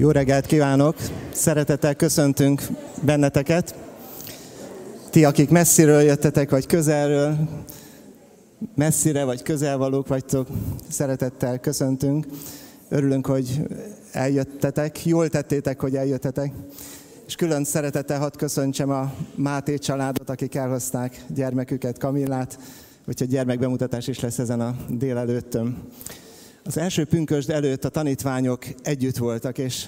Jó reggelt kívánok! Szeretettel köszöntünk benneteket. Ti, akik messziről jöttetek, vagy közelről, messzire vagy közelvalók vagytok, szeretettel köszöntünk. Örülünk, hogy eljöttetek. Jól tettétek, hogy eljöttetek. És külön szeretettel hadd köszöntsem a Máté családot, akik elhozták gyermeküket, Kamillát, úgyhogy gyermekbemutatás is lesz ezen a délelőttön. Az első pünkösd előtt a tanítványok együtt voltak, és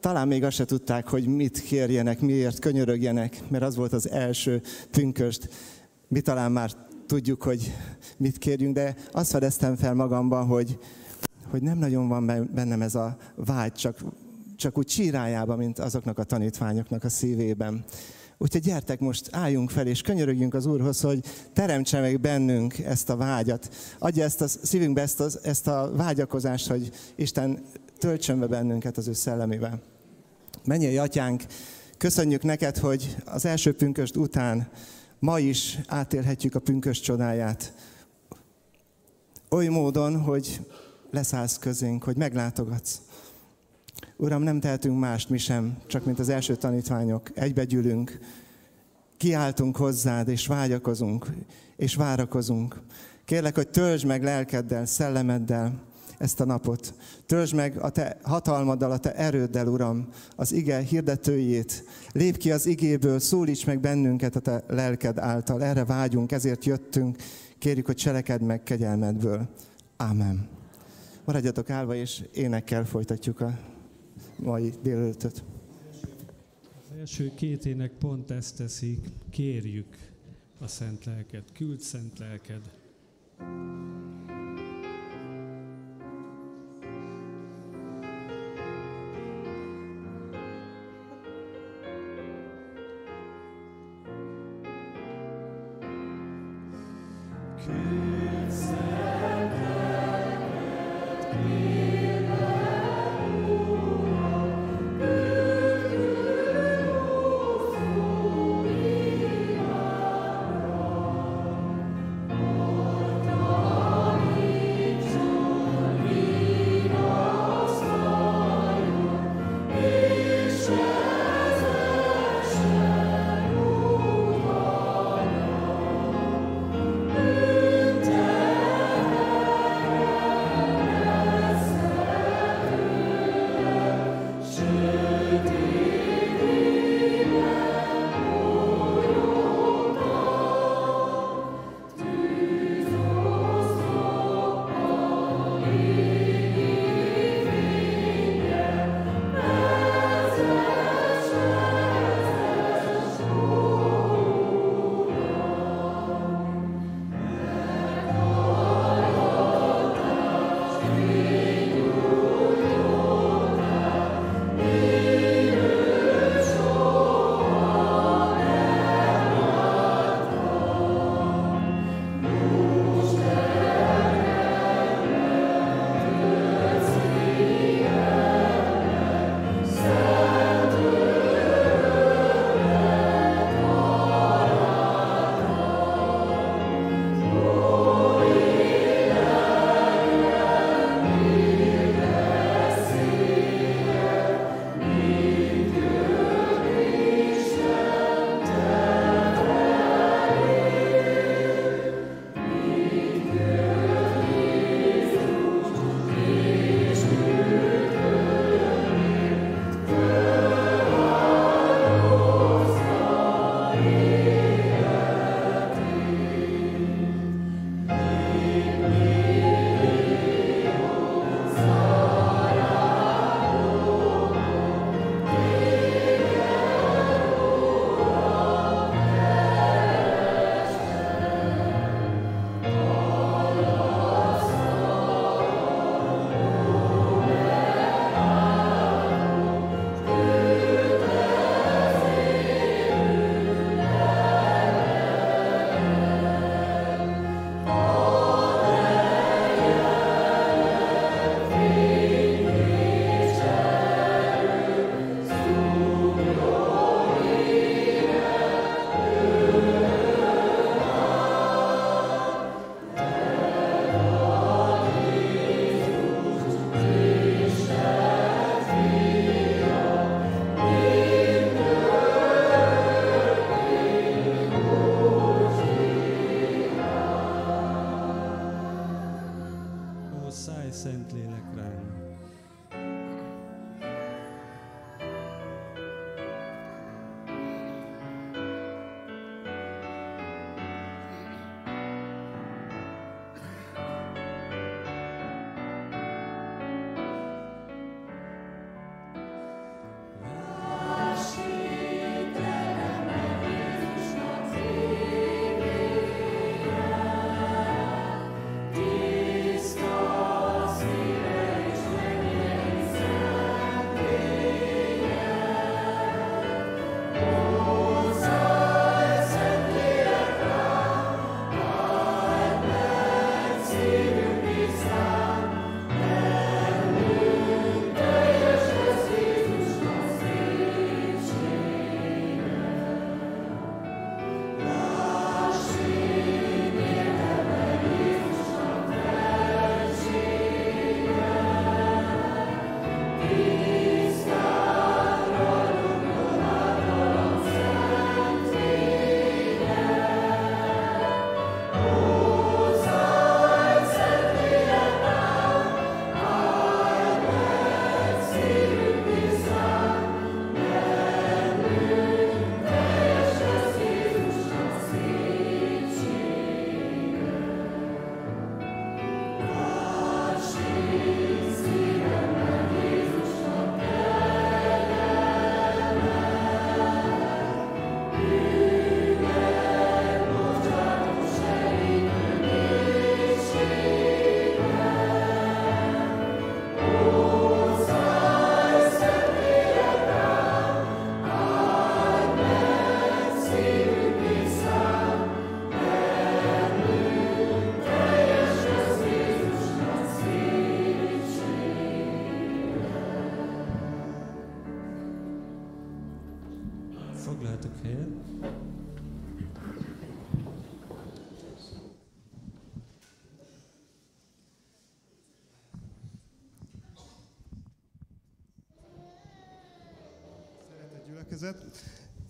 talán még azt se tudták, hogy mit kérjenek, miért könyörögjenek, mert az volt az első pünkösd. Mi talán már tudjuk, hogy mit kérjünk, de azt fedeztem fel magamban, hogy, hogy nem nagyon van bennem ez a vágy, csak, csak úgy csírájában, mint azoknak a tanítványoknak a szívében. Úgyhogy gyertek most, álljunk fel, és könyörögjünk az Úrhoz, hogy teremtse meg bennünk ezt a vágyat. Adja ezt a szívünkbe ezt a, ezt a vágyakozást, hogy Isten töltsön be bennünket az ő szellemével. Menjél, atyánk, köszönjük neked, hogy az első pünköst után ma is átélhetjük a pünkös csodáját. Oly módon, hogy leszállsz közénk, hogy meglátogatsz. Uram, nem tehetünk mást mi sem, csak mint az első tanítványok. Egybegyűlünk, kiáltunk hozzád, és vágyakozunk, és várakozunk. Kérlek, hogy töltsd meg lelkeddel, szellemeddel ezt a napot. Töltsd meg a te hatalmaddal, a te erőddel, Uram, az ige hirdetőjét. Lép ki az igéből, szólíts meg bennünket a te lelked által. Erre vágyunk, ezért jöttünk. Kérjük, hogy cselekedd meg kegyelmedből. Ámen. Maradjatok állva, és énekkel folytatjuk a mai délelőttöt. Az első két ének pont ezt teszik, kérjük a szent lelked, küld szent lelked. Küld szent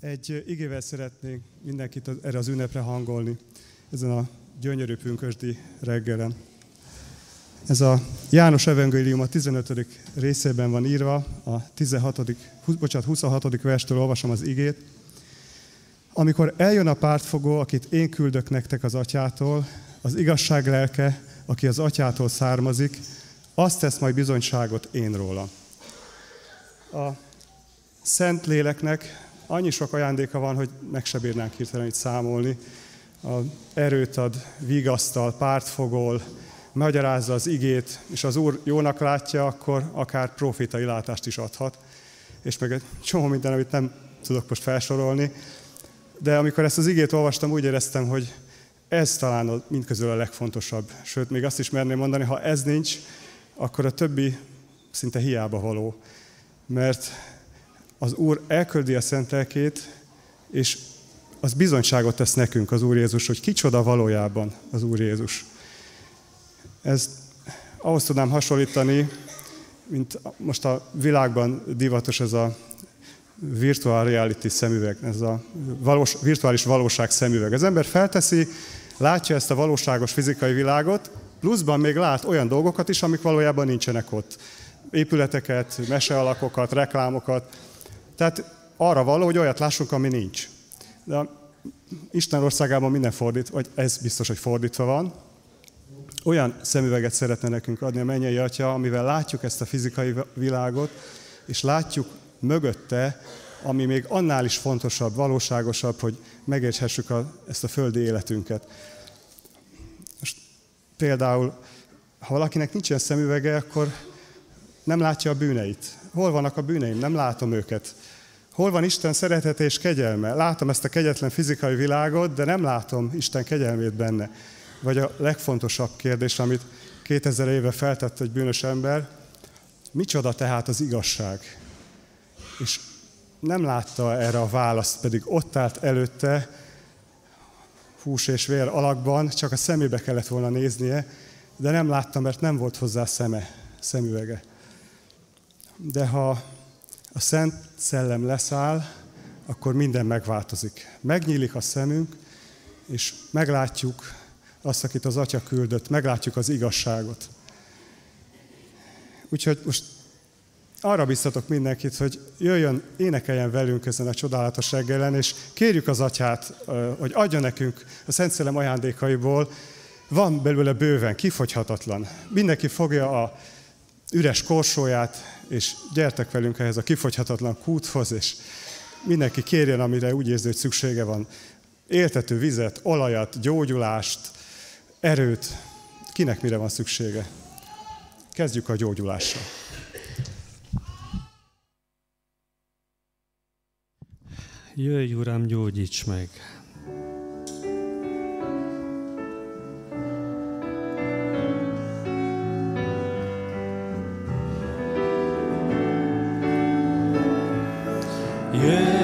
Egy igével szeretnék mindenkit erre az ünnepre hangolni, ezen a gyönyörű pünkösdi reggelen. Ez a János Evangélium a 15. részében van írva, a 16. bocsánat, 26. verstől olvasom az igét. Amikor eljön a pártfogó, akit én küldök nektek az atyától, az igazság lelke, aki az atyától származik, azt tesz majd bizonyságot én róla. A Szent Léleknek annyi sok ajándéka van, hogy meg se bírnánk hirtelen itt számolni. A erőt ad, vigasztal, pártfogol, magyarázza az igét, és az Úr jónak látja, akkor akár profitai látást is adhat. És meg egy csomó minden, amit nem tudok most felsorolni. De amikor ezt az igét olvastam, úgy éreztem, hogy ez talán a, mindközül a legfontosabb. Sőt, még azt is merném mondani, ha ez nincs, akkor a többi szinte hiába való. Mert az Úr elküldi a szent lelkét, és az bizonyságot tesz nekünk az Úr Jézus, hogy kicsoda valójában az Úr Jézus. Ez ahhoz tudnám hasonlítani, mint most a világban divatos ez a virtual reality szemüveg, ez a valós, virtuális valóság szemüveg. Az ember felteszi, látja ezt a valóságos fizikai világot, pluszban még lát olyan dolgokat is, amik valójában nincsenek ott. Épületeket, mesealakokat, reklámokat. Tehát arra való, hogy olyat lássunk, ami nincs. De Isten országában minden fordít, vagy ez biztos, hogy fordítva van, olyan szemüveget szeretne nekünk adni a mennyei atya, amivel látjuk ezt a fizikai világot, és látjuk mögötte, ami még annál is fontosabb, valóságosabb, hogy megérthessük ezt a földi életünket. Most például, ha valakinek nincs ilyen szemüvege, akkor nem látja a bűneit. Hol vannak a bűneim? Nem látom őket. Hol van Isten szeretete és kegyelme? Látom ezt a kegyetlen fizikai világot, de nem látom Isten kegyelmét benne vagy a legfontosabb kérdés, amit 2000 éve feltett egy bűnös ember, micsoda tehát az igazság? És nem látta erre a választ, pedig ott állt előtte, hús és vér alakban, csak a szemébe kellett volna néznie, de nem látta, mert nem volt hozzá szeme, szemüvege. De ha a Szent Szellem leszáll, akkor minden megváltozik. Megnyílik a szemünk, és meglátjuk azt, akit az Atya küldött, meglátjuk az igazságot. Úgyhogy most arra biztatok mindenkit, hogy jöjjön, énekeljen velünk ezen a csodálatos reggelen, és kérjük az Atyát, hogy adja nekünk a Szent Szellem ajándékaiból, van belőle bőven, kifogyhatatlan. Mindenki fogja a üres korsóját, és gyertek velünk ehhez a kifogyhatatlan kúthoz, és mindenki kérjen, amire úgy érzi, hogy szüksége van. Éltető vizet, olajat, gyógyulást, erőt, kinek mire van szüksége. Kezdjük a gyógyulással. Jöjj, Uram, gyógyíts meg! 예.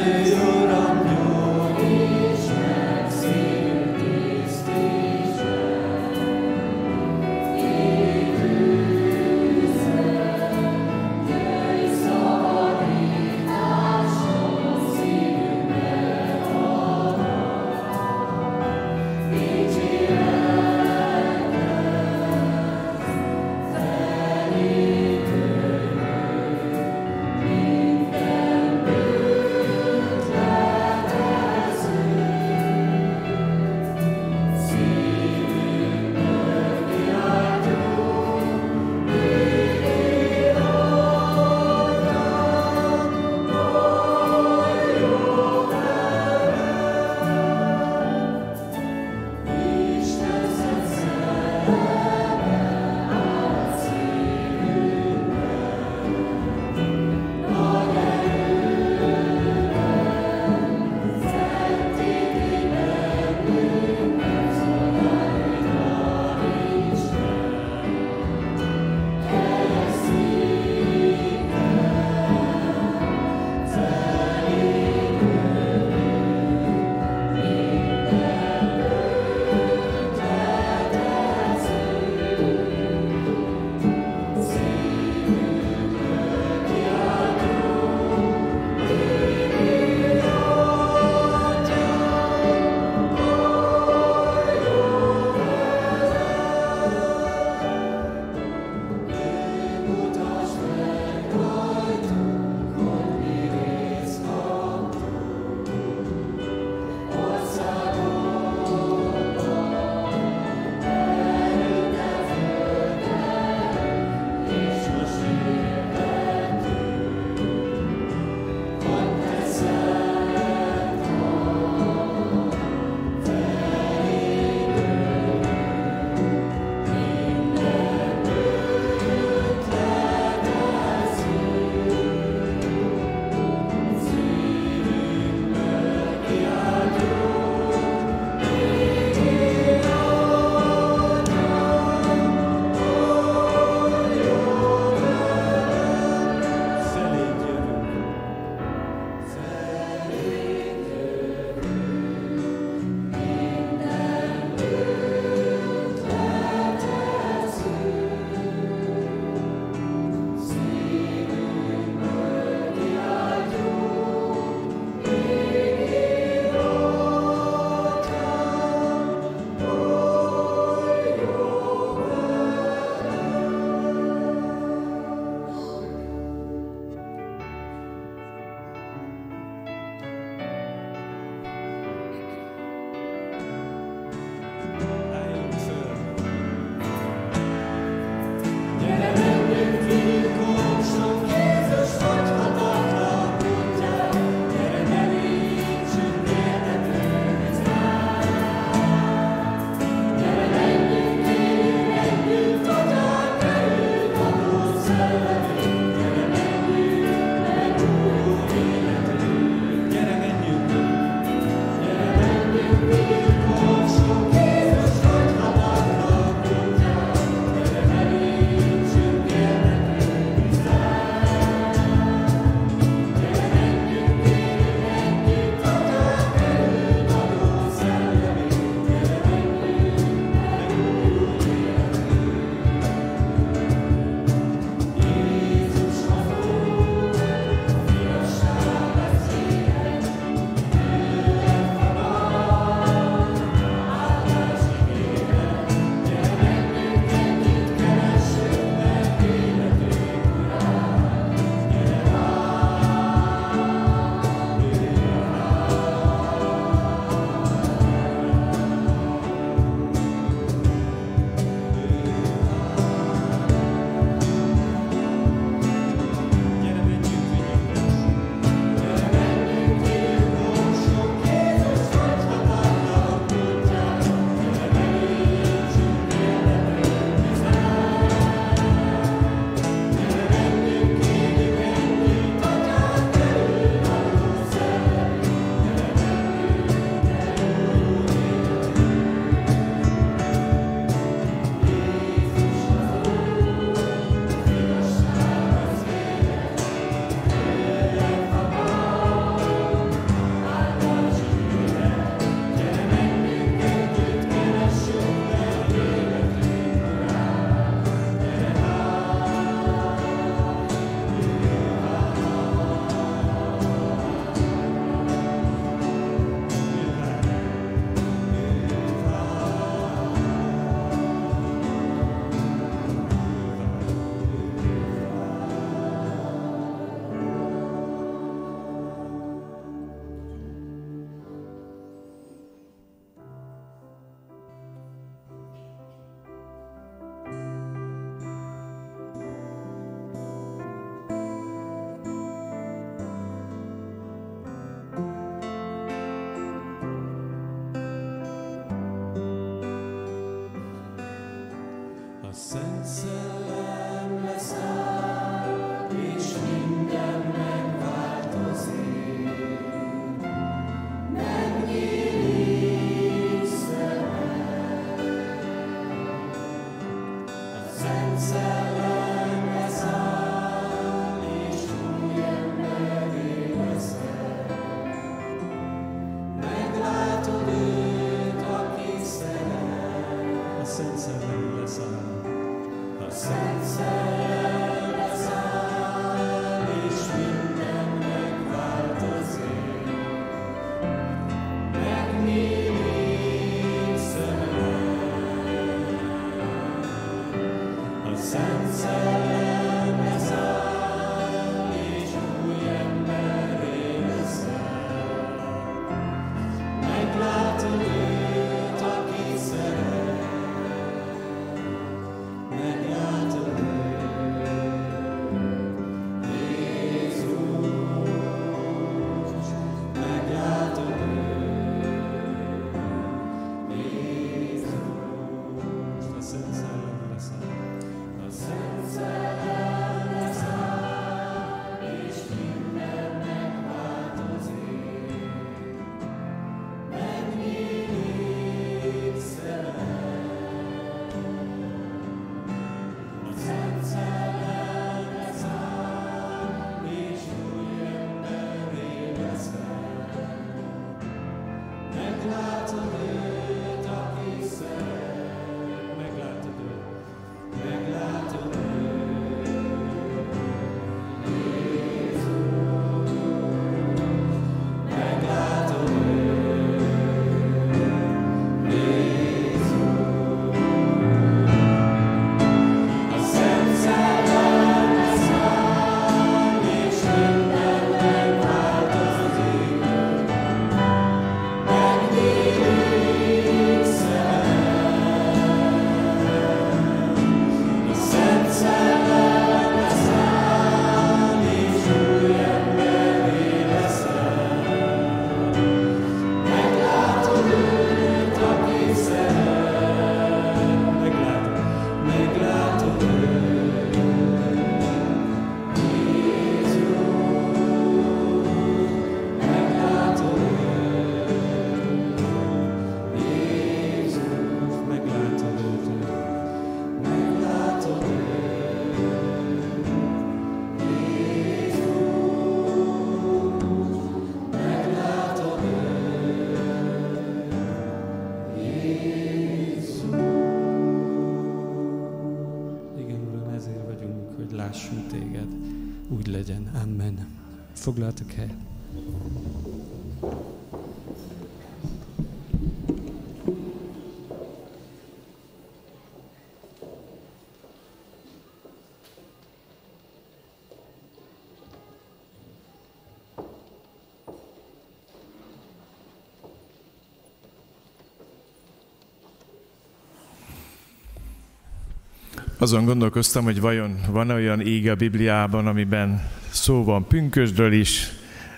Azon gondolkoztam, hogy vajon van olyan íge a Bibliában, amiben szó van pünkösdről is,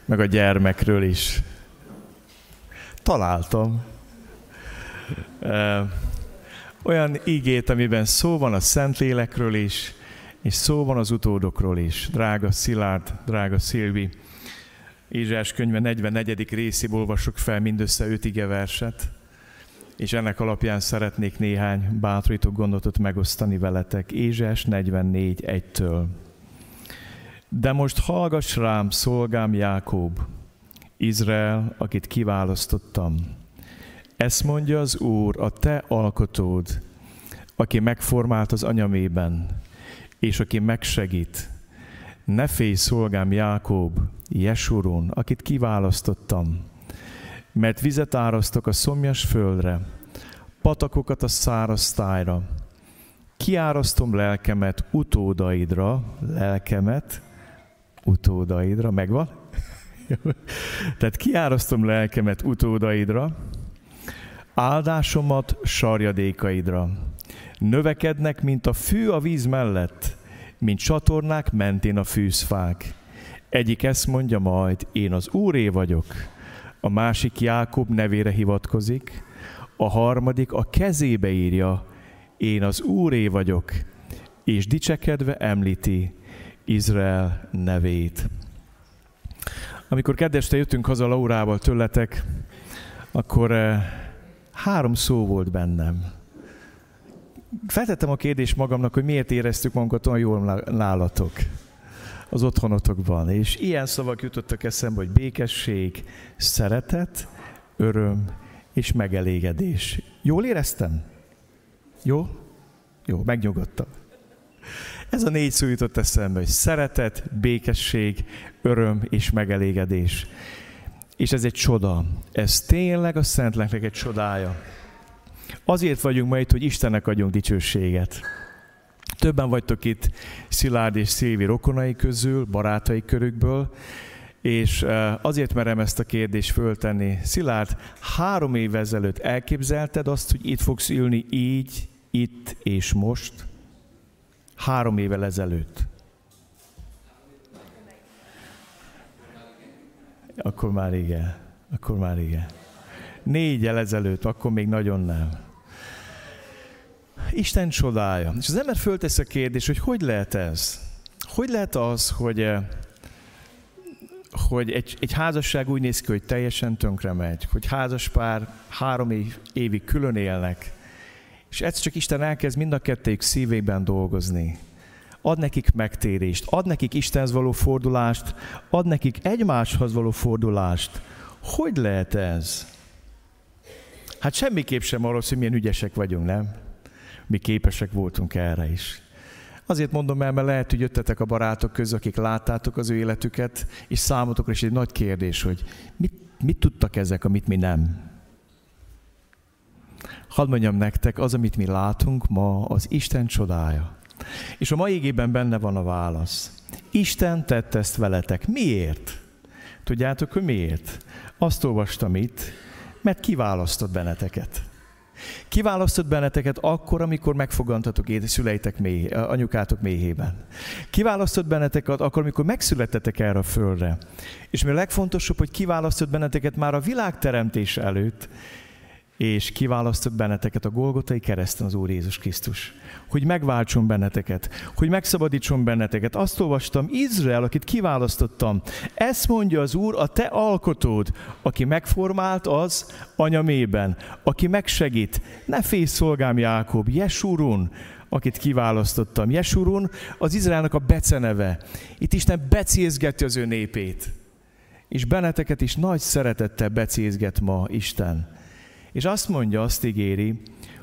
meg a gyermekről is. Találtam. Olyan ígét, amiben szó van a Szentlélekről is, és szó van az utódokról is. Drága Szilárd, drága Szilvi, Ézsás könyve 44. részéből olvasok fel mindössze öt ige verset és ennek alapján szeretnék néhány bátorító gondotot megosztani veletek. Ézsás 44 1-től. De most hallgass rám, szolgám Jákob, Izrael, akit kiválasztottam. Ezt mondja az Úr, a te alkotód, aki megformált az anyamében, és aki megsegít. Ne félj, szolgám Jákob, Jesurun, akit kiválasztottam mert vizet árasztok a szomjas földre, patakokat a száraz tájra. Kiárasztom lelkemet utódaidra, lelkemet utódaidra, megvan? Tehát kiárasztom lelkemet utódaidra, áldásomat sarjadékaidra. Növekednek, mint a fű a víz mellett, mint csatornák mentén a fűzfák. Egyik ezt mondja majd, én az Úré vagyok, a másik Jákob nevére hivatkozik, a harmadik a kezébe írja, én az Úré vagyok, és dicsekedve említi Izrael nevét. Amikor kedveste jöttünk haza Laurával tőletek, akkor eh, három szó volt bennem. Feltettem a kérdést magamnak, hogy miért éreztük magunkat olyan jól nálatok az otthonotokban. És ilyen szavak jutottak eszembe, hogy békesség, szeretet, öröm és megelégedés. Jól éreztem? Jó? Jó, megnyugodtam. Ez a négy szó jutott eszembe, hogy szeretet, békesség, öröm és megelégedés. És ez egy csoda. Ez tényleg a Szentléleknek egy csodája. Azért vagyunk ma itt, hogy Istennek adjunk dicsőséget. Többen vagytok itt Szilárd és Szilvi rokonai közül, barátai körükből, és azért merem ezt a kérdést föltenni. Szilárd, három év ezelőtt elképzelted azt, hogy itt fogsz ülni így, itt és most? Három évvel ezelőtt. Akkor már igen. Akkor már igen. Négyel ezelőtt, akkor még nagyon nem. Isten csodája. És az ember föltesz a kérdés, hogy hogy lehet ez? Hogy lehet az, hogy, eh, hogy egy, egy házasság úgy néz ki, hogy teljesen tönkre megy, hogy házaspár három év, évig külön élnek, és egyszer csak Isten elkezd mind a kettőjük szívében dolgozni. Ad nekik megtérést, ad nekik Istenhez való fordulást, ad nekik egymáshoz való fordulást. Hogy lehet ez? Hát semmiképp sem arról, hogy milyen ügyesek vagyunk, nem? Mi képesek voltunk erre is. Azért mondom el, mert lehet, hogy jöttetek a barátok közül, akik láttátok az ő életüket, és számotokra is egy nagy kérdés, hogy mit, mit tudtak ezek, amit mi nem. Hadd mondjam nektek, az, amit mi látunk ma, az Isten csodája. És a mai égében benne van a válasz. Isten tette ezt veletek. Miért? Tudjátok, hogy miért? Azt olvastam itt, mert kiválasztott benneteket. Kiválasztott benneteket akkor, amikor megfogantatok szüleitek mély, anyukátok méhében. Kiválasztott benneteket akkor, amikor megszülettetek erre a földre. És mi a legfontosabb, hogy kiválasztott benneteket már a világ teremtése előtt, és kiválasztott benneteket a Golgotai kereszten az Úr Jézus Krisztus. Hogy megváltson benneteket, hogy megszabadítson benneteket. Azt olvastam, Izrael, akit kiválasztottam, ezt mondja az Úr, a te alkotód, aki megformált az anyamében, aki megsegít. Ne félj szolgám Jákob, Jesurun, akit kiválasztottam. Jesurun az Izraelnek a beceneve. Itt Isten becézgeti az ő népét. És benneteket is nagy szeretettel becézget ma Isten és azt mondja, azt ígéri,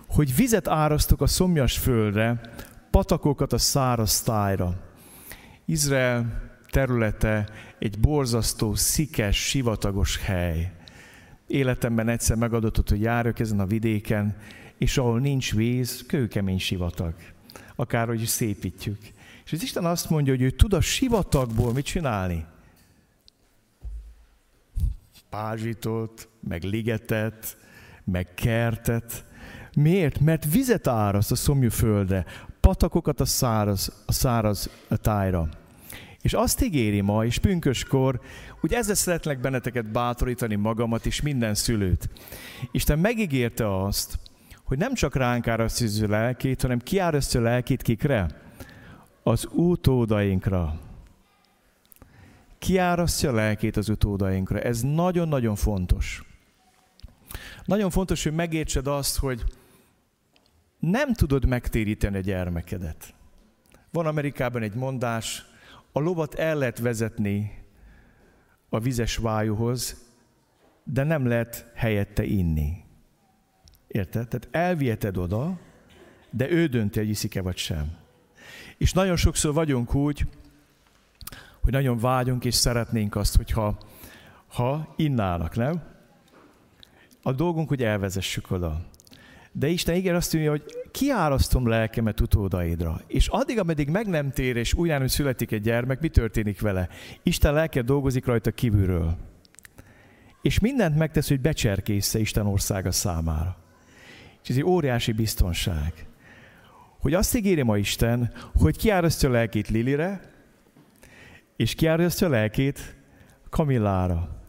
hogy vizet árasztok a szomjas földre, patakokat a száraz tájra. Izrael területe egy borzasztó, szikes, sivatagos hely. Életemben egyszer megadatott, hogy járok ezen a vidéken, és ahol nincs víz, kőkemény sivatag. Akárhogy is szépítjük. És az Isten azt mondja, hogy ő tud a sivatagból mit csinálni? Pázsitot, meg ligetet, meg kertet. Miért? Mert vizet áraszt a szomjú földre, patakokat a száraz, a száraz tájra. És azt ígéri ma, és pünköskor, hogy ezzel szeretlek benneteket bátorítani magamat és minden szülőt. Isten megígérte azt, hogy nem csak ránk árasztja lelkét, hanem kiárasztja lelkét kikre? Az utódainkra. Kiárasztja lelkét az utódainkra. Ez nagyon-nagyon fontos. Nagyon fontos, hogy megértsed azt, hogy nem tudod megtéríteni a gyermekedet. Van Amerikában egy mondás, a lovat el lehet vezetni a vizes vájúhoz, de nem lehet helyette inni. Érted? Tehát elviheted oda, de ő dönti, hogy iszik-e vagy sem. És nagyon sokszor vagyunk úgy, hogy nagyon vágyunk és szeretnénk azt, hogyha ha innának, nem? A dolgunk, hogy elvezessük oda. De Isten igen azt mondja, hogy kiárasztom lelkemet utódaidra. És addig, ameddig meg nem tér, és újra születik egy gyermek, mi történik vele? Isten lelke dolgozik rajta kívülről. És mindent megtesz, hogy becserkésze Isten országa számára. És ez egy óriási biztonság. Hogy azt ígéri ma Isten, hogy kiárasztja a lelkét Lilire, és kiárasztja a lelkét Kamillára.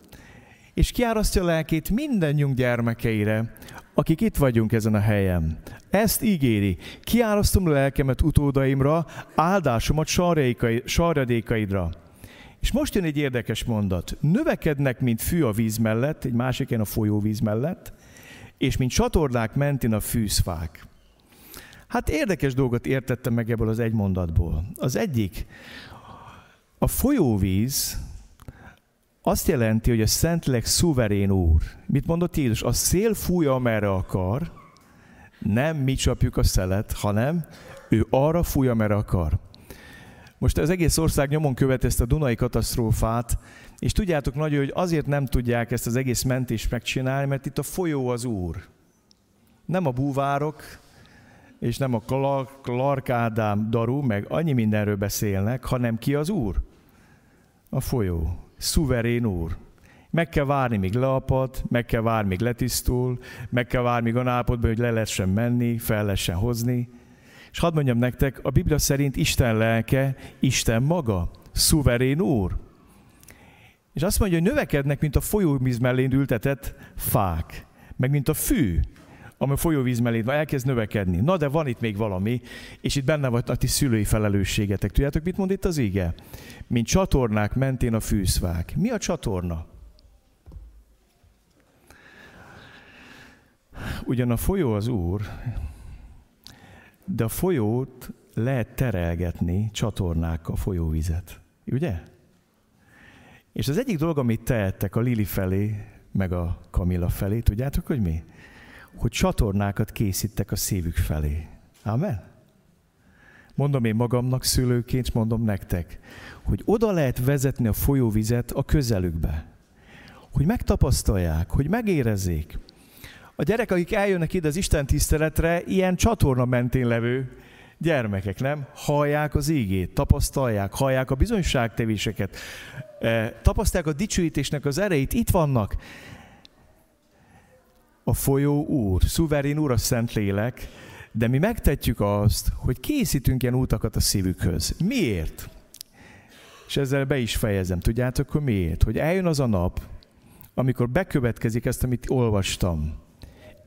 És kiárasztja lelkét minden gyermekeire, akik itt vagyunk ezen a helyen. Ezt ígéri. Kiárasztom lelkemet utódaimra, áldásomat sarjadékaidra. És most jön egy érdekes mondat. Növekednek, mint fű a víz mellett, egy másik a folyóvíz mellett, és mint csatornák mentén a fűszfák. Hát érdekes dolgot értettem meg ebből az egy mondatból. Az egyik, a folyóvíz azt jelenti, hogy a Szentlélek szuverén úr. Mit mondott Jézus? A szél fújja, amerre akar, nem mi csapjuk a szelet, hanem ő arra fújja, amerre akar. Most az egész ország nyomon követ ezt a Dunai katasztrófát, és tudjátok nagyon, hogy azért nem tudják ezt az egész mentést megcsinálni, mert itt a folyó az Úr. Nem a búvárok, és nem a Clark Ádám Daru, meg annyi mindenről beszélnek, hanem ki az Úr? A folyó. Szuverén Úr. Meg kell várni, míg leapad, meg kell várni, míg letisztul, meg kell várni, míg a állapotban, hogy le lehessen menni, fel lehessen hozni. És hadd mondjam nektek, a Biblia szerint Isten lelke, Isten maga, szuverén Úr. És azt mondja, hogy növekednek, mint a folyóvíz mellén ültetett fák, meg mint a fű, ami a folyóvíz mellé elkezd növekedni. Na de van itt még valami, és itt benne vagy a ti szülői felelősségetek. Tudjátok, mit mond itt az ige? Mint csatornák mentén a fűszfák. Mi a csatorna? Ugyan a folyó az Úr, de a folyót lehet terelgetni csatornákkal folyóvizet. Ugye? És az egyik dolog, amit tehettek a Lili felé, meg a Kamilla felé, tudjátok, hogy mi? Hogy csatornákat készítek a szívük felé. Amen? Mondom én magamnak szülőként, mondom nektek, hogy oda lehet vezetni a folyóvizet a közelükbe. Hogy megtapasztalják, hogy megérezzék. A gyerek, akik eljönnek ide az Isten tiszteletre, ilyen csatorna mentén levő gyermekek, nem? Hallják az ígét, tapasztalják, hallják a bizonyságtevéseket, eh, tapasztalják a dicsőítésnek az erejét, itt vannak. A folyó úr, szuverén úr a Szentlélek, de mi megtetjük azt, hogy készítünk ilyen útakat a szívükhöz. Miért? És ezzel be is fejezem. Tudjátok, hogy miért? Hogy eljön az a nap, amikor bekövetkezik ezt, amit olvastam.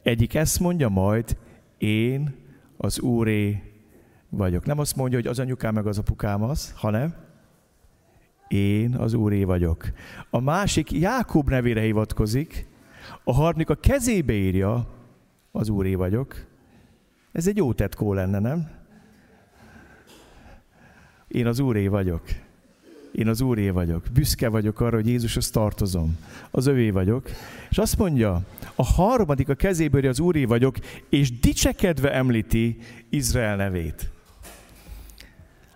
Egyik ezt mondja majd, én az Úré vagyok. Nem azt mondja, hogy az anyukám meg az apukám az, hanem én az Úré vagyok. A másik Jákob nevére hivatkozik, a harmadik a kezébe írja, az Úré vagyok. Ez egy jó tetkó lenne, nem? Én az Úré vagyok. Én az Úré vagyok. Büszke vagyok arra, hogy Jézushoz tartozom. Az övé vagyok. És azt mondja, a harmadik a kezéből az Úré vagyok, és dicsekedve említi Izrael nevét.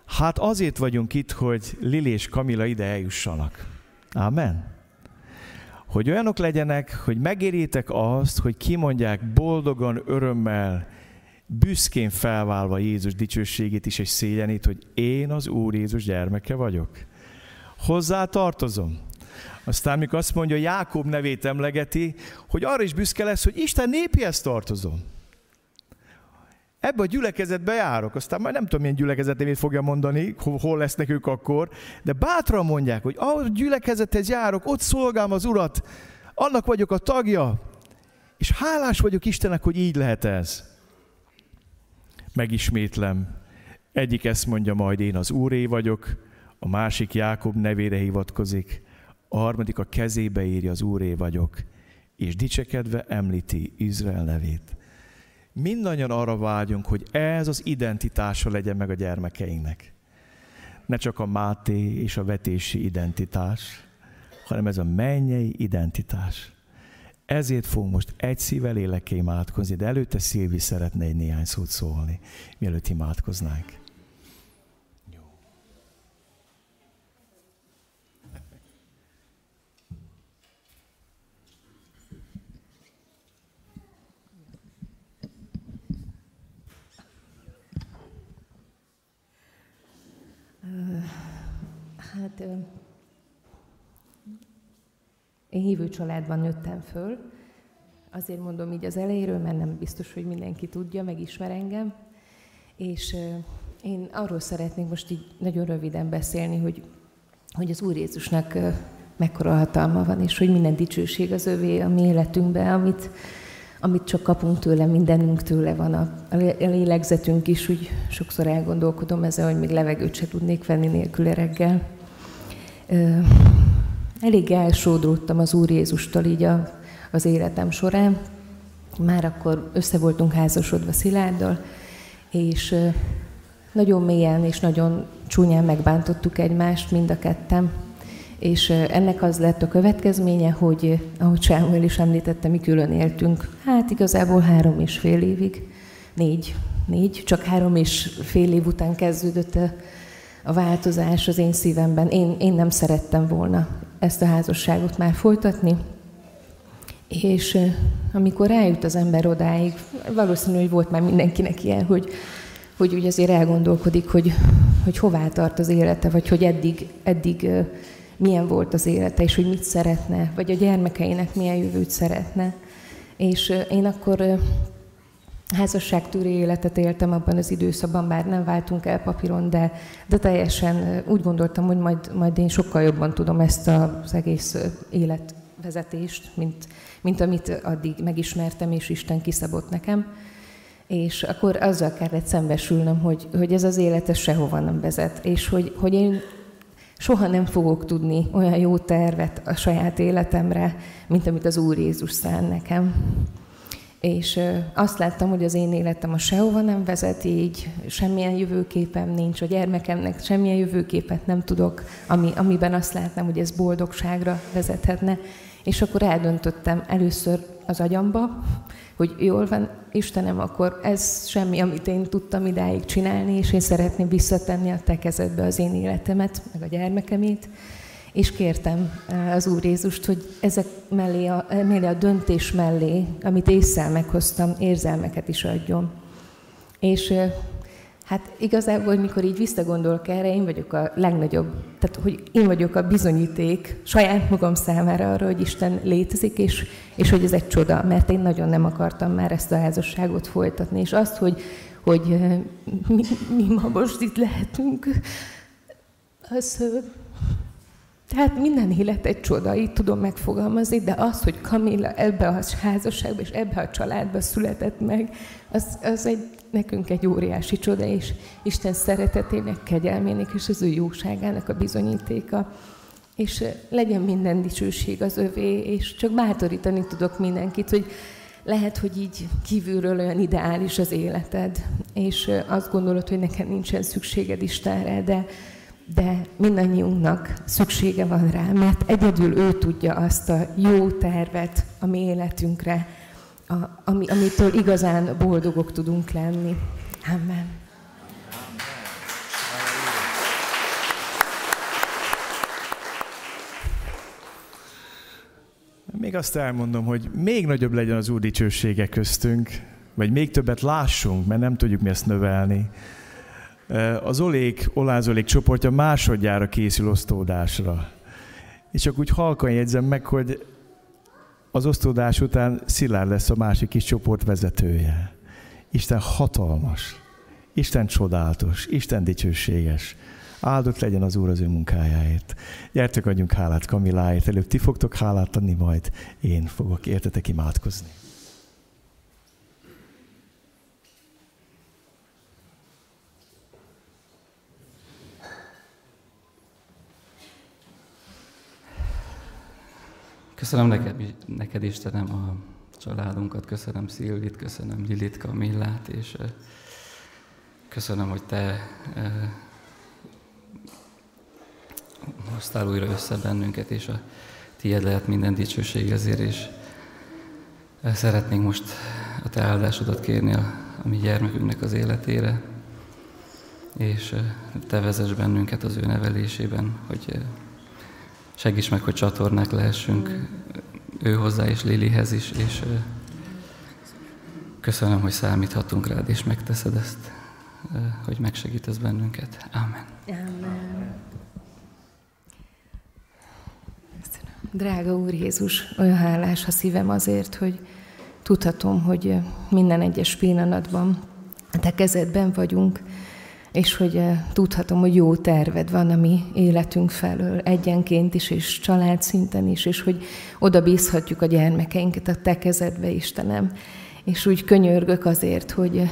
Hát azért vagyunk itt, hogy Lili és Kamila ide eljussanak. Amen. Hogy olyanok legyenek, hogy megérjétek azt, hogy kimondják boldogan, örömmel, büszkén felválva Jézus dicsőségét is és szégyenét, hogy én az Úr Jézus gyermeke vagyok. Hozzá tartozom. Aztán, mikor azt mondja, Jákob nevét emlegeti, hogy arra is büszke lesz, hogy Isten népihez tartozom. Ebbe a gyülekezetbe járok, aztán majd nem tudom, milyen gyülekezetét fogja mondani, hol lesznek ők akkor, de bátran mondják, hogy a gyülekezethez járok, ott szolgálom az Urat, annak vagyok a tagja, és hálás vagyok Istennek, hogy így lehet ez. Megismétlem, egyik ezt mondja majd én az Úré vagyok, a másik Jákob nevére hivatkozik, a harmadik a kezébe írja az Úré vagyok, és dicsekedve említi Izrael nevét. Mindannyian arra vágyunk, hogy ez az identitása legyen meg a gyermekeinknek. Ne csak a máté és a vetési identitás, hanem ez a mennyei identitás. Ezért fogunk most egy szívvel lélekké imádkozni, de előtte Szilvi szeretne egy néhány szót szólni, mielőtt imádkoznánk. Hát én hívő családban nőttem föl. Azért mondom így az elejéről, mert nem biztos, hogy mindenki tudja, megismer engem. És én arról szeretnék most így nagyon röviden beszélni, hogy, hogy az Úr Jézusnak mekkora hatalma van, és hogy minden dicsőség az övé a mi életünkben, amit, amit csak kapunk tőle, mindenünk tőle van. A, lélegzetünk is, úgy sokszor elgondolkodom ezzel, hogy még levegőt se tudnék venni nélküle reggel. Elég elsódródtam az Úr Jézustól így a, az életem során. Már akkor össze voltunk házasodva Szilárddal, és nagyon mélyen és nagyon csúnyán megbántottuk egymást, mind a ketten és ennek az lett a következménye, hogy ahogy Sámuel is említette, mi külön éltünk, hát igazából három és fél évig, négy, négy, csak három és fél év után kezdődött a, változás az én szívemben. Én, én nem szerettem volna ezt a házasságot már folytatni, és amikor eljut az ember odáig, valószínű, hogy volt már mindenkinek ilyen, hogy, hogy úgy azért elgondolkodik, hogy, hogy hová tart az élete, vagy hogy eddig, eddig milyen volt az élete, és hogy mit szeretne, vagy a gyermekeinek milyen jövőt szeretne. És én akkor házasságtúri életet éltem abban az időszakban, bár nem váltunk el papíron, de, de teljesen úgy gondoltam, hogy majd, majd én sokkal jobban tudom ezt az egész életvezetést, mint, mint amit addig megismertem, és Isten kiszabott nekem. És akkor azzal kellett szembesülnöm, hogy, hogy ez az élet ez sehova nem vezet, és hogy, hogy én soha nem fogok tudni olyan jó tervet a saját életemre, mint amit az Úr Jézus szán nekem. És azt láttam, hogy az én életem a sehova nem vezet, így semmilyen jövőképem nincs, a gyermekemnek semmilyen jövőképet nem tudok, ami, amiben azt látnám, hogy ez boldogságra vezethetne. És akkor eldöntöttem először az agyamba, hogy jól van, Istenem, akkor ez semmi, amit én tudtam idáig csinálni, és én szeretném visszatenni a te kezedbe az én életemet, meg a gyermekemét. És kértem eh, az Úr Jézust, hogy ezek mellé a, mellé a döntés mellé, amit észszel meghoztam, érzelmeket is adjon. És eh, Hát igazából, mikor így visszagondolok erre, én vagyok a legnagyobb, tehát hogy én vagyok a bizonyíték saját magam számára arra, hogy Isten létezik, és, és hogy ez egy csoda, mert én nagyon nem akartam már ezt a házasságot folytatni, és azt, hogy, hogy mi, mi ma most itt lehetünk, az, tehát minden élet egy csoda, így tudom megfogalmazni, de az, hogy Kamilla ebbe a házasságba és ebbe a családba született meg, az, az egy nekünk egy óriási csoda, és Isten szeretetének, kegyelmének és az ő jóságának a bizonyítéka. És legyen minden dicsőség az övé, és csak bátorítani tudok mindenkit, hogy lehet, hogy így kívülről olyan ideális az életed, és azt gondolod, hogy neked nincsen szükséged Istenre, de, de mindannyiunknak szüksége van rá, mert egyedül ő tudja azt a jó tervet a mi életünkre, a, ami, amitől igazán boldogok tudunk lenni. Amen. Még azt elmondom, hogy még nagyobb legyen az Úr köztünk, vagy még többet lássunk, mert nem tudjuk mi ezt növelni. Az Olék, Olázolék csoportja másodjára készül osztódásra. És csak úgy halkan jegyzem meg, hogy az osztódás után Szilárd lesz a másik kis csoport vezetője. Isten hatalmas, Isten csodálatos, Isten dicsőséges. Áldott legyen az Úr az ő munkájáért. Gyertek, adjunk hálát Kamiláért. Előbb ti fogtok hálát adni, majd én fogok értetek imádkozni. Köszönöm neked, neked Istenem a családunkat, köszönöm Szilvit, köszönöm Lilit, Kamillát, és köszönöm, hogy te hoztál újra össze bennünket, és a tiéd lehet minden dicsőség ezért, és szeretnénk most a te áldásodat kérni a, a mi gyermekünknek az életére, és te vezess bennünket az ő nevelésében, hogy segíts meg, hogy csatornák lehessünk ő hozzá és Lilihez is, és köszönöm, hogy számíthatunk rád, és megteszed ezt, hogy megsegítesz bennünket. Amen. Amen. Drága Úr Jézus, olyan hálás a szívem azért, hogy tudhatom, hogy minden egyes pillanatban a Te kezedben vagyunk, és hogy tudhatom, hogy jó terved van a mi életünk felől, egyenként is, és család szinten is, és hogy oda bízhatjuk a gyermekeinket a Te kezedbe, Istenem. És úgy könyörgök azért, hogy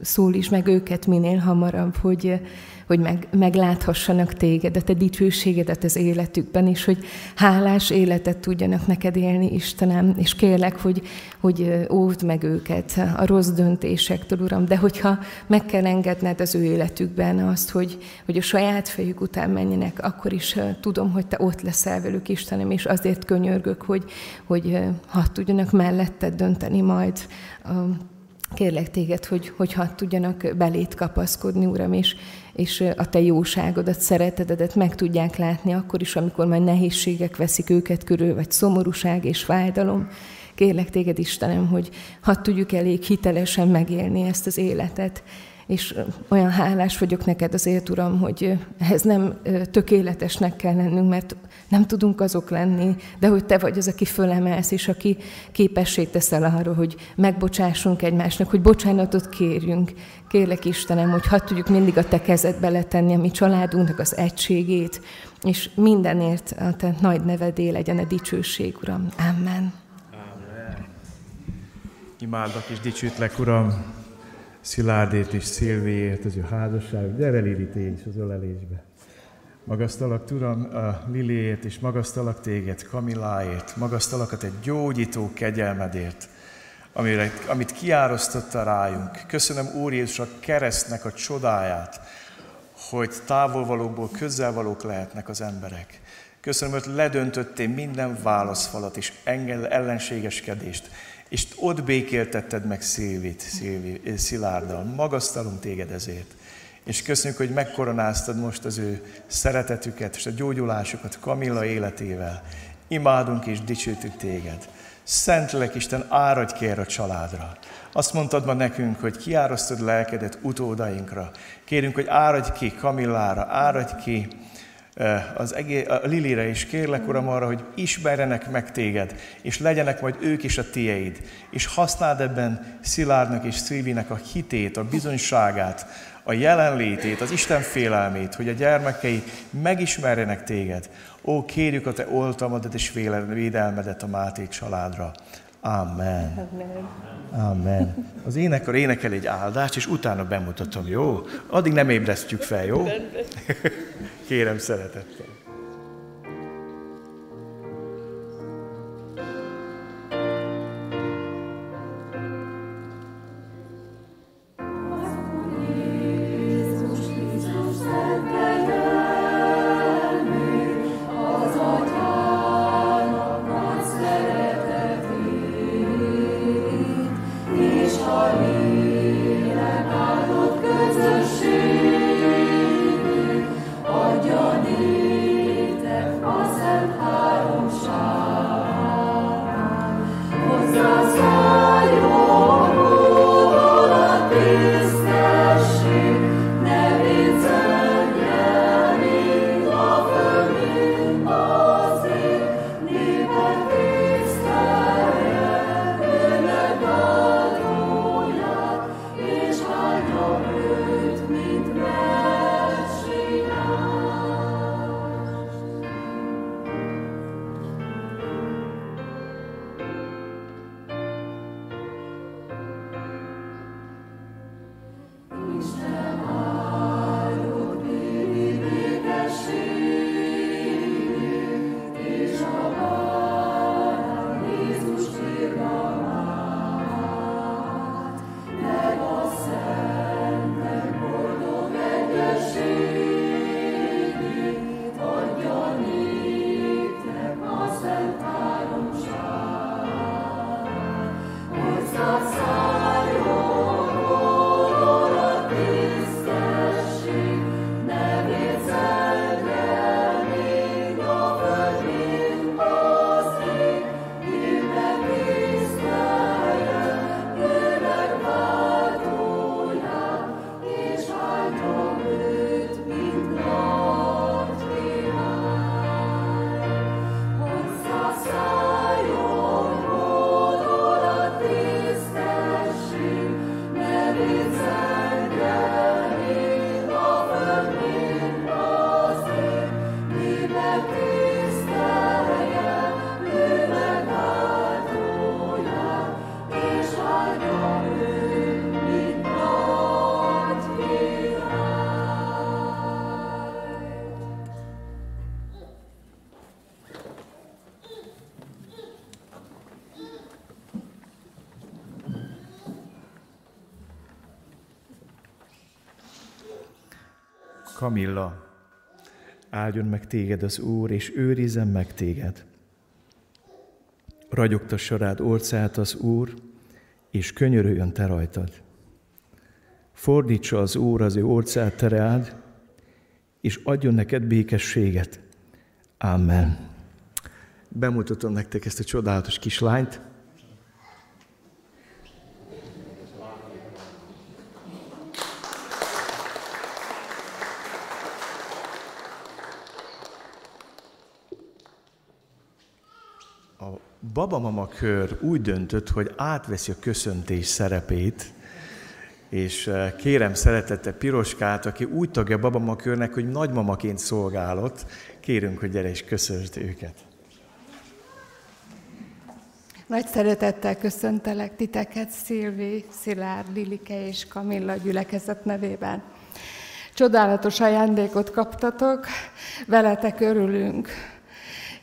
szólíts meg őket minél hamarabb, hogy hogy meg, megláthassanak téged, a te dicsőségedet az életükben, és hogy hálás életet tudjanak neked élni, Istenem, és kérlek, hogy, hogy óvd meg őket a rossz döntésektől, Uram, de hogyha meg kell engedned az ő életükben azt, hogy, hogy a saját fejük után menjenek, akkor is tudom, hogy te ott leszel velük, Istenem, és azért könyörgök, hogy, hogy ha tudjanak melletted dönteni majd Kérlek téged, hogy, hogyha tudjanak belét kapaszkodni, Uram, és, és a te jóságodat, szeretetedet meg tudják látni akkor is, amikor majd nehézségek veszik őket körül, vagy szomorúság és fájdalom. Kérlek téged, Istenem, hogy ha tudjuk elég hitelesen megélni ezt az életet, és olyan hálás vagyok neked azért, Uram, hogy ehhez nem tökéletesnek kell lennünk, mert nem tudunk azok lenni, de hogy Te vagy az, aki fölemelsz, és aki képessé teszel arra, hogy megbocsássunk egymásnak, hogy bocsánatot kérjünk. Kérlek Istenem, hogy hadd tudjuk mindig a Te kezedbe letenni a mi családunknak az egységét, és mindenért a Te nagy nevedé legyen a dicsőség, Uram. Amen. Amen. Imádlak és dicsőtlek, Uram, Szilárdét és Szilvéért, az ő házasság. Gyere Lili, is az ölelésbe. Magasztalak, Uram, a Liliért, és magasztalak téged, Kamiláért, magasztalak a te gyógyító kegyelmedért, amire, amit kiárasztotta rájunk. Köszönöm, Úr Jézus, a keresztnek a csodáját, hogy távolvalókból közelvalók lehetnek az emberek. Köszönöm, hogy ledöntöttél minden válaszfalat és engel ellenségeskedést, és ott békéltetted meg Szilvit, Szilvi, Szilárddal. Magasztalunk téged ezért. És köszönjük, hogy megkoronáztad most az ő szeretetüket és a gyógyulásukat Kamilla életével. Imádunk és dicsőtük téged. Szentlek Isten, áradj erre a családra. Azt mondtad ma nekünk, hogy kiárasztod lelkedet utódainkra. Kérünk, hogy áradj ki Kamillára, áradj ki az egész, a Lilire is kérlek, Uram, arra, hogy ismerjenek meg téged, és legyenek majd ők is a tieid, és használd ebben Szilárdnak és Szilvinek a hitét, a bizonyságát, a jelenlétét, az Isten félelmét, hogy a gyermekei megismerjenek téged. Ó, kérjük a te oltalmadat és védelmedet a Máté családra. Amen. Amen. Az énekar énekel egy áldást, és utána bemutatom, jó? Addig nem ébresztjük fel, jó? Kérem szeretettel. Kamilla, áldjon meg téged az Úr, és őrizzen meg téged. Ragyogtassa rád orcát az Úr, és könyörüljön te rajtad. Fordítsa az Úr az ő orcát te rád, és adjon neked békességet. Amen. Bemutatom nektek ezt a csodálatos kislányt. babamama kör úgy döntött, hogy átveszi a köszöntés szerepét, és eh, kérem szeretette Piroskát, aki úgy tagja babamama körnek, hogy nagymamaként szolgálott, kérünk, hogy gyere és köszönsd őket. Nagy szeretettel köszöntelek titeket, Szilvi, Szilárd, Lilike és Kamilla gyülekezet nevében. Csodálatos ajándékot kaptatok, veletek örülünk,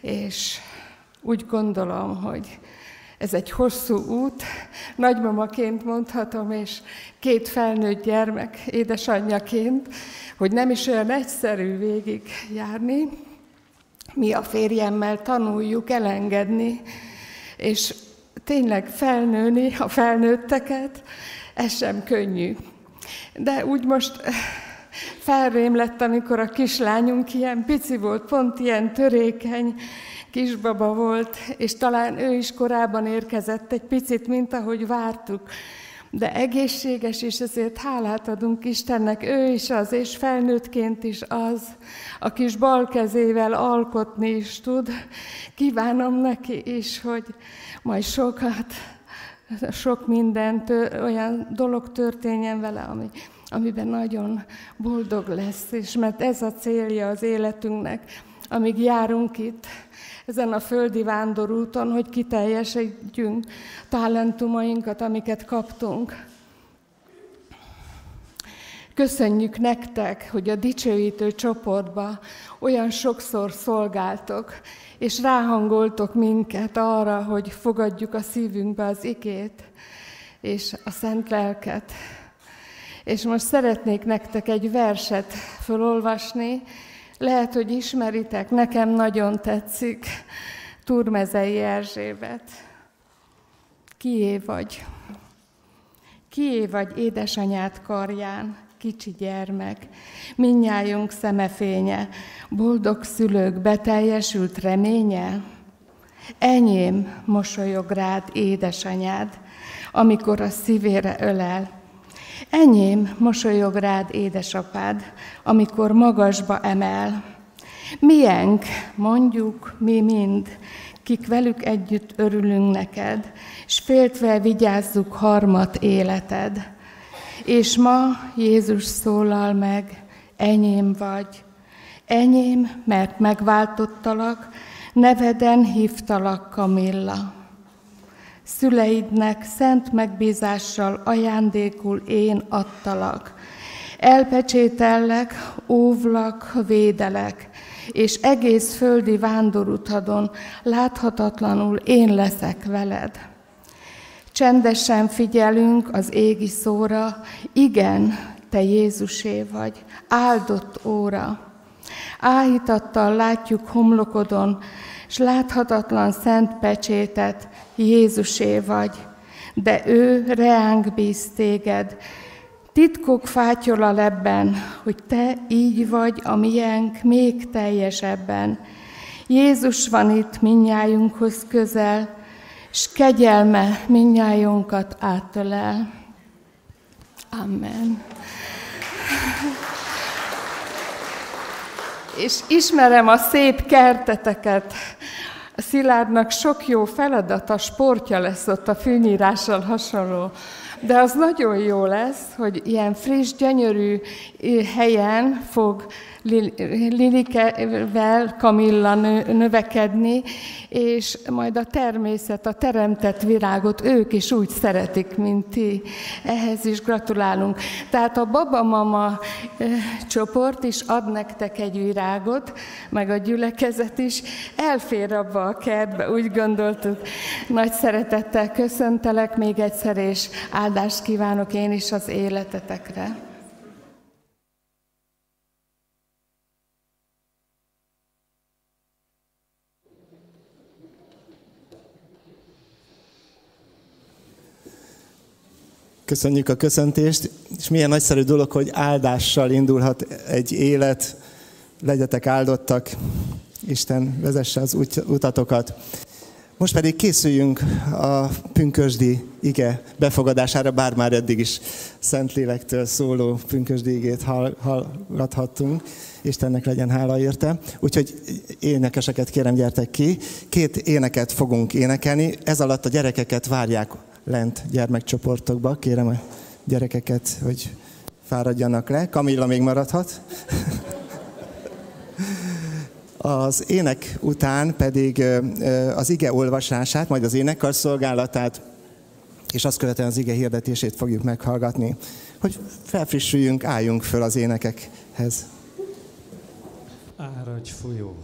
és úgy gondolom, hogy ez egy hosszú út, nagymamaként mondhatom, és két felnőtt gyermek édesanyjaként, hogy nem is olyan egyszerű végig járni. Mi a férjemmel tanuljuk elengedni, és tényleg felnőni a felnőtteket, ez sem könnyű. De úgy most felrém lett, amikor a kislányunk ilyen pici volt, pont ilyen törékeny, kisbaba volt, és talán ő is korábban érkezett egy picit, mint ahogy vártuk. De egészséges, és ezért hálát adunk Istennek, ő is az, és felnőttként is az, a kis bal kezével alkotni is tud. Kívánom neki is, hogy majd sokat, sok minden, olyan dolog történjen vele, ami, amiben nagyon boldog lesz, és mert ez a célja az életünknek, amíg járunk itt, ezen a földi vándorúton, hogy kiteljesítjünk talentumainkat, amiket kaptunk. Köszönjük nektek, hogy a dicsőítő csoportba olyan sokszor szolgáltok, és ráhangoltok minket arra, hogy fogadjuk a szívünkbe az igét és a szent lelket. És most szeretnék nektek egy verset felolvasni, lehet, hogy ismeritek, nekem nagyon tetszik Turmezei Erzsébet. Kié vagy? Kié vagy édesanyád karján, kicsi gyermek, minnyájunk szemefénye, boldog szülők beteljesült reménye? Enyém mosolyog rád édesanyád, amikor a szívére ölel, Enyém mosolyog rád, édesapád, amikor magasba emel. Mienk, mondjuk mi mind, kik velük együtt örülünk neked, és féltve vigyázzuk harmat életed. És ma Jézus szólal meg, enyém vagy, enyém, mert megváltottalak, neveden hívtalak Kamilla. Szüleidnek szent megbízással ajándékul én adtalak. Elpecsétellek, óvlak, védelek, és egész földi vándorutadon láthatatlanul én leszek veled. Csendesen figyelünk az égi szóra, igen, te Jézusé vagy, áldott óra. Áhítattal látjuk homlokodon, s láthatatlan szent pecsétet, Jézusé vagy, de ő reánk bíz téged. Titkok fátyol a lebben, hogy te így vagy a miénk még teljesebben. Jézus van itt minnyájunkhoz közel, s kegyelme minnyájunkat átölel. Amen. És ismerem a szép kerteteket. A Szilárdnak sok jó feladata, sportja lesz ott a fűnyírással hasonló. De az nagyon jó lesz, hogy ilyen friss, gyönyörű helyen fog Lilikevel, Kamilla növekedni, és majd a természet, a teremtett virágot ők is úgy szeretik, mint ti. Ehhez is gratulálunk. Tehát a baba-mama csoport is ad nektek egy virágot, meg a gyülekezet is, elfér abba a kertbe, úgy gondoltuk. Nagy szeretettel köszöntelek még egyszer, és áldást kívánok én is az életetekre. Köszönjük a köszöntést, és milyen nagyszerű dolog, hogy áldással indulhat egy élet. Legyetek áldottak, Isten vezesse az utatokat. Most pedig készüljünk a pünkösdi ige befogadására, bár már eddig is Szentlélektől szóló pünkösdi igét hallgathattunk. Istennek legyen hála érte. Úgyhogy énekeseket kérem, gyertek ki. Két éneket fogunk énekelni. Ez alatt a gyerekeket várják lent gyermekcsoportokba. Kérem a gyerekeket, hogy fáradjanak le. Kamilla még maradhat. Az ének után pedig az ige olvasását, majd az énekkar szolgálatát, és azt követően az ige hirdetését fogjuk meghallgatni, hogy felfrissüljünk, álljunk föl az énekekhez. Áradj folyó!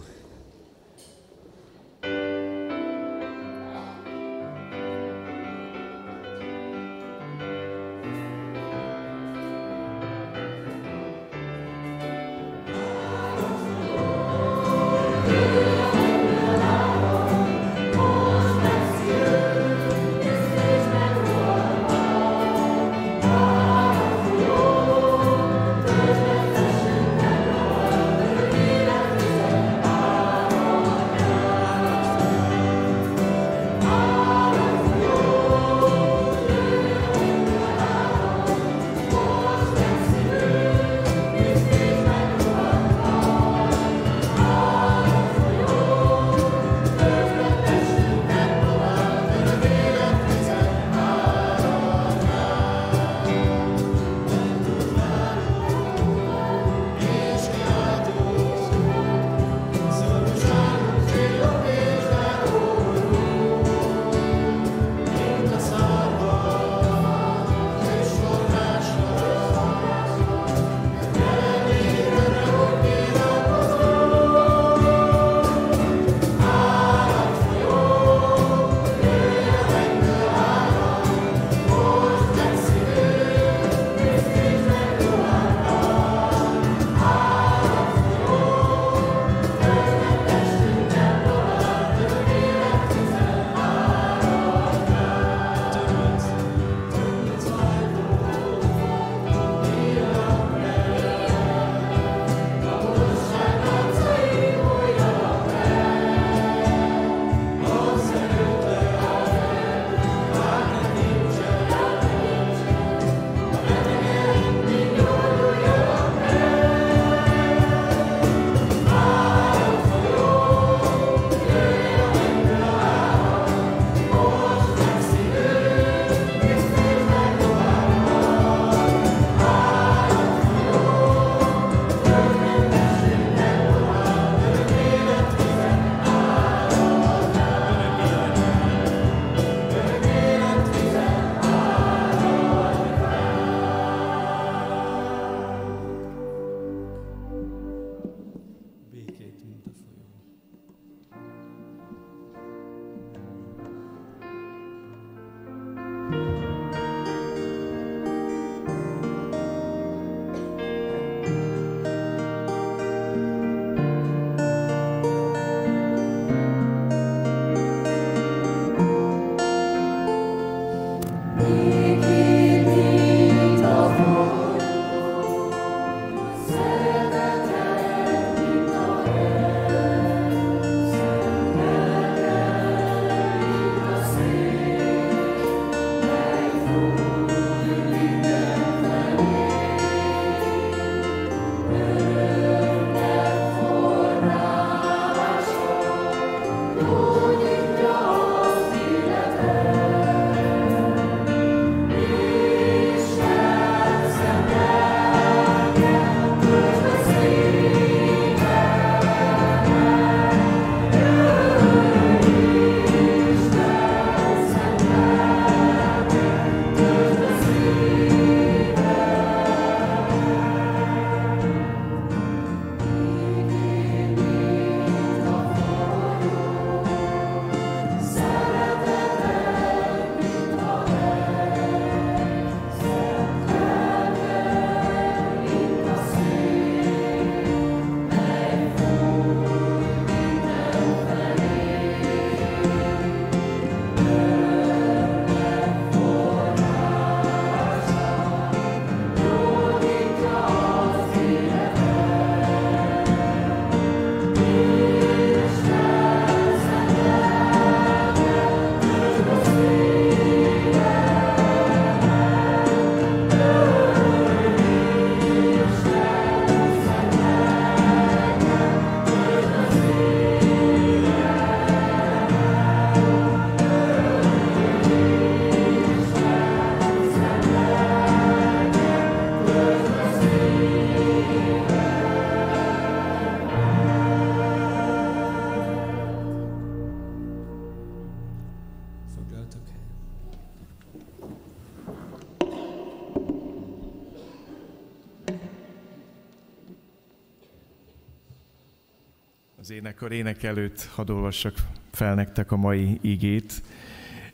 Énekar ének előtt hadd olvassak fel nektek a mai igét.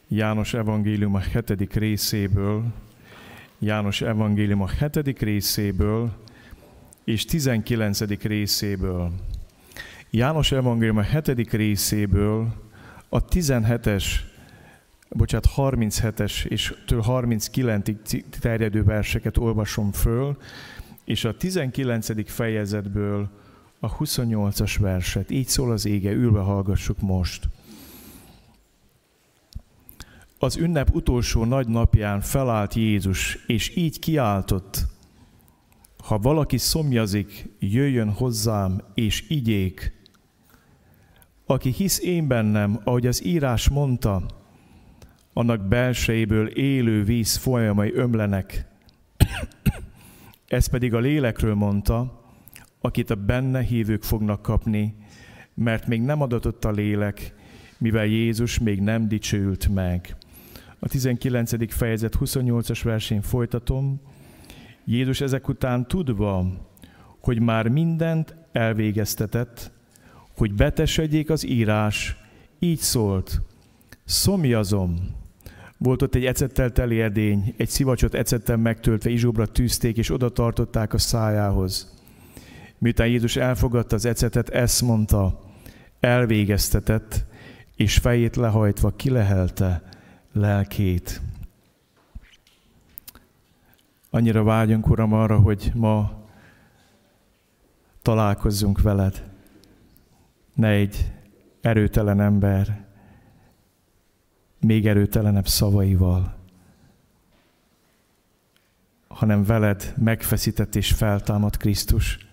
János evangélium a hetedik részéből, János evangélium a hetedik részéből és 19. részéből. János evangélium a hetedik részéből a 17-es, bocsánat, 37-es és 39-ig terjedő verseket olvasom föl, és a 19. fejezetből a 28-as verset. Így szól az ége, ülve hallgassuk most. Az ünnep utolsó nagy napján felállt Jézus, és így kiáltott, ha valaki szomjazik, jöjjön hozzám, és igyék. Aki hisz én bennem, ahogy az írás mondta, annak belsejéből élő víz folyamai ömlenek. Ez pedig a lélekről mondta, akit a benne hívők fognak kapni, mert még nem adatott a lélek, mivel Jézus még nem dicsőült meg. A 19. fejezet 28-as versén folytatom. Jézus ezek után tudva, hogy már mindent elvégeztetett, hogy betesedjék az írás, így szólt, szomjazom. Volt ott egy ecettel teli edény, egy szivacsot ecettel megtöltve izsóbra tűzték, és oda tartották a szájához. Miután Jézus elfogadta az ecetet, ezt mondta, elvégeztetett, és fejét lehajtva kilehelte lelkét. Annyira vágyunk, Uram, arra, hogy ma találkozzunk veled. Ne egy erőtelen ember, még erőtelenebb szavaival, hanem veled megfeszített és feltámad Krisztus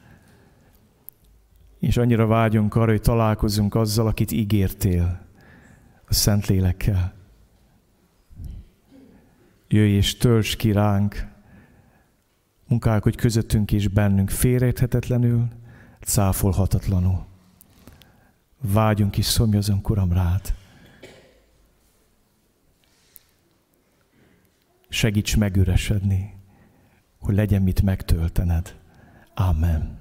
és annyira vágyunk arra, hogy találkozzunk azzal, akit ígértél, a Szentlélekkel. Jöjj és tölts ki ránk, munkálkodj közöttünk és bennünk félreérthetetlenül, cáfolhatatlanul. Vágyunk és szomjazunk, Uram, rád. Segíts megüresedni, hogy legyen mit megtöltened. Amen.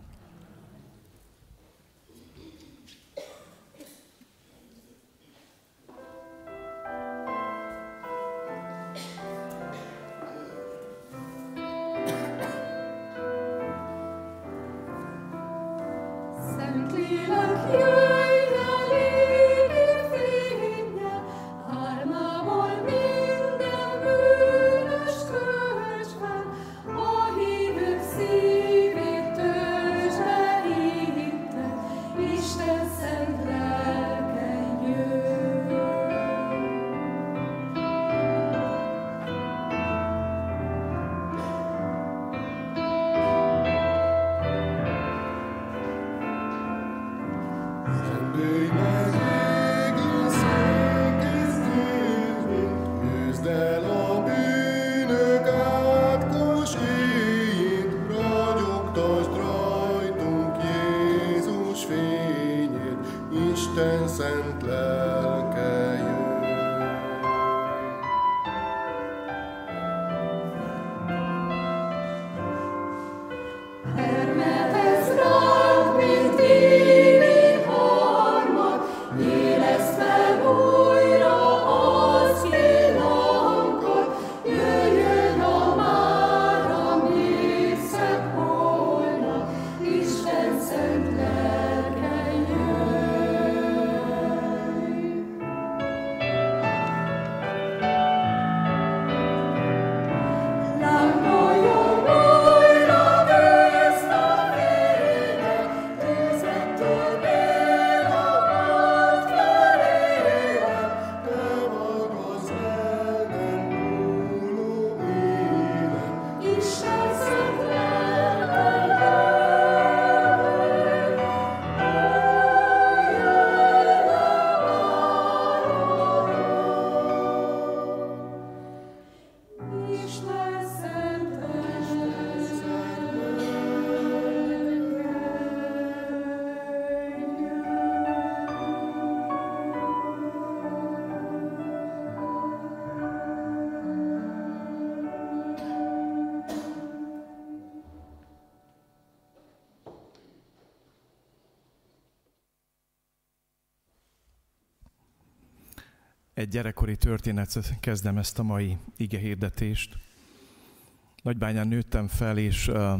Egy gyerekkori történet kezdem ezt a mai ige hirdetést. Nagybányán nőttem fel, és uh,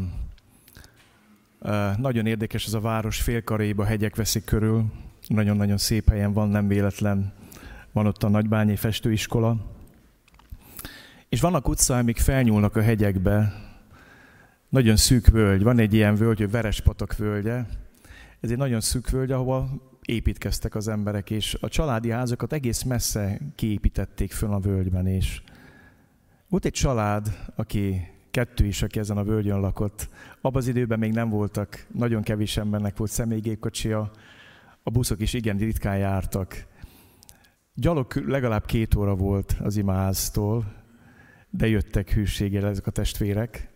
uh, nagyon érdekes ez a város félkaréba, hegyek veszik körül. Nagyon-nagyon szép helyen van, nem véletlen. Van ott a Nagybányi festőiskola. És vannak utcák, amik felnyúlnak a hegyekbe. Nagyon szűk völgy. Van egy ilyen völgy, hogy Verespatak völgye. Ez egy nagyon szűk völgy, ahova építkeztek az emberek, és a családi házakat egész messze kiépítették föl a völgyben, és volt egy család, aki kettő is, aki ezen a völgyön lakott. Abban az időben még nem voltak, nagyon kevés embernek volt személygépkocsia, a buszok is igen ritkán jártak. Gyalog legalább két óra volt az imaháztól, de jöttek hűséggel ezek a testvérek.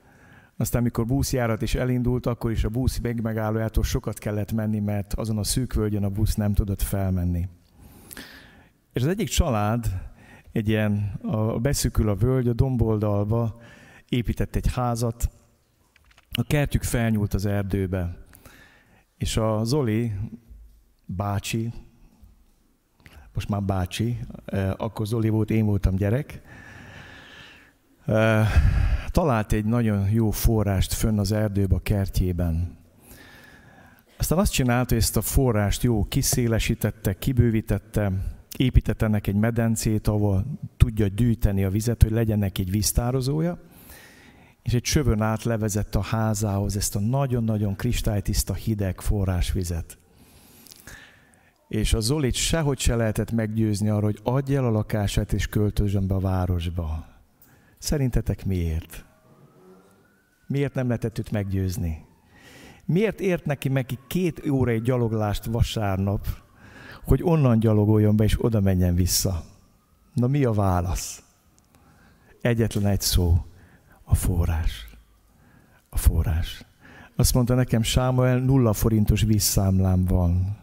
Aztán, mikor buszjárat is elindult, akkor is a busz megmegállójától sokat kellett menni, mert azon a szűk völgyön a busz nem tudott felmenni. És az egyik család, egy ilyen, a beszükül a völgy, a domboldalba épített egy házat, a kertjük felnyúlt az erdőbe, és a Zoli bácsi, most már bácsi, eh, akkor Zoli volt, én voltam gyerek, talált egy nagyon jó forrást fönn az erdőbe, a kertjében. Aztán azt csinálta, hogy ezt a forrást jó kiszélesítette, kibővítette, épített ennek egy medencét, ahol tudja gyűjteni a vizet, hogy legyen neki egy víztározója, és egy csövön át levezette a házához ezt a nagyon-nagyon kristálytiszta hideg forrásvizet. És a Zolit sehogy se lehetett meggyőzni arra, hogy adja el a lakását és költözön be a városba. Szerintetek miért? Miért nem lehetett őt meggyőzni? Miért ért neki meg két óra egy gyaloglást vasárnap, hogy onnan gyalogoljon be és oda menjen vissza? Na mi a válasz? Egyetlen egy szó. A forrás. A forrás. Azt mondta nekem Sámuel, nulla forintos vízszámlám van.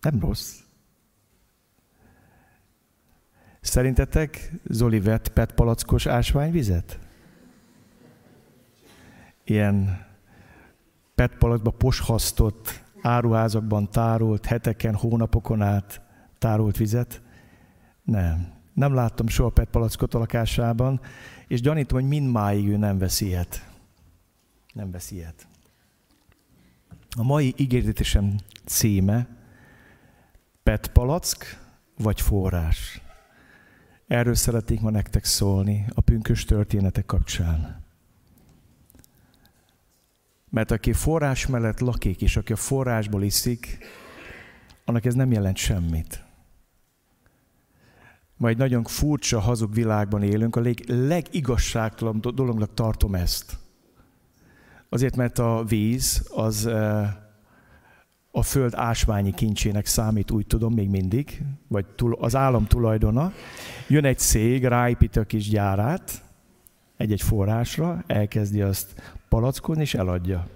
Nem rossz. Szerintetek Zoli vett PET palackos ásványvizet? Ilyen PET palackba poshasztott, áruházakban tárolt, heteken, hónapokon át tárolt vizet? Nem. Nem láttam soha PET palackot a lakásában, és gyanítom, hogy mindmáig ő nem veszi ilyet. Nem veszi ilyet. A mai ígéretésem címe PET palack vagy forrás. Erről szeretnék ma nektek szólni a pünkös történetek kapcsán. Mert aki forrás mellett lakik, és aki a forrásból iszik, annak ez nem jelent semmit. Majd nagyon furcsa, hazug világban élünk, a leg, legigazságtalan dolognak tartom ezt. Azért, mert a víz az eh, a föld ásványi kincsének számít, úgy tudom, még mindig, vagy az állam tulajdona. Jön egy cég, ráépíti a kis gyárát egy-egy forrásra, elkezdi azt palackolni és eladja.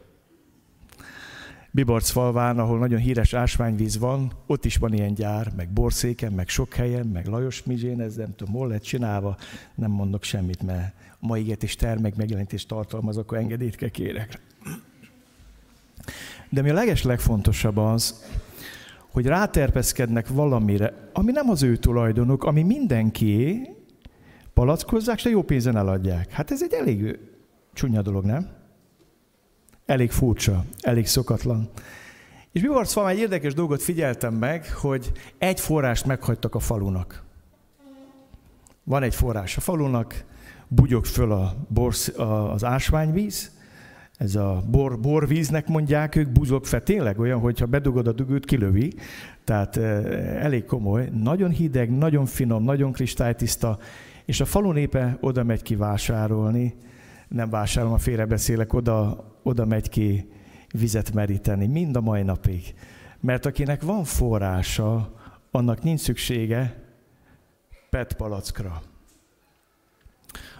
Bibarc falván, ahol nagyon híres ásványvíz van, ott is van ilyen gyár, meg Borszéken, meg sok helyen, meg Lajos Mizsén, ez nem tudom, hol lett csinálva, nem mondok semmit, mert mai és termék megjelentés tartalmaz, akkor engedélyt kell kérek. De mi a leges legfontosabb az, hogy ráterpeszkednek valamire, ami nem az ő tulajdonuk, ami mindenki palackozzák, és jó pénzen eladják. Hát ez egy elég csúnya dolog, nem? Elég furcsa, elég szokatlan. És szóval egy érdekes dolgot figyeltem meg, hogy egy forrást meghagytak a falunak. Van egy forrás a falunak, bugyog föl a borsz, az ásványvíz, ez a bor, borvíznek mondják ők, buzogfe, tényleg olyan, hogyha bedugod a dugót, kilövi. Tehát elég komoly, nagyon hideg, nagyon finom, nagyon kristálytiszta, és a falu népe oda megy ki vásárolni, nem vásárolom, a félrebeszélek, oda, oda megy ki vizet meríteni, mind a mai napig. Mert akinek van forrása, annak nincs szüksége PET palackra.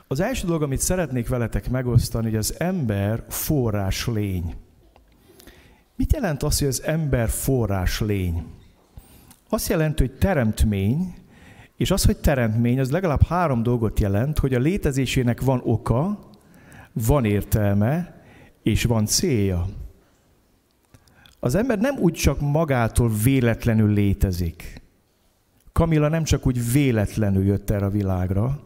Az első dolog, amit szeretnék veletek megosztani, hogy az ember forrás lény. Mit jelent az, hogy az ember forrás lény? Azt jelenti, hogy teremtmény, és az, hogy teremtmény, az legalább három dolgot jelent, hogy a létezésének van oka, van értelme, és van célja. Az ember nem úgy csak magától véletlenül létezik. Kamila nem csak úgy véletlenül jött erre a világra,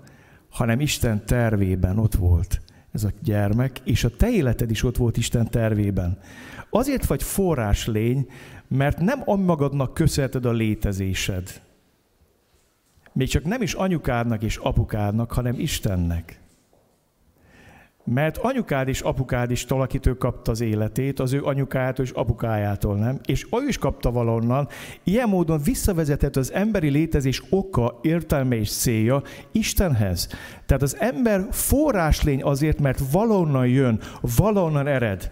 hanem Isten tervében ott volt ez a gyermek, és a te életed is ott volt Isten tervében. Azért vagy forrás lény, mert nem magadnak köszönheted a létezésed. Még csak nem is anyukádnak és apukádnak, hanem Istennek. Mert anyukád és apukád is talakitől kapta az életét, az ő anyukájától és apukájától, nem? És ő is kapta valonnan. Ilyen módon visszavezetett az emberi létezés oka, értelme és célja Istenhez. Tehát az ember forráslény azért, mert valonnan jön, valonnan ered.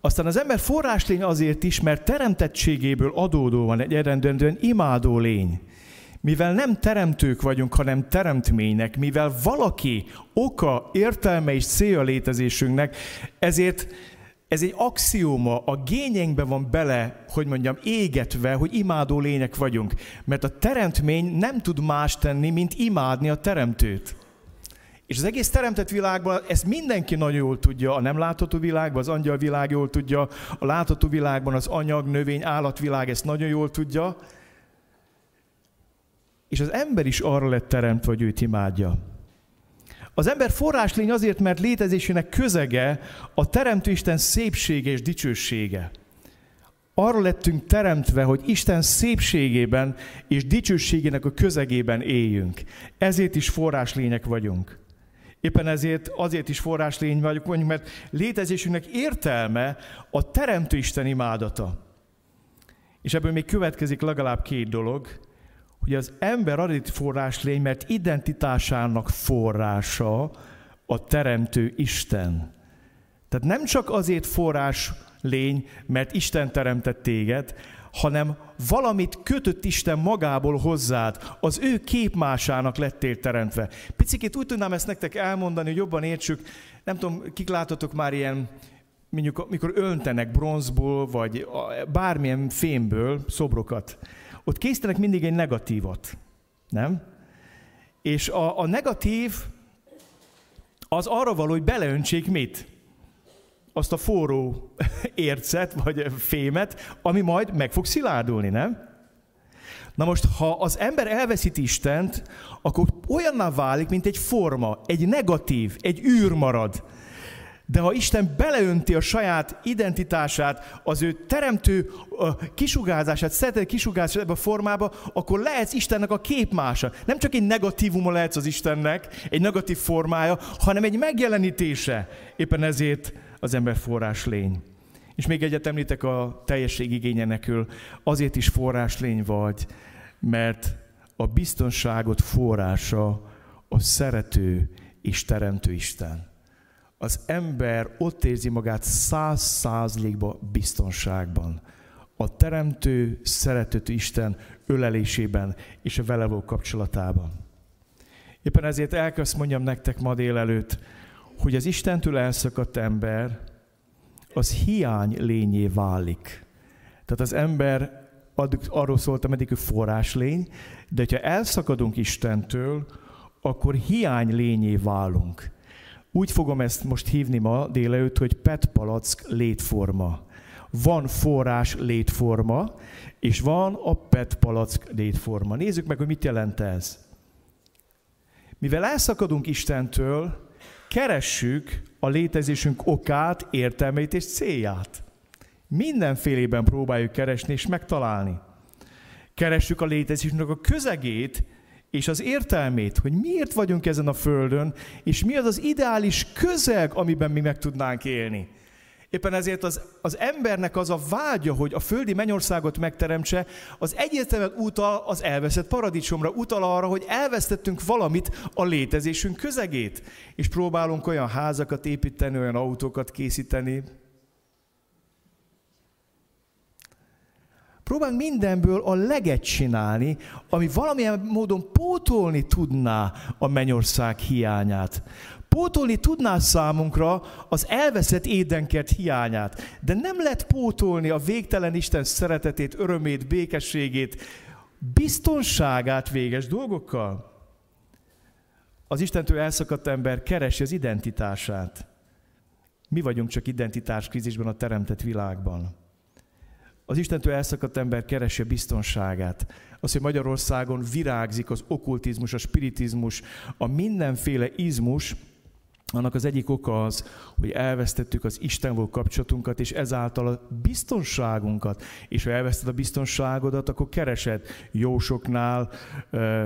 Aztán az ember forráslény azért is, mert teremtettségéből adódóan egy eredendően imádó lény. Mivel nem teremtők vagyunk, hanem teremtménynek, mivel valaki oka, értelme és célja létezésünknek, ezért ez egy axióma, a gényeinkben van bele, hogy mondjam, égetve, hogy imádó lények vagyunk. Mert a teremtmény nem tud más tenni, mint imádni a teremtőt. És az egész teremtett világban ezt mindenki nagyon jól tudja, a nem látható világban, az angyal világ jól tudja, a látható világban az anyag, növény, állatvilág ezt nagyon jól tudja, és az ember is arra lett teremtve, hogy őt imádja. Az ember forráslény azért, mert létezésének közege a Teremtő Isten szépsége és dicsősége. Arra lettünk teremtve, hogy Isten szépségében és dicsőségének a közegében éljünk. Ezért is forráslények vagyunk. Éppen ezért azért is forráslény vagyunk, mondjuk, mert létezésünknek értelme a Teremtő Isten imádata. És ebből még következik legalább két dolog hogy az ember adott forráslény, mert identitásának forrása a teremtő Isten. Tehát nem csak azért forrás lény, mert Isten teremtett téged, hanem valamit kötött Isten magából hozzád, az ő képmásának lettél teremtve. Picikét úgy tudnám ezt nektek elmondani, hogy jobban értsük, nem tudom, kik látotok már ilyen, mondjuk, mikor öntenek bronzból, vagy bármilyen fémből szobrokat ott készítenek mindig egy negatívat, nem? És a, a negatív az arra való, hogy beleöntsék mit? Azt a forró ércet, vagy fémet, ami majd meg fog szilárdulni, nem? Na most, ha az ember elveszít Istent, akkor olyanná válik, mint egy forma, egy negatív, egy űr marad. De ha Isten beleönti a saját identitását, az ő teremtő kisugárzását, szeretet kisugárzását ebbe a formába, akkor lehetsz Istennek a képmása. Nem csak egy negatívuma lehetsz az Istennek, egy negatív formája, hanem egy megjelenítése. Éppen ezért az ember forrás lény. És még egyet említek a teljesség igényenekül, azért is forrás lény vagy, mert a biztonságot forrása a szerető és teremtő Isten az ember ott érzi magát száz százalékban biztonságban. A teremtő, szerető Isten ölelésében és a vele való kapcsolatában. Éppen ezért el mondjam nektek ma délelőtt, hogy az Istentől elszakadt ember, az hiány lényé válik. Tehát az ember, arról szóltam eddig, hogy forráslény, de ha elszakadunk Istentől, akkor hiány lényé válunk. Úgy fogom ezt most hívni ma délelőtt, hogy PET palack létforma. Van forrás létforma, és van a PET palack létforma. Nézzük meg, hogy mit jelent ez. Mivel elszakadunk Istentől, keressük a létezésünk okát, értelmeit és célját. Mindenfélében próbáljuk keresni és megtalálni. Keressük a létezésünknek a közegét, és az értelmét, hogy miért vagyunk ezen a földön, és mi az az ideális közeg, amiben mi meg tudnánk élni. Éppen ezért az, az embernek az a vágya, hogy a földi mennyországot megteremtse, az egyértelműen utal az elveszett paradicsomra, utal arra, hogy elvesztettünk valamit a létezésünk közegét, és próbálunk olyan házakat építeni, olyan autókat készíteni, Próbálunk mindenből a leget csinálni, ami valamilyen módon pótolni tudná a mennyország hiányát. Pótolni tudná számunkra az elveszett édenkert hiányát, de nem lehet pótolni a végtelen Isten szeretetét, örömét, békességét, biztonságát véges dolgokkal. Az Istentől elszakadt ember keresi az identitását. Mi vagyunk csak identitáskrízisben a teremtett világban. Az Istentől elszakadt ember keresi a biztonságát. Az, hogy Magyarországon virágzik az okkultizmus, a spiritizmus, a mindenféle izmus, annak az egyik oka az, hogy elvesztettük az Istenvel kapcsolatunkat, és ezáltal a biztonságunkat. És ha elveszted a biztonságodat, akkor keresed jósoknál,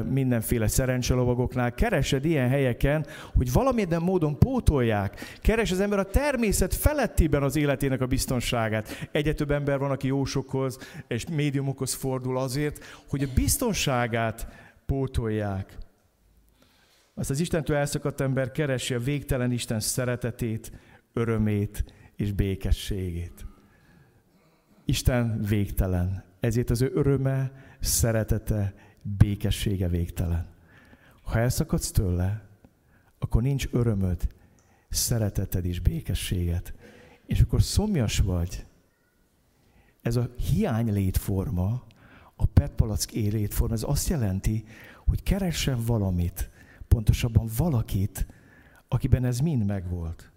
mindenféle szerencselovagoknál, keresed ilyen helyeken, hogy valamilyen módon pótolják. Keres az ember a természet felettiben az életének a biztonságát. Egyre több ember van, aki jósokhoz és médiumokhoz fordul azért, hogy a biztonságát pótolják. Az az Istentől elszakadt ember keresi a végtelen Isten szeretetét, örömét és békességét. Isten végtelen, ezért az ő öröme, szeretete, békessége végtelen. Ha elszakadsz tőle, akkor nincs örömöd, szereteted és békességed. És akkor szomjas vagy. Ez a hiány létforma, a petpalack létforma, ez azt jelenti, hogy keressen valamit, pontosabban valakit, akiben ez mind megvolt.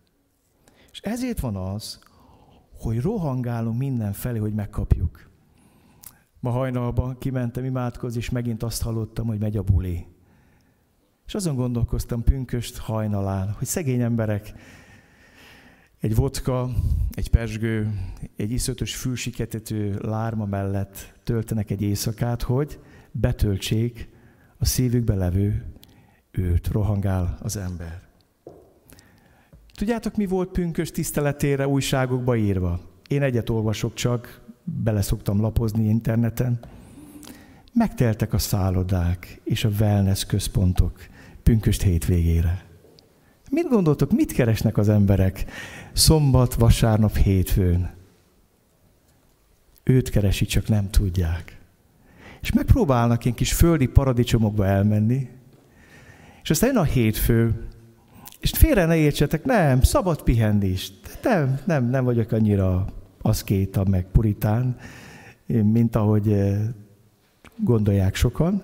És ezért van az, hogy rohangálunk mindenfelé, hogy megkapjuk. Ma hajnalban kimentem imádkozni, és megint azt hallottam, hogy megy a buli. És azon gondolkoztam pünköst hajnalán, hogy szegény emberek egy vodka, egy pesgő, egy iszötös fülsiketető lárma mellett töltenek egy éjszakát, hogy betöltsék a szívükbe levő őt, rohangál az ember. Tudjátok, mi volt pünkös tiszteletére újságokba írva? Én egyet olvasok csak, bele szoktam lapozni interneten. Megteltek a szállodák és a wellness központok pünköst hétvégére. Mit gondoltok, mit keresnek az emberek szombat, vasárnap, hétfőn? Őt keresi, csak nem tudják. És megpróbálnak ilyen kis földi paradicsomokba elmenni, és aztán jön a hétfő, és félre ne értsetek, nem, szabad pihenni is. Nem, nem, nem vagyok annyira aszkéta, meg puritán, mint ahogy eh, gondolják sokan.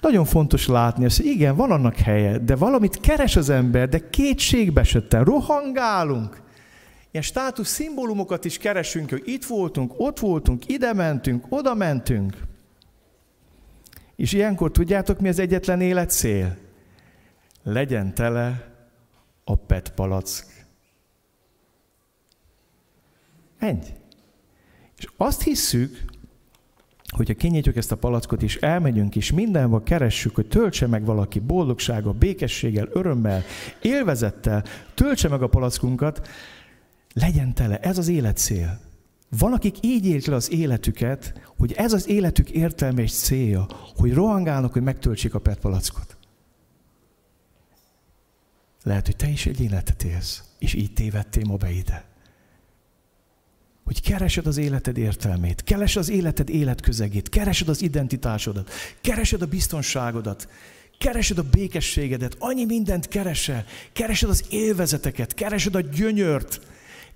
Nagyon fontos látni hogy igen, van annak helye, de valamit keres az ember, de kétségbe esetten, rohangálunk. Ilyen státusz szimbólumokat is keresünk, hogy itt voltunk, ott voltunk, ide mentünk, oda mentünk. És ilyenkor tudjátok, mi az egyetlen élet cél? Legyen tele a PET palack. Ennyi. És azt hisszük, hogyha kinyitjuk ezt a palackot, és elmegyünk, és mindenhol keressük, hogy töltse meg valaki boldogsága, békességgel, örömmel, élvezettel, töltse meg a palackunkat, legyen tele. Ez az életcél. Van, akik így élik le az életüket, hogy ez az életük értelme és célja, hogy rohangálnak, hogy megtöltsék a PET palackot. Lehet, hogy te is egy életet élsz, és így tévedtél ma be ide. Hogy keresed az életed értelmét, keresed az életed életközegét, keresed az identitásodat, keresed a biztonságodat, keresed a békességedet, annyi mindent keresel, keresed az élvezeteket, keresed a gyönyört,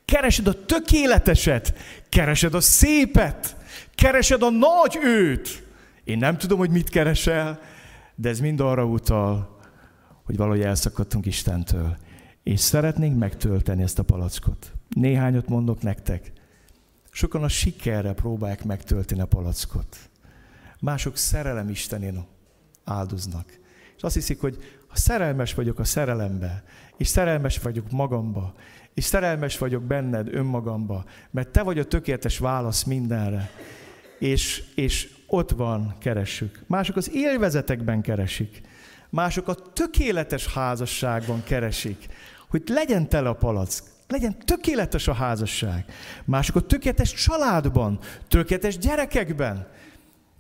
keresed a tökéleteset, keresed a szépet, keresed a nagy őt. Én nem tudom, hogy mit keresel, de ez mind arra utal, hogy valahogy elszakadtunk Istentől. És szeretnénk megtölteni ezt a palackot. Néhányat mondok nektek. Sokan a sikerre próbálják megtölteni a palackot. Mások szerelem Istenén áldoznak. És azt hiszik, hogy ha szerelmes vagyok a szerelembe, és szerelmes vagyok magamba, és szerelmes vagyok benned önmagamba, mert te vagy a tökéletes válasz mindenre, és, és ott van, keressük. Mások az élvezetekben keresik. Mások a tökéletes házasságban keresik, hogy legyen tele a palack, legyen tökéletes a házasság. Mások a tökéletes családban, tökéletes gyerekekben.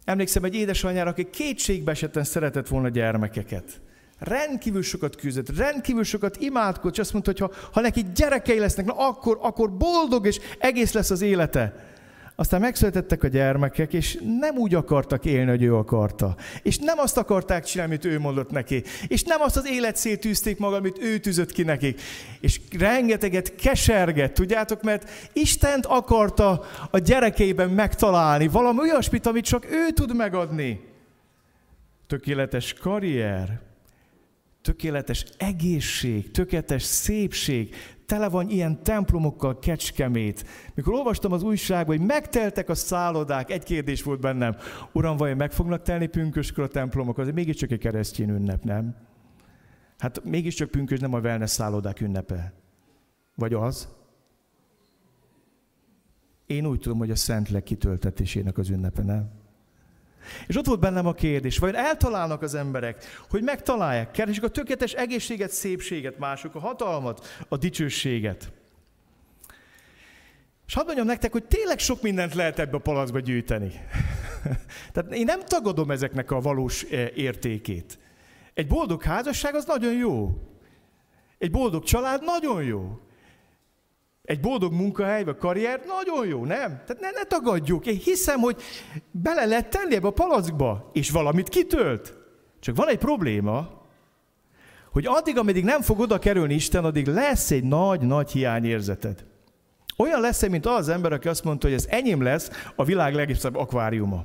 Emlékszem egy édesanyára, aki kétségbe esetten szeretett volna gyermekeket. Rendkívül sokat küzdött, rendkívül sokat imádkozott, és azt mondta, hogy ha, ha neki gyerekei lesznek, na akkor, akkor boldog és egész lesz az élete. Aztán megszületettek a gyermekek, és nem úgy akartak élni, hogy ő akarta. És nem azt akarták csinálni, amit ő mondott neki. És nem azt az életszét tűzték maga, amit ő tűzött ki nekik. És rengeteget keserget, tudjátok, mert Istent akarta a gyerekeiben megtalálni. Valami olyasmit, amit csak ő tud megadni. Tökéletes karrier, tökéletes egészség, tökéletes szépség, tele van ilyen templomokkal kecskemét. Mikor olvastam az újságban, hogy megteltek a szállodák, egy kérdés volt bennem, Uram, vajon meg fognak telni pünköskor a templomok? Az mégiscsak egy keresztény ünnep, nem? Hát mégiscsak pünkös nem a wellness szállodák ünnepe. Vagy az? Én úgy tudom, hogy a Szentlek kitöltetésének az ünnepe, nem? És ott volt bennem a kérdés, vagy eltalálnak az emberek, hogy megtalálják, keresik a tökéletes egészséget, szépséget, mások a hatalmat, a dicsőséget. És hadd mondjam nektek, hogy tényleg sok mindent lehet ebbe a palacba gyűjteni. Tehát én nem tagadom ezeknek a valós eh, értékét. Egy boldog házasság az nagyon jó. Egy boldog család nagyon jó. Egy boldog munkahely, vagy karrier nagyon jó, nem? Tehát ne, ne tagadjuk. Én hiszem, hogy bele lehet tenni ebbe a palackba, és valamit kitölt. Csak van egy probléma, hogy addig, ameddig nem fog oda kerülni Isten, addig lesz egy nagy-nagy hiányérzeted. Olyan lesz mint az ember, aki azt mondta, hogy ez enyém lesz a világ legszebb akváriuma.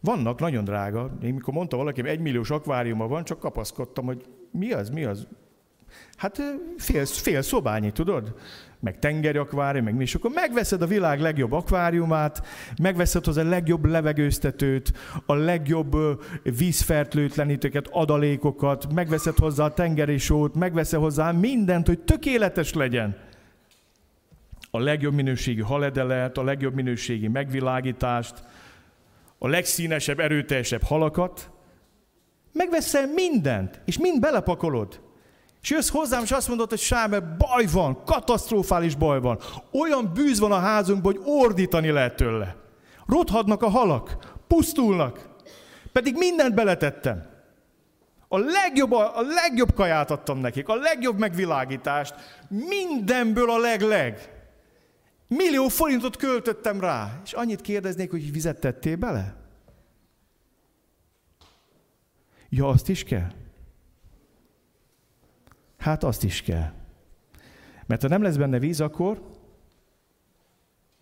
Vannak nagyon drága. Én mikor mondta valaki, egy milliós akváriuma van, csak kapaszkodtam, hogy mi az, mi az. Hát fél, fél szobányi, tudod? Meg tengeri akvárium, meg mi, és akkor megveszed a világ legjobb akváriumát, megveszed hozzá a legjobb levegőztetőt, a legjobb vízfertőtlenítőket, adalékokat, megveszed hozzá a tengeri sót, megveszed hozzá mindent, hogy tökéletes legyen. A legjobb minőségű haledelet, a legjobb minőségi megvilágítást, a legszínesebb, erőteljesebb halakat, megveszel mindent, és mind belepakolod. És jössz hozzám, és azt mondod, hogy Sáme, baj van, katasztrofális baj van. Olyan bűz van a házunkban, hogy ordítani lehet tőle. Rothadnak a halak, pusztulnak. Pedig mindent beletettem. A legjobb, a legjobb kaját adtam nekik, a legjobb megvilágítást, mindenből a legleg. Millió forintot költöttem rá, és annyit kérdeznék, hogy vizet tettél bele? Ja, azt is kell? Hát azt is kell. Mert ha nem lesz benne víz, akkor,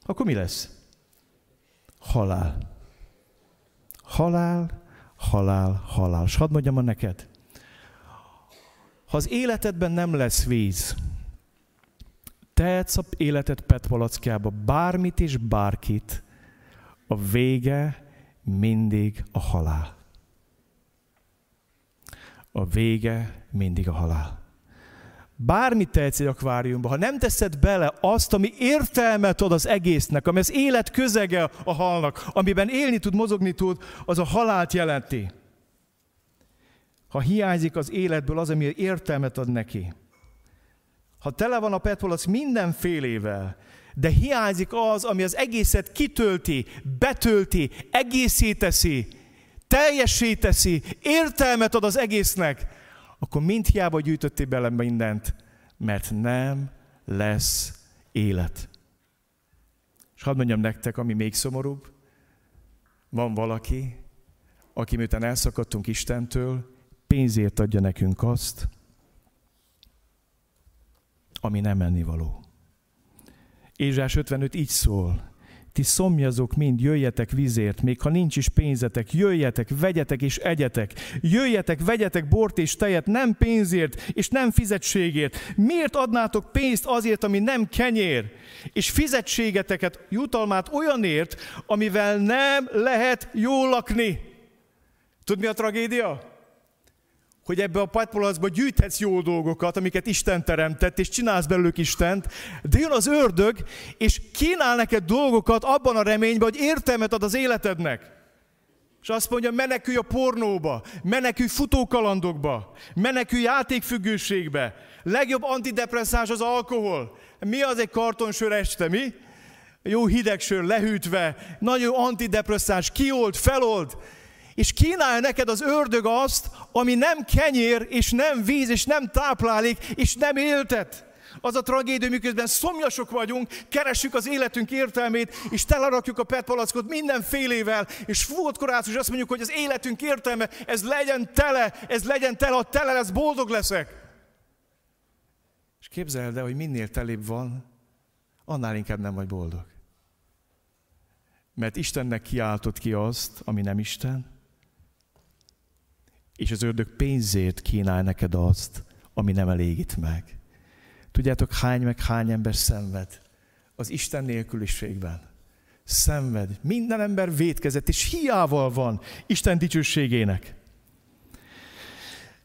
akkor mi lesz? Halál. Halál, halál, halál. És hadd mondjam a neked, ha az életedben nem lesz víz, tehetsz a életed petpalackába bármit és bárkit, a vége mindig a halál. A vége mindig a halál. Bármit tehetsz egy akváriumba, ha nem teszed bele azt, ami értelmet ad az egésznek, ami az élet közege a halnak, amiben élni tud, mozogni tud, az a halált jelenti. Ha hiányzik az életből az, ami értelmet ad neki, ha tele van a petpolac mindenfélével, de hiányzik az, ami az egészet kitölti, betölti, egészé teszi, értelmet ad az egésznek, akkor mind hiába gyűjtöttél bele mindent, mert nem lesz élet. És hadd mondjam nektek, ami még szomorúbb, van valaki, aki miután elszakadtunk Istentől, pénzért adja nekünk azt, ami nem ennivaló. Ézsás 55 így szól. Ti szomjazok mind, jöjjetek vizért, még ha nincs is pénzetek, jöjjetek, vegyetek és egyetek. Jöjjetek, vegyetek bort és tejet, nem pénzért és nem fizetségért. Miért adnátok pénzt azért, ami nem kenyér? És fizetségeteket, jutalmát olyanért, amivel nem lehet jól lakni. Tud mi a tragédia? Hogy ebbe a padpolacba gyűjthetsz jó dolgokat, amiket Isten teremtett, és csinálsz belőlük Istent, de jön az ördög, és kínál neked dolgokat abban a reményben, hogy értelmet ad az életednek. És azt mondja, menekülj a pornóba, menekülj futókalandokba, menekülj játékfüggőségbe. Legjobb antidepresszáns az alkohol. Mi az egy kartonsör este, mi? Jó hideg sör lehűtve, nagyon antidepresszáns, kiold, felold és kínálja neked az ördög azt, ami nem kenyér, és nem víz, és nem táplálék, és nem éltet. Az a tragédia, miközben szomjasok vagyunk, keressük az életünk értelmét, és telerakjuk a petpalackot mindenfélével, és fuvottkorász, és azt mondjuk, hogy az életünk értelme, ez legyen tele, ez legyen tele, ha tele lesz, boldog leszek. És képzeld el, hogy minél telébb van, annál inkább nem vagy boldog. Mert Istennek kiáltott ki azt, ami nem Isten, és az ördög pénzért kínál neked azt, ami nem elégít meg. Tudjátok, hány meg hány ember szenved az Isten nélküliségben. Szenved. Minden ember vétkezett, és hiával van Isten dicsőségének.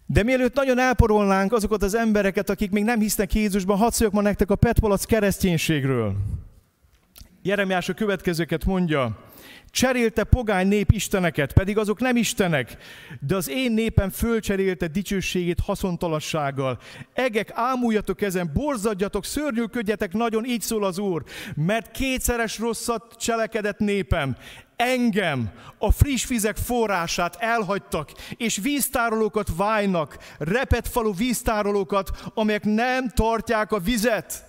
De mielőtt nagyon elporolnánk azokat az embereket, akik még nem hisznek Jézusban, hadd szóljak ma nektek a Petpolac kereszténységről. Jeremiás a következőket mondja, Cserélte pogány nép isteneket, pedig azok nem istenek, de az én népem fölcserélte dicsőségét haszontalassággal. Egek, ámuljatok ezen, borzadjatok, szörnyűködjetek nagyon, így szól az Úr, mert kétszeres rosszat cselekedett népem. Engem, a friss vizek forrását elhagytak, és víztárolókat vájnak, repet falu víztárolókat, amelyek nem tartják a vizet.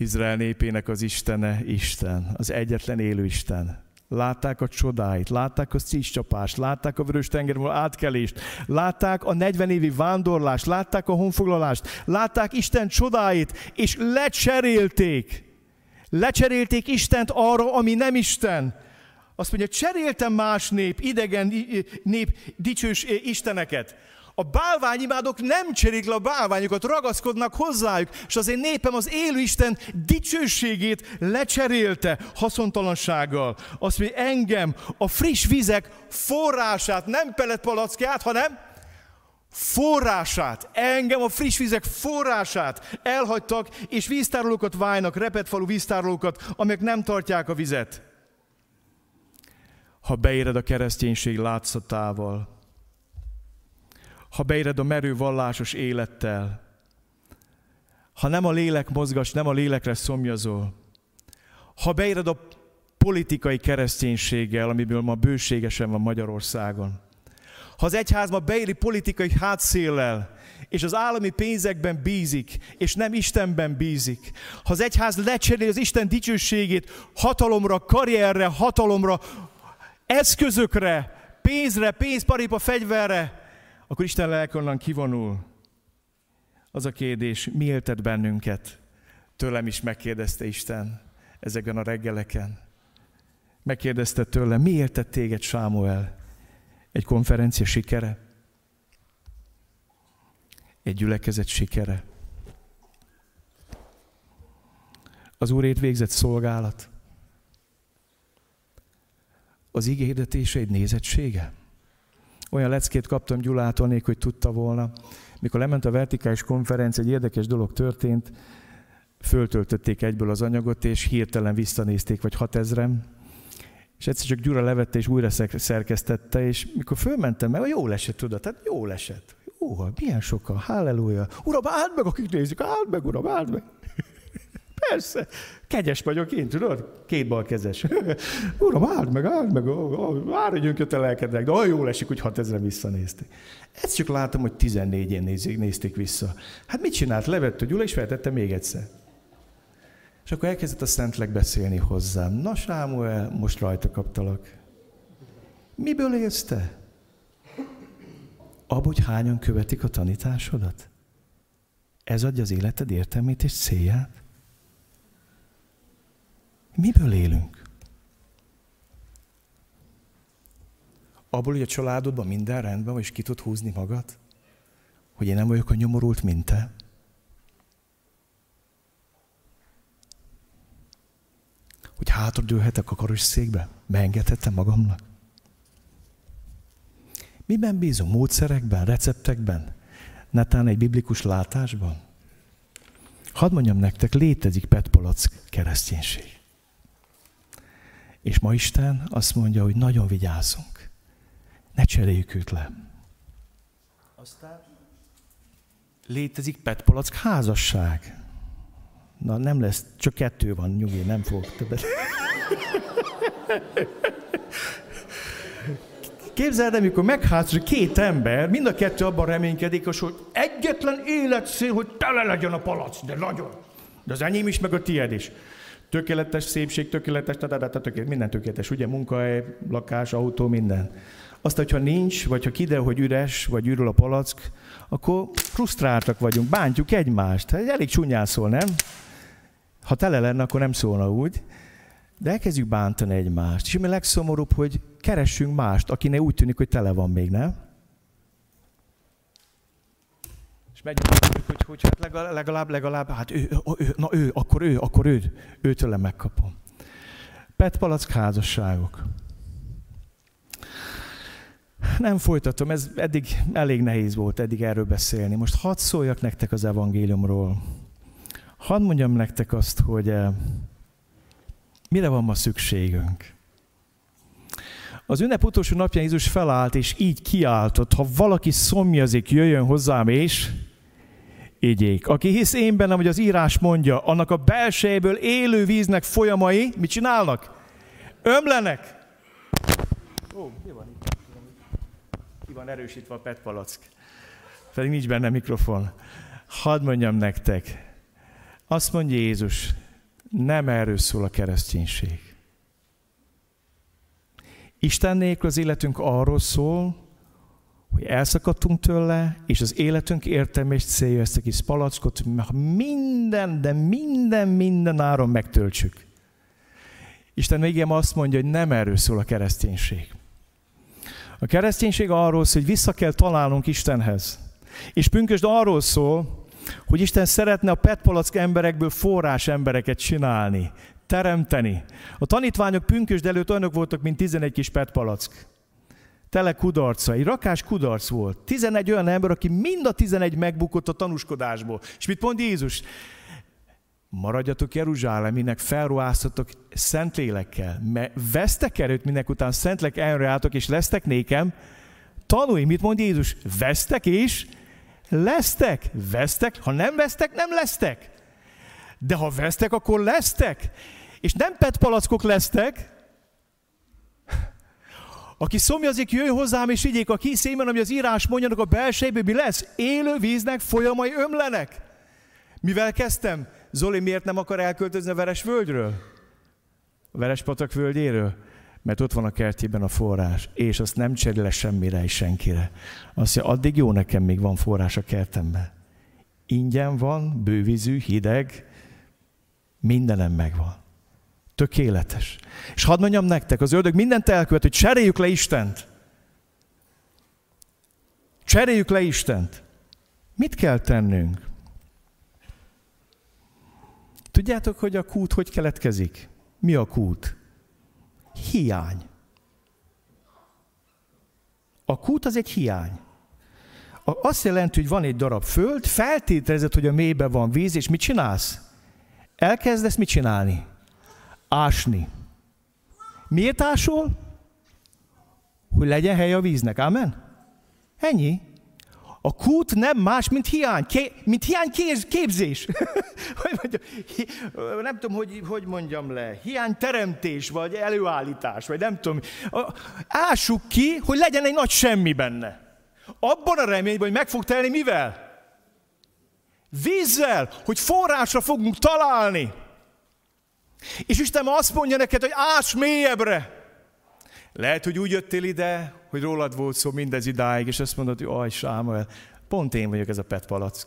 Izrael népének az Istene Isten, az egyetlen élő Isten. Látták a csodáit, látták a szíscsapást, látták a vörös tengerból átkelést, látták a 40 évi vándorlást, látták a honfoglalást, látták Isten csodáit, és lecserélték. Lecserélték Istent arra, ami nem Isten. Azt mondja, cseréltem más nép, idegen nép dicsős isteneket. A bálványimádók nem cserék le a bálványokat, ragaszkodnak hozzájuk, és az én népem az élő Isten dicsőségét lecserélte haszontalansággal. Azt mondja, engem a friss vizek forrását, nem palackját, hanem forrását, engem a friss vizek forrását elhagytak, és víztárolókat válnak, repetfalu víztárolókat, amelyek nem tartják a vizet. Ha beéred a kereszténység látszatával, ha beéred a merő vallásos élettel, ha nem a lélek mozgas, nem a lélekre szomjazol, ha beéred a politikai kereszténységgel, amiből ma bőségesen van Magyarországon, ha az egyház ma beéri politikai hátszéllel, és az állami pénzekben bízik, és nem Istenben bízik, ha az egyház lecseréli az Isten dicsőségét hatalomra, karrierre, hatalomra, eszközökre, pénzre, pénzparipa, fegyverre, akkor Isten lelke onnan kivonul. Az a kérdés, mi éltet bennünket? Tőlem is megkérdezte Isten ezekben a reggeleken. Megkérdezte tőlem, mi éltet téged Sámuel? Egy konferencia sikere? Egy gyülekezet sikere? Az Úrét végzett szolgálat? Az ígérdetése egy nézettsége? Olyan leckét kaptam Gyulától, hogy tudta volna. Mikor lement a vertikális konferencia, egy érdekes dolog történt, föltöltötték egyből az anyagot, és hirtelen visszanézték, vagy 6000 és egyszer csak Gyura levette, és újra szerkesztette, és mikor fölmentem, mert jó esett, tudod, tehát jó esett. Jó, milyen sokan, halleluja. Uram, áld meg, akik nézik, áld meg, uram, áld meg. Persze, kegyes vagyok én, tudod? Két balkezes. Uram, áld meg, áld meg, hogy jönk a lelkednek, de olyan jól esik, hogy 6000 visszanézték. Ezt csak látom, hogy 14-en nézik, nézték vissza. Hát mit csinált? Levett a Gyula, és feltette még egyszer. És akkor elkezdett a Szentlek beszélni hozzám. Na Sámuel, most rajta kaptalak. Miből élsz te? Abba, hogy hányan követik a tanításodat? Ez adja az életed értelmét és célját? Miből élünk? Abból, hogy a családodban minden rendben van, és ki tud húzni magad? Hogy én nem vagyok a nyomorult, mint te? Hogy hátradőlhetek a karosszékbe? Beengedhetem magamnak? Miben bízom? Módszerekben, receptekben? Netán egy biblikus látásban? Hadd mondjam nektek, létezik petpolac kereszténység. És ma Isten azt mondja, hogy nagyon vigyázzunk. Ne cseréljük őt le. Aztán létezik petpalack házasság. Na nem lesz, csak kettő van, nyugi, nem fogok többet. Képzeld, amikor megházasod két ember, mind a kettő abban reménykedik, hogy egyetlen életszél, hogy tele legyen a palac, de nagyon. De az enyém is, meg a tiéd is. Tökéletes szépség, tökéletes, tökéletes, minden tökéletes, ugye, munkahely, lakás, autó, minden. Azt, hogyha nincs, vagy ha kiderül, hogy üres, vagy ürül a palack, akkor frusztráltak vagyunk, bántjuk egymást. Hát elég csúnyán szól, nem? Ha tele lenne, akkor nem szólna úgy. De elkezdjük bántani egymást. És ami legszomorúbb, hogy keressünk mást, akinek úgy tűnik, hogy tele van még, nem? És hogy, hogy, hogy hát legalább, legalább, legalább, hát ő, ő, na ő, akkor ő, akkor ő, őtől megkapom. Petpalack házasságok. Nem folytatom, ez eddig elég nehéz volt eddig erről beszélni. Most hadd szóljak nektek az evangéliumról. Hadd mondjam nektek azt, hogy eh, mire van ma szükségünk. Az ünnep utolsó napján Jézus felállt, és így kiáltott, ha valaki szomjazik, jöjjön hozzám, és igyék. Aki hisz én bennem, hogy az írás mondja, annak a belsejéből élő víznek folyamai, mit csinálnak? Ömlenek. Ó, mi van itt? Ki van erősítve a petpalack. Pedig nincs benne mikrofon. Hadd mondjam nektek. Azt mondja Jézus, nem erről szól a kereszténység. Isten nélkül az életünk arról szól, hogy elszakadtunk tőle, és az életünk értelme és célja ezt a kis palackot, minden, de minden, minden áron megtöltsük. Isten még azt mondja, hogy nem erről szól a kereszténység. A kereszténység arról szól, hogy vissza kell találnunk Istenhez. És pünkösd arról szól, hogy Isten szeretne a petpalack emberekből forrás embereket csinálni, teremteni. A tanítványok pünkösd előtt olyanok voltak, mint 11 kis petpalack tele kudarca, egy rakás kudarc volt. 11 olyan ember, aki mind a 11 megbukott a tanúskodásból. És mit mond Jézus? Maradjatok Jeruzsáleminek, felruháztatok szent lélekkel, mert vesztek erőt minek után szentlek elreálltok, és lesztek nékem. Tanulj, mit mond Jézus? Vesztek és lesztek. Vesztek, ha nem vesztek, nem lesztek. De ha vesztek, akkor lesztek. És nem petpalackok lesztek, aki szomjazik, jöjj hozzám és igyék a kiszémen, ami az írás mondjanak a belsejéből, mi lesz? Élő víznek folyamai ömlenek. Mivel kezdtem? Zoli miért nem akar elköltözni a Veres völgyről? A Veres patak völgyéről? Mert ott van a kertjében a forrás, és azt nem cserél semmire és senkire. Azt mondja, addig jó nekem még van forrás a kertemben. Ingyen van, bővízű, hideg, mindenem megvan. Tökéletes. És hadd mondjam nektek, az ördög mindent elkövet, hogy cseréljük le Istent. Cseréljük le Istent. Mit kell tennünk? Tudjátok, hogy a kút hogy keletkezik? Mi a kút? Hiány. A kút az egy hiány. Azt jelenti, hogy van egy darab föld, feltételezed, hogy a mélybe van víz, és mit csinálsz? Elkezdesz mit csinálni? Ásni. Miért ásol? Hogy legyen hely a víznek. Amen? Ennyi. A kút nem más, mint hiány, ké, mint hiány kéz, képzés. hogy mondjam, nem tudom, hogy, hogy mondjam le. Hiány teremtés, vagy előállítás, vagy nem tudom. Ássuk ki, hogy legyen egy nagy semmi benne. Abban a reményben, hogy meg fog telni mivel? Vízzel, hogy forrásra fogunk találni. És Isten azt mondja neked, hogy ás mélyebbre. Lehet, hogy úgy jöttél ide, hogy rólad volt szó mindez idáig, és azt mondod, hogy aj, Sámuel, pont én vagyok ez a petpalack.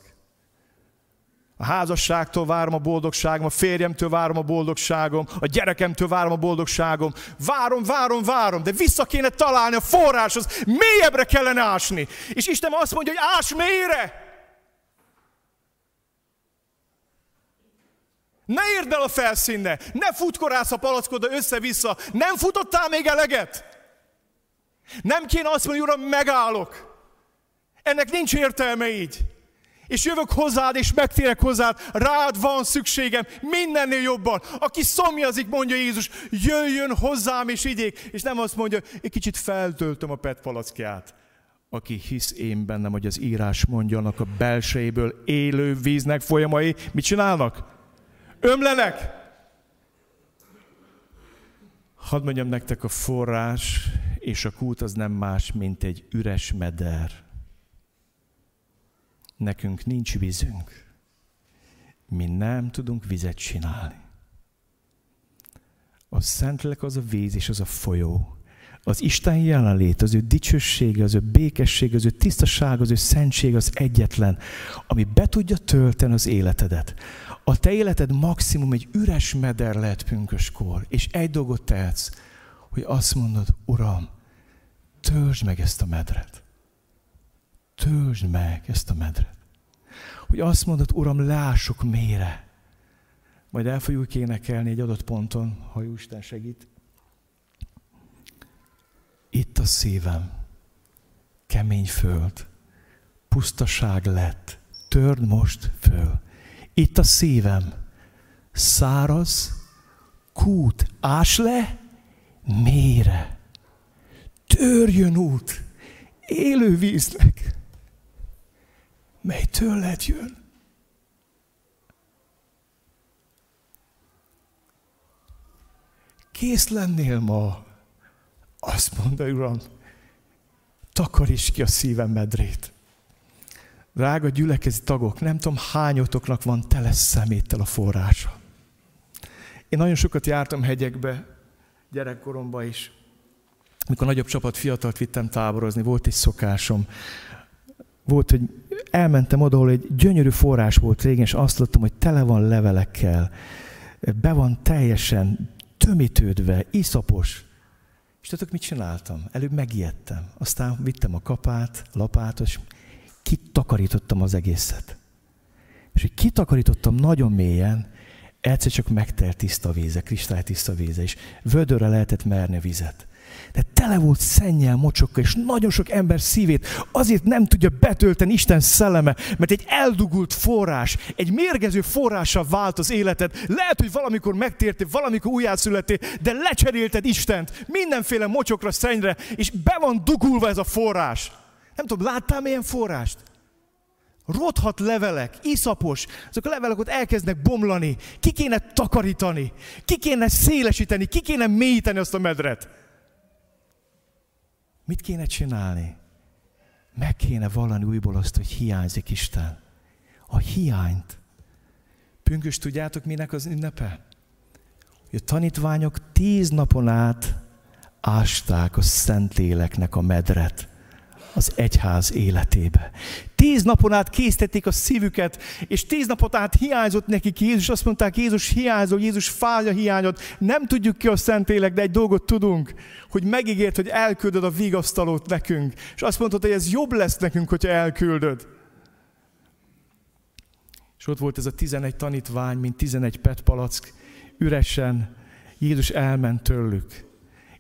A házasságtól várom a boldogságom, a férjemtől várom a boldogságom, a gyerekemtől várom a boldogságom. Várom, várom, várom, de vissza kéne találni a forráshoz, mélyebbre kellene ásni. És Isten azt mondja, hogy ás mélyre! Ne érd el a felszínne, ne futkorász a palackoda össze-vissza, nem futottál még eleget? Nem kéne azt mondani, Uram, megállok. Ennek nincs értelme így. És jövök hozzád, és megtérek hozzád, rád van szükségem, mindennél jobban. Aki szomjazik, mondja Jézus, jöjjön hozzám, és igyék. És nem azt mondja, egy kicsit feltöltöm a petpalackját. Aki hisz én bennem, hogy az írás mondja, annak a belsejéből élő víznek folyamai, mit csinálnak? Ömlenek. Hadd mondjam nektek, a forrás és a kút az nem más, mint egy üres meder. Nekünk nincs vízünk. Mi nem tudunk vizet csinálni. A Szentlélek az a víz és az a folyó. Az Isten jelenlét, az ő dicsősége, az ő békesség, az ő tisztaság, az ő szentség az egyetlen, ami be tudja tölteni az életedet a te életed maximum egy üres meder lehet pünköskor, és egy dolgot tehetsz, hogy azt mondod, Uram, töltsd meg ezt a medret. Töltsd meg ezt a medret. Hogy azt mondod, Uram, lássuk mélyre. Majd el fogjuk énekelni egy adott ponton, ha Isten segít. Itt a szívem, kemény föld, pusztaság lett, törd most föl. Itt a szívem, száraz, kút, ás le, mélyre. Törjön út, élő víznek, mely tőled jön. Kész lennél ma, azt mondta, Uram, takaríts ki a szívem medrét. Drága gyülekezi tagok, nem tudom hányotoknak van tele szeméttel a forrása. Én nagyon sokat jártam hegyekbe, gyerekkoromban is. Mikor nagyobb csapat fiatalt vittem táborozni, volt egy szokásom. Volt, hogy elmentem oda, ahol egy gyönyörű forrás volt régen, és azt láttam, hogy tele van levelekkel, be van teljesen tömítődve, iszapos. És tudok, mit csináltam? Előbb megijedtem. Aztán vittem a kapát, lapátot, és kitakarítottam az egészet. És hogy kitakarítottam nagyon mélyen, egyszer csak megtelt tiszta víze, kristálytiszta víze, és vödörre lehetett merni vizet. De tele volt szennyel, mocsokkal, és nagyon sok ember szívét azért nem tudja betölteni Isten szelleme, mert egy eldugult forrás, egy mérgező forrással vált az életed. Lehet, hogy valamikor megtértél, valamikor újjászületél, de lecserélted Istent mindenféle mocsokra, szennyre, és be van dugulva ez a forrás. Nem tudom, láttál milyen forrást? Rothat levelek, iszapos, azok a levelek ott elkezdnek bomlani. Ki kéne takarítani, ki kéne szélesíteni, ki kéne mélyíteni azt a medret. Mit kéne csinálni? Meg kéne vallani újból azt, hogy hiányzik Isten. A hiányt. Pünkös, tudjátok, minek az ünnepe? Hogy a tanítványok tíz napon át ásták a Szentléleknek a medret az egyház életébe. Tíz napon át készítették a szívüket, és tíz napot át hiányzott nekik Jézus. Azt mondták, Jézus hiányzó, Jézus fája hiányod. Nem tudjuk ki a Szentélek, de egy dolgot tudunk, hogy megígért, hogy elküldöd a vigasztalót nekünk. És azt mondtad, hogy ez jobb lesz nekünk, hogyha elküldöd. És ott volt ez a tizenegy tanítvány, mint tizenegy petpalack, üresen. Jézus elment tőlük.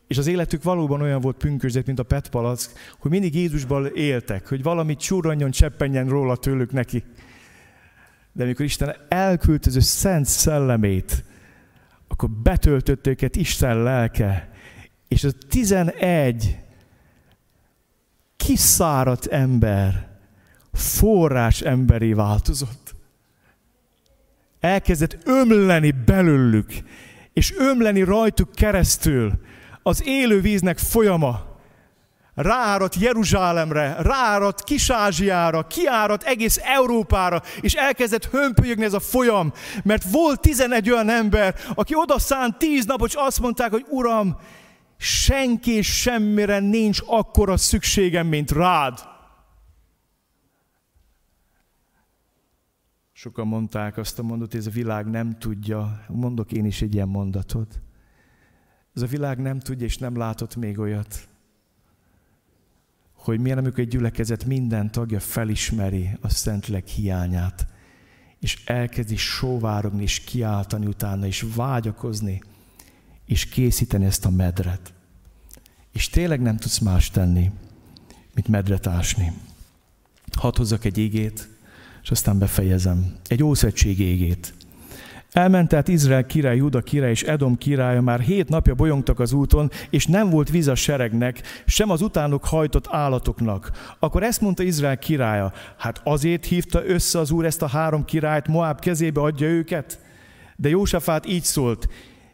És az életük valóban olyan volt pünkösdét, mint a petpalack, hogy mindig Jézusban éltek, hogy valamit csúranjon, cseppenjen róla tőlük neki. De amikor Isten elküldte az ő szent szellemét, akkor betöltött őket Isten lelke, és a tizenegy kiszáradt ember forrás emberi változott. Elkezdett ömleni belőlük, és ömleni rajtuk keresztül, az élő víznek folyama rááradt Jeruzsálemre, rááradt Kis-Ázsiára, kiáradt egész Európára, és elkezdett hömpölyögni ez a folyam, mert volt 11 olyan ember, aki oda szánt 10 napot, és azt mondták, hogy Uram, senki semmire nincs akkora szükségem, mint rád. Sokan mondták azt a mondatot, hogy ez a világ nem tudja. Mondok én is egy ilyen mondatot. Ez a világ nem tudja és nem látott még olyat, hogy milyen, amikor egy gyülekezet minden tagja felismeri a Szentleg hiányát, és elkezdi sóvárogni, és kiáltani utána, és vágyakozni, és készíteni ezt a medret. És tényleg nem tudsz más tenni, mint medret ásni. Hadd hozzak egy igét, és aztán befejezem. Egy ószegység égét. Elment tehát Izrael király, Juda király és Edom királya, már hét napja bolyongtak az úton, és nem volt víz a seregnek, sem az utánuk hajtott állatoknak. Akkor ezt mondta Izrael királya, hát azért hívta össze az úr ezt a három királyt, Moab kezébe adja őket? De Jósafát így szólt,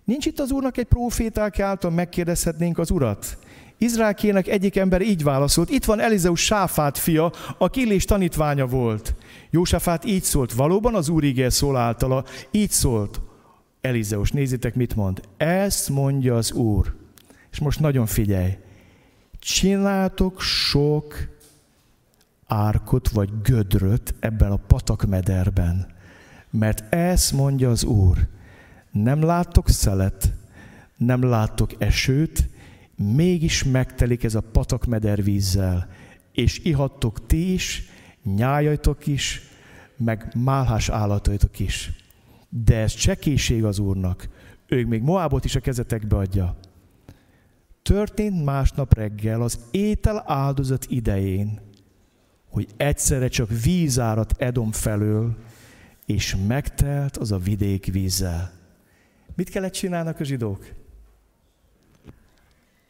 nincs itt az úrnak egy proféták által megkérdezhetnénk az urat? Izraelkének egyik ember így válaszolt, itt van Elizeus Sáfát fia, a Illés tanítványa volt. Jósafát így szólt, valóban az Úr ígér szól általa, így szólt Elizeus, nézzétek mit mond. Ezt mondja az Úr. És most nagyon figyelj. Csináltok sok árkot vagy gödröt ebben a patakmederben. Mert ezt mondja az Úr. Nem láttok szelet, nem láttok esőt, mégis megtelik ez a patak medervízzel, és ihattok ti is, nyájajtok is, meg málhás állataitok is. De ez csekéség az Úrnak. Ő még Moábot is a kezetekbe adja. Történt másnap reggel az étel áldozat idején, hogy egyszerre csak víz árat Edom felől, és megtelt az a vidék vízzel. Mit kellett csinálnak a zsidók?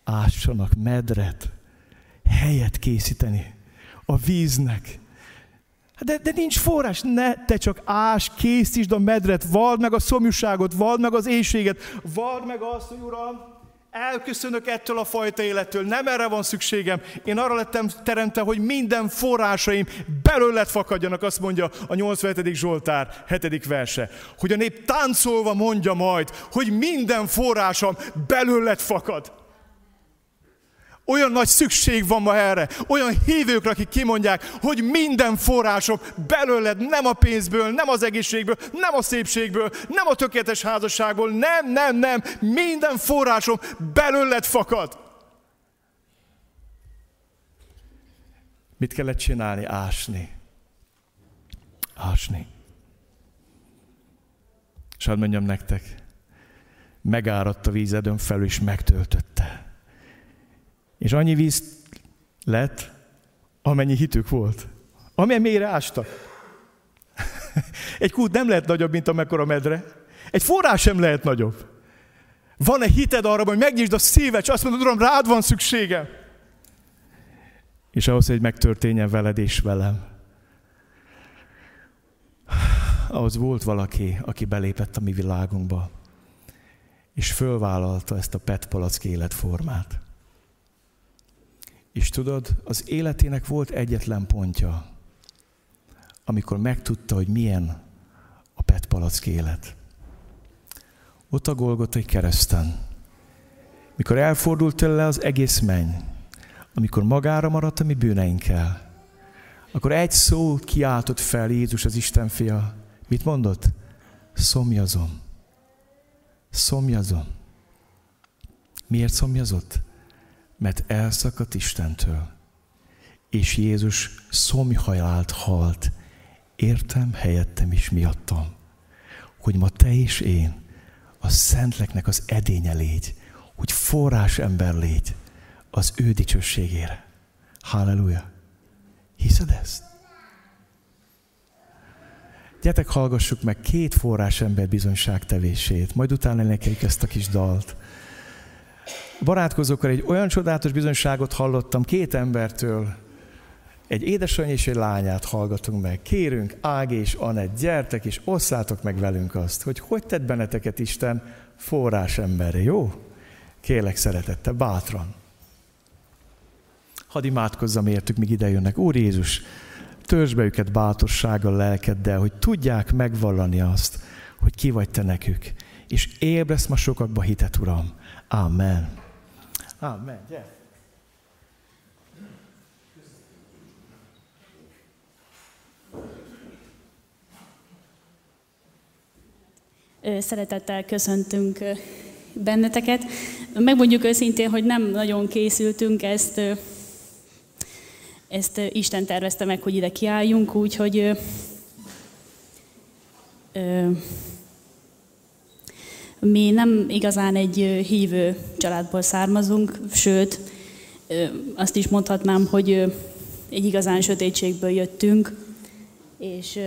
Ássanak medret, helyet készíteni a víznek. De, de nincs forrás, ne, te csak ás, készítsd a medret, vald meg a szomjúságot, vald meg az éjséget, vald meg azt, hogy Uram, elköszönök ettől a fajta élettől, nem erre van szükségem. Én arra lettem teremtve, hogy minden forrásaim belőled fakadjanak, azt mondja a 87. Zsoltár 7. verse. Hogy a nép táncolva mondja majd, hogy minden forrásom belőled fakad. Olyan nagy szükség van ma erre. Olyan hívőkre, akik kimondják, hogy minden forrásom belőled, nem a pénzből, nem az egészségből, nem a szépségből, nem a tökéletes házasságból, nem, nem, nem. Minden forrásom belőled fakad. Mit kellett csinálni? Ásni. Ásni. És hadd mondjam nektek, megáradt a vízedön felül, és megtöltötte. És annyi víz lett, amennyi hitük volt. Mélyre ástak. Egy kút nem lehet nagyobb, mint amekkora medre. Egy forrás sem lehet nagyobb. Van-e hited arra, hogy megnyisd a szívet, és azt mondod, Uram, rád van szükségem? És ahhoz, hogy megtörténjen veled és velem, ahhoz volt valaki, aki belépett a mi világunkba, és fölvállalta ezt a petpalack életformát. És tudod, az életének volt egyetlen pontja, amikor megtudta, hogy milyen a petpalack élet. Ott a Golgotai kereszten, mikor elfordult tőle az egész menny, amikor magára maradt a mi bűneinkkel, akkor egy szó kiáltott fel Jézus az Isten fia. Mit mondott? Szomjazom. Szomjazom. Miért szomjazott? Mert elszakadt Istentől. És Jézus szomjhalált halt, értem helyettem is miattam, hogy ma te és én a Szentleknek az edénye légy, hogy forrás ember légy az ő dicsőségére. Halleluja! Hiszed ezt? Gyertek, hallgassuk meg két forrás ember bizonyságtevését, majd utána énekeljük ezt a kis dalt barátkozókkal egy olyan csodálatos bizonyságot hallottam két embertől, egy édesanyja és egy lányát hallgatunk meg. Kérünk, Ági és Anett, gyertek és osszátok meg velünk azt, hogy hogy tett benneteket Isten forrás emberre, jó? Kérlek szeretette, bátran. Hadd imádkozzam értük, míg ide jönnek. Úr Jézus, törzs be őket bátorsággal, lelkeddel, hogy tudják megvallani azt, hogy ki vagy te nekük. És ébresz ma sokakba hitet, Uram. Amen. Amen. Gyere. Szeretettel köszöntünk benneteket. Megmondjuk őszintén, hogy nem nagyon készültünk ezt, ezt Isten tervezte meg, hogy ide kiálljunk, úgyhogy mi nem igazán egy hívő családból származunk, sőt, azt is mondhatnám, hogy egy igazán sötétségből jöttünk, és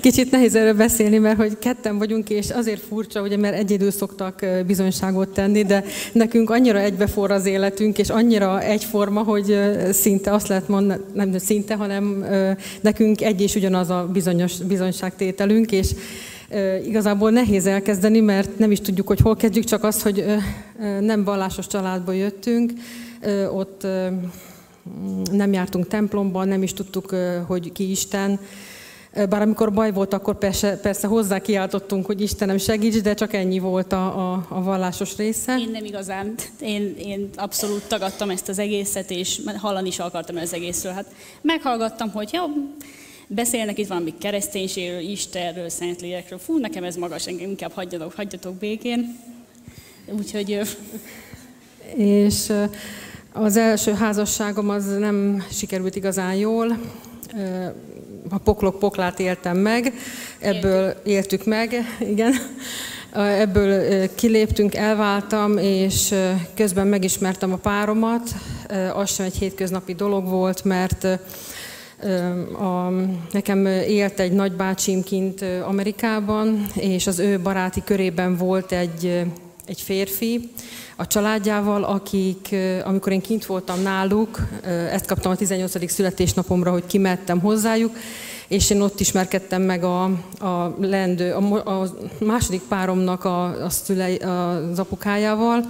Kicsit nehéz erről beszélni, mert hogy ketten vagyunk, és azért furcsa, ugye, mert egyedül szoktak bizonyságot tenni, de nekünk annyira egybeforr az életünk, és annyira egyforma, hogy szinte azt lehet mondani, nem szinte, hanem nekünk egy és ugyanaz a bizonyos bizonyságtételünk, és igazából nehéz elkezdeni, mert nem is tudjuk, hogy hol kezdjük, csak az, hogy nem vallásos családból jöttünk, ott nem jártunk templomban, nem is tudtuk, hogy ki Isten, bár amikor baj volt, akkor persze, persze hozzá kiáltottunk, hogy Istenem segíts, de csak ennyi volt a, a, a vallásos része. Én nem igazán. Én, én abszolút tagadtam ezt az egészet, és hallani is akartam az egészről. Hát meghallgattam, hogy jó, beszélnek itt valami kereszténységről, Istenről, Szentlélekről. Fú, nekem ez magas, engem inkább hagyjatok, hagyjatok békén. Úgyhogy... És az első házasságom az nem sikerült igazán jól. A poklok poklát éltem meg, ebből éltük meg, igen. Ebből kiléptünk, elváltam, és közben megismertem a páromat. Az sem egy hétköznapi dolog volt, mert a, nekem élt egy nagybácsim kint Amerikában, és az ő baráti körében volt egy, egy férfi, a családjával, akik, amikor én kint voltam náluk, ezt kaptam a 18. születésnapomra, hogy kimettem hozzájuk, és én ott ismerkedtem meg a, a lendő, a, a második páromnak a, a szülei, az apukájával,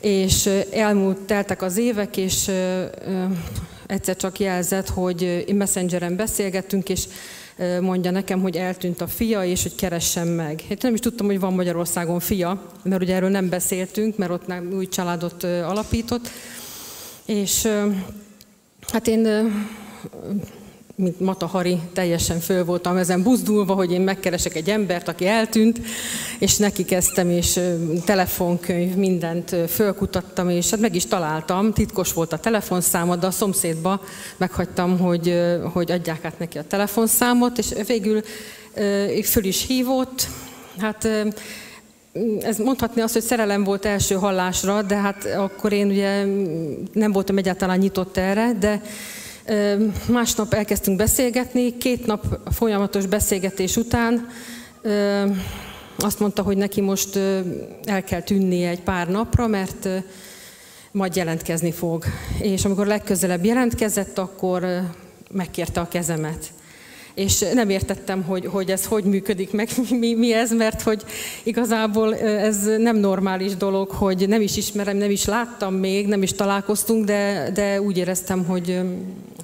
és elmúlt, teltek az évek, és egyszer csak jelzett, hogy messengeren beszélgettünk, és mondja nekem, hogy eltűnt a fia, és hogy keressem meg. Én nem is tudtam, hogy van Magyarországon fia, mert ugye erről nem beszéltünk, mert ott nem új családot alapított. És hát én mint Mata Hari, teljesen föl voltam ezen buzdulva, hogy én megkeresek egy embert, aki eltűnt, és neki kezdtem, és telefonkönyv, mindent fölkutattam, és hát meg is találtam, titkos volt a telefonszáma, de a szomszédba meghagytam, hogy, hogy adják át neki a telefonszámot, és végül föl is hívott, hát ez mondhatni azt, hogy szerelem volt első hallásra, de hát akkor én ugye nem voltam egyáltalán nyitott erre, de Másnap elkezdtünk beszélgetni, két nap folyamatos beszélgetés után azt mondta, hogy neki most el kell tűnnie egy pár napra, mert majd jelentkezni fog. És amikor legközelebb jelentkezett, akkor megkérte a kezemet és nem értettem, hogy, hogy ez hogy működik meg, mi, mi ez, mert hogy igazából ez nem normális dolog, hogy nem is ismerem, nem is láttam még, nem is találkoztunk, de, de úgy éreztem, hogy,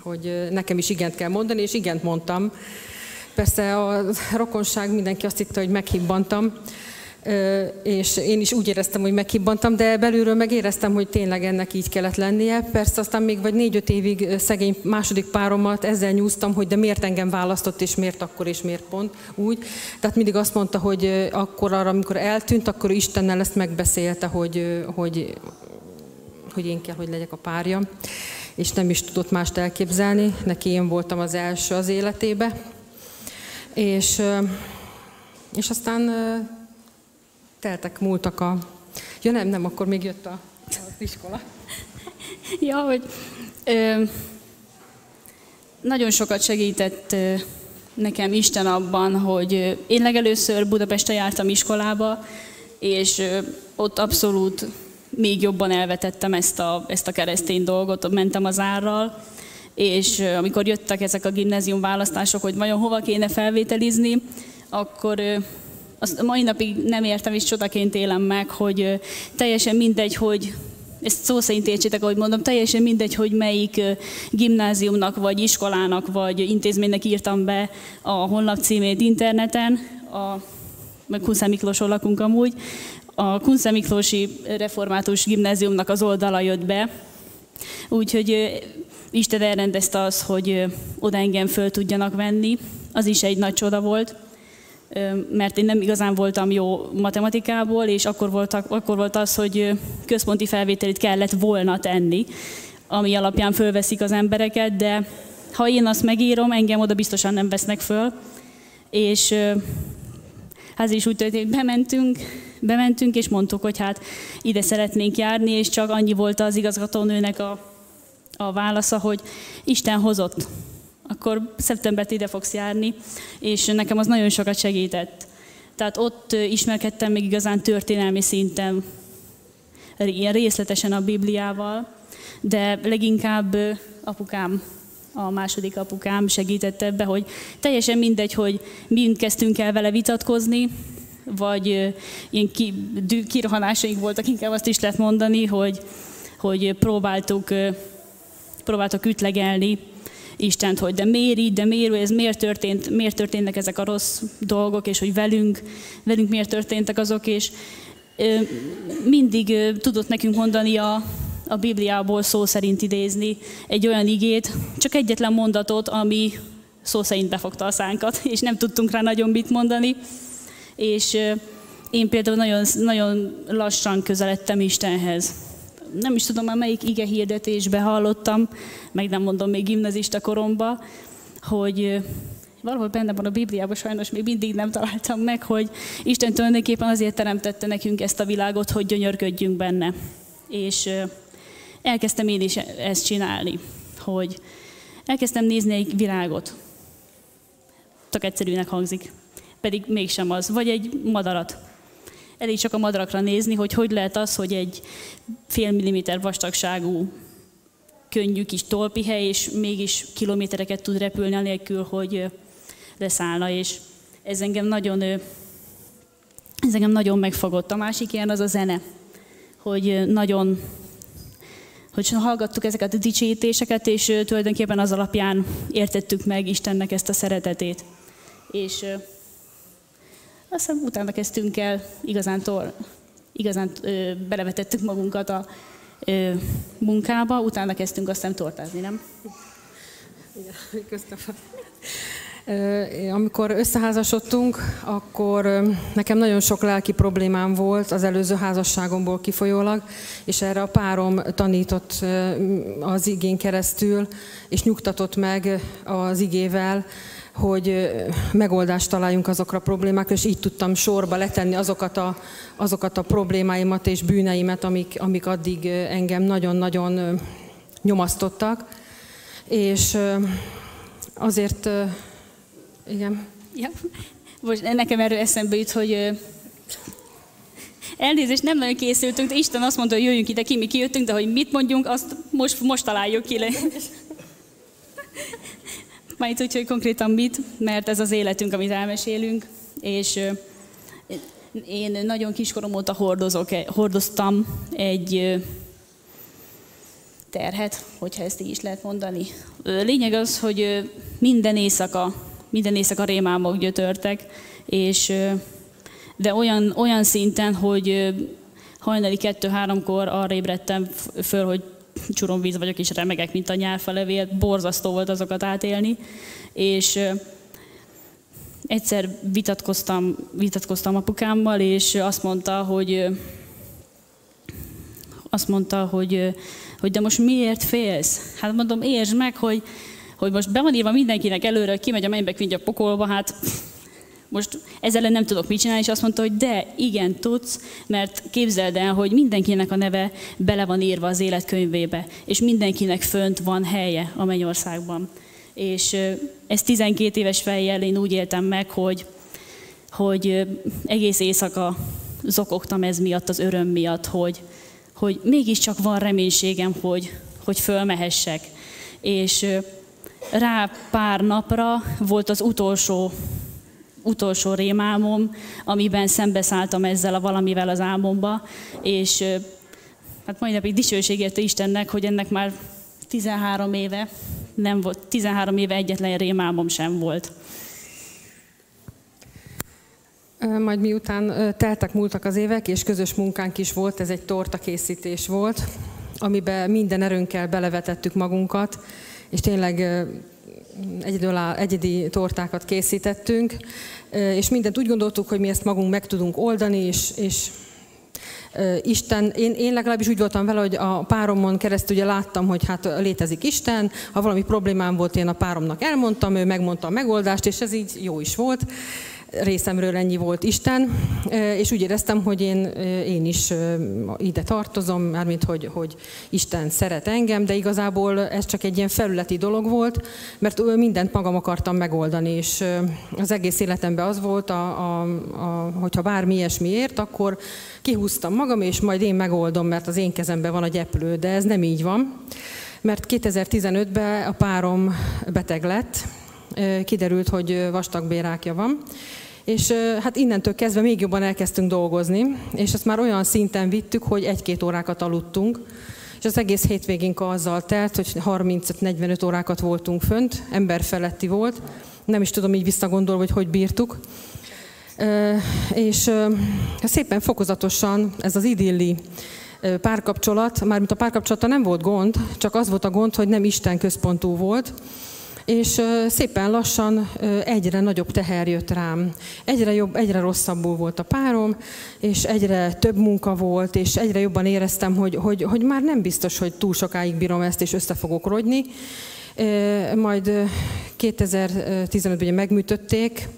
hogy nekem is igent kell mondani, és igent mondtam. Persze a rokonság mindenki azt hitte, hogy meghibbantam, és én is úgy éreztem, hogy meghibbantam, de belülről megéreztem, hogy tényleg ennek így kellett lennie. Persze aztán még vagy négy-öt évig szegény második páromat ezzel nyúztam, hogy de miért engem választott, és miért akkor, és miért pont úgy. Tehát mindig azt mondta, hogy akkor arra, amikor eltűnt, akkor Istennel ezt megbeszélte, hogy, hogy, hogy én kell, hogy legyek a párja. És nem is tudott mást elképzelni. Neki én voltam az első az életébe. És, és aztán teltek, múltak a... Ja nem, nem, akkor még jött a, az iskola. ja, hogy ö, nagyon sokat segített ö, nekem Isten abban, hogy ö, én legelőször Budapesten jártam iskolába, és ö, ott abszolút még jobban elvetettem ezt a, ezt a keresztény dolgot, mentem az árral, és amikor jöttek ezek a gimnázium választások, hogy vajon hova kéne felvételizni, akkor azt mai napig nem értem, és csodaként élem meg, hogy teljesen mindegy, hogy ezt szó szerint értsétek, ahogy mondom, teljesen mindegy, hogy melyik gimnáziumnak, vagy iskolának, vagy intézménynek írtam be a honlap címét interneten, a, meg Kunszá Miklóson lakunk amúgy, a Kunszá Miklósi Református Gimnáziumnak az oldala jött be, úgyhogy Isten elrendezte az, hogy oda engem föl tudjanak venni, az is egy nagy csoda volt mert én nem igazán voltam jó matematikából, és akkor, voltak, akkor volt az, hogy központi felvételit kellett volna tenni, ami alapján fölveszik az embereket, de ha én azt megírom, engem oda biztosan nem vesznek föl. És hát is úgy történt, bementünk, bementünk, és mondtuk, hogy hát ide szeretnénk járni, és csak annyi volt az igazgatónőnek a, a válasza, hogy Isten hozott akkor szeptembert ide fogsz járni, és nekem az nagyon sokat segített. Tehát ott ismerkedtem még igazán történelmi szinten, ilyen részletesen a Bibliával, de leginkább apukám, a második apukám segített ebbe, hogy teljesen mindegy, hogy mind kezdtünk el vele vitatkozni, vagy ilyen ki, kirohanásaink voltak, inkább azt is lehet mondani, hogy, hogy próbáltuk, próbáltuk ütlegelni Istent, hogy de miért így, de miért, ez miért történt, miért történnek ezek a rossz dolgok, és hogy velünk, velünk miért történtek azok, és mindig tudott nekünk mondani a, a Bibliából szó szerint idézni egy olyan igét, csak egyetlen mondatot, ami szó szerint befogta a szánkat, és nem tudtunk rá nagyon mit mondani. És én például nagyon, nagyon lassan közeledtem Istenhez. Nem is tudom már melyik ige hirdetésbe hallottam, meg nem mondom még gimnazista koromba, hogy valahol benne van a Bibliában, sajnos még mindig nem találtam meg, hogy Isten tulajdonképpen azért teremtette nekünk ezt a világot, hogy gyönyörködjünk benne. És elkezdtem én is ezt csinálni, hogy elkezdtem nézni egy virágot. Csak egyszerűnek hangzik, pedig mégsem az. Vagy egy madarat. Elég csak a madarakra nézni, hogy hogy lehet az, hogy egy fél milliméter vastagságú könnyű kis tolpihely, és mégis kilométereket tud repülni anélkül, hogy leszállna, és ez engem nagyon, ez engem nagyon megfogott. A másik ilyen az a zene, hogy nagyon, hogy hallgattuk ezeket a dicsőítéseket, és tulajdonképpen az alapján értettük meg Istennek ezt a szeretetét. És aztán utána kezdtünk el igazán, tor, igazán ö, belevetettük magunkat a ö, munkába, utána kezdtünk aztán tortázni, nem? Igen, köszönöm. Amikor összeházasodtunk, akkor nekem nagyon sok lelki problémám volt az előző házasságomból kifolyólag, és erre a párom tanított az igén keresztül, és nyugtatott meg az igével, hogy megoldást találjunk azokra a problémákra, és így tudtam sorba letenni azokat a, azokat a problémáimat és bűneimet, amik, amik addig engem nagyon-nagyon nyomasztottak. És azért igen. Ja. Most nekem erről eszembe jut, hogy elnézést, nem nagyon készültünk, de Isten azt mondta, hogy jöjjünk ide ki, mi kijöttünk, de hogy mit mondjunk, azt most, most találjuk ki Majd úgy, hogy konkrétan mit, mert ez az életünk, amit elmesélünk, és én nagyon kiskorom óta hordozok, hordoztam egy terhet, hogyha ezt így is lehet mondani. Lényeg az, hogy minden éjszaka minden éjszaka rémálmok gyötörtek, és, de olyan, olyan szinten, hogy hajnali kettő-háromkor arra ébredtem föl, hogy csuromvíz vagyok, és remegek, mint a nyárfalevél. Borzasztó volt azokat átélni. És egyszer vitatkoztam, vitatkoztam apukámmal, és azt mondta, hogy azt mondta, hogy, hogy de most miért félsz? Hát mondom, értsd meg, hogy hogy most be van írva mindenkinek előre, kimegy a mennybe, a pokolba, hát most ezzel nem tudok mit csinálni, és azt mondta, hogy de, igen, tudsz, mert képzeld el, hogy mindenkinek a neve bele van írva az életkönyvébe, és mindenkinek fönt van helye a mennyországban. És ez 12 éves fejjel én úgy éltem meg, hogy, hogy egész éjszaka zokogtam ez miatt, az öröm miatt, hogy, hogy mégiscsak van reménységem, hogy, hogy fölmehessek. És rá pár napra volt az utolsó, utolsó rémálmom, amiben szembeszálltam ezzel a valamivel az álmomba, és hát majd napig dicsőség érte Istennek, hogy ennek már 13 éve nem volt, 13 éve egyetlen rémálmom sem volt. Majd miután teltek, múltak az évek, és közös munkánk is volt, ez egy tortakészítés volt, amiben minden erőnkkel belevetettük magunkat, és tényleg egyedül egyedi tortákat készítettünk, és mindent úgy gondoltuk, hogy mi ezt magunk meg tudunk oldani, és, és Isten, én, én legalábbis úgy voltam vele, hogy a páromon keresztül ugye láttam, hogy hát létezik Isten, ha valami problémám volt, én a páromnak elmondtam, ő megmondta a megoldást, és ez így jó is volt részemről ennyi volt Isten, és úgy éreztem, hogy én, én is ide tartozom, mármint hogy, hogy Isten szeret engem, de igazából ez csak egy ilyen felületi dolog volt, mert mindent magam akartam megoldani, és az egész életemben az volt, a, a, a, hogyha bármi ilyesmi ért, akkor kihúztam magam, és majd én megoldom, mert az én kezemben van a gyeplő, de ez nem így van, mert 2015-ben a párom beteg lett, kiderült, hogy vastagbérákja van, és hát innentől kezdve még jobban elkezdtünk dolgozni, és ezt már olyan szinten vittük, hogy egy-két órákat aludtunk, és az egész hétvégénk azzal telt, hogy 35-45 órákat voltunk fönt, emberfeletti volt, nem is tudom így visszagondolva, hogy hogy bírtuk. És szépen fokozatosan ez az idilli párkapcsolat, mármint a párkapcsolata nem volt gond, csak az volt a gond, hogy nem Isten központú volt, és szépen lassan egyre nagyobb teher jött rám. Egyre jobb, egyre rosszabbul volt a párom, és egyre több munka volt, és egyre jobban éreztem, hogy, hogy, hogy már nem biztos, hogy túl sokáig bírom ezt, és össze fogok rogyni. Majd 2015-ben ugye megműtötték,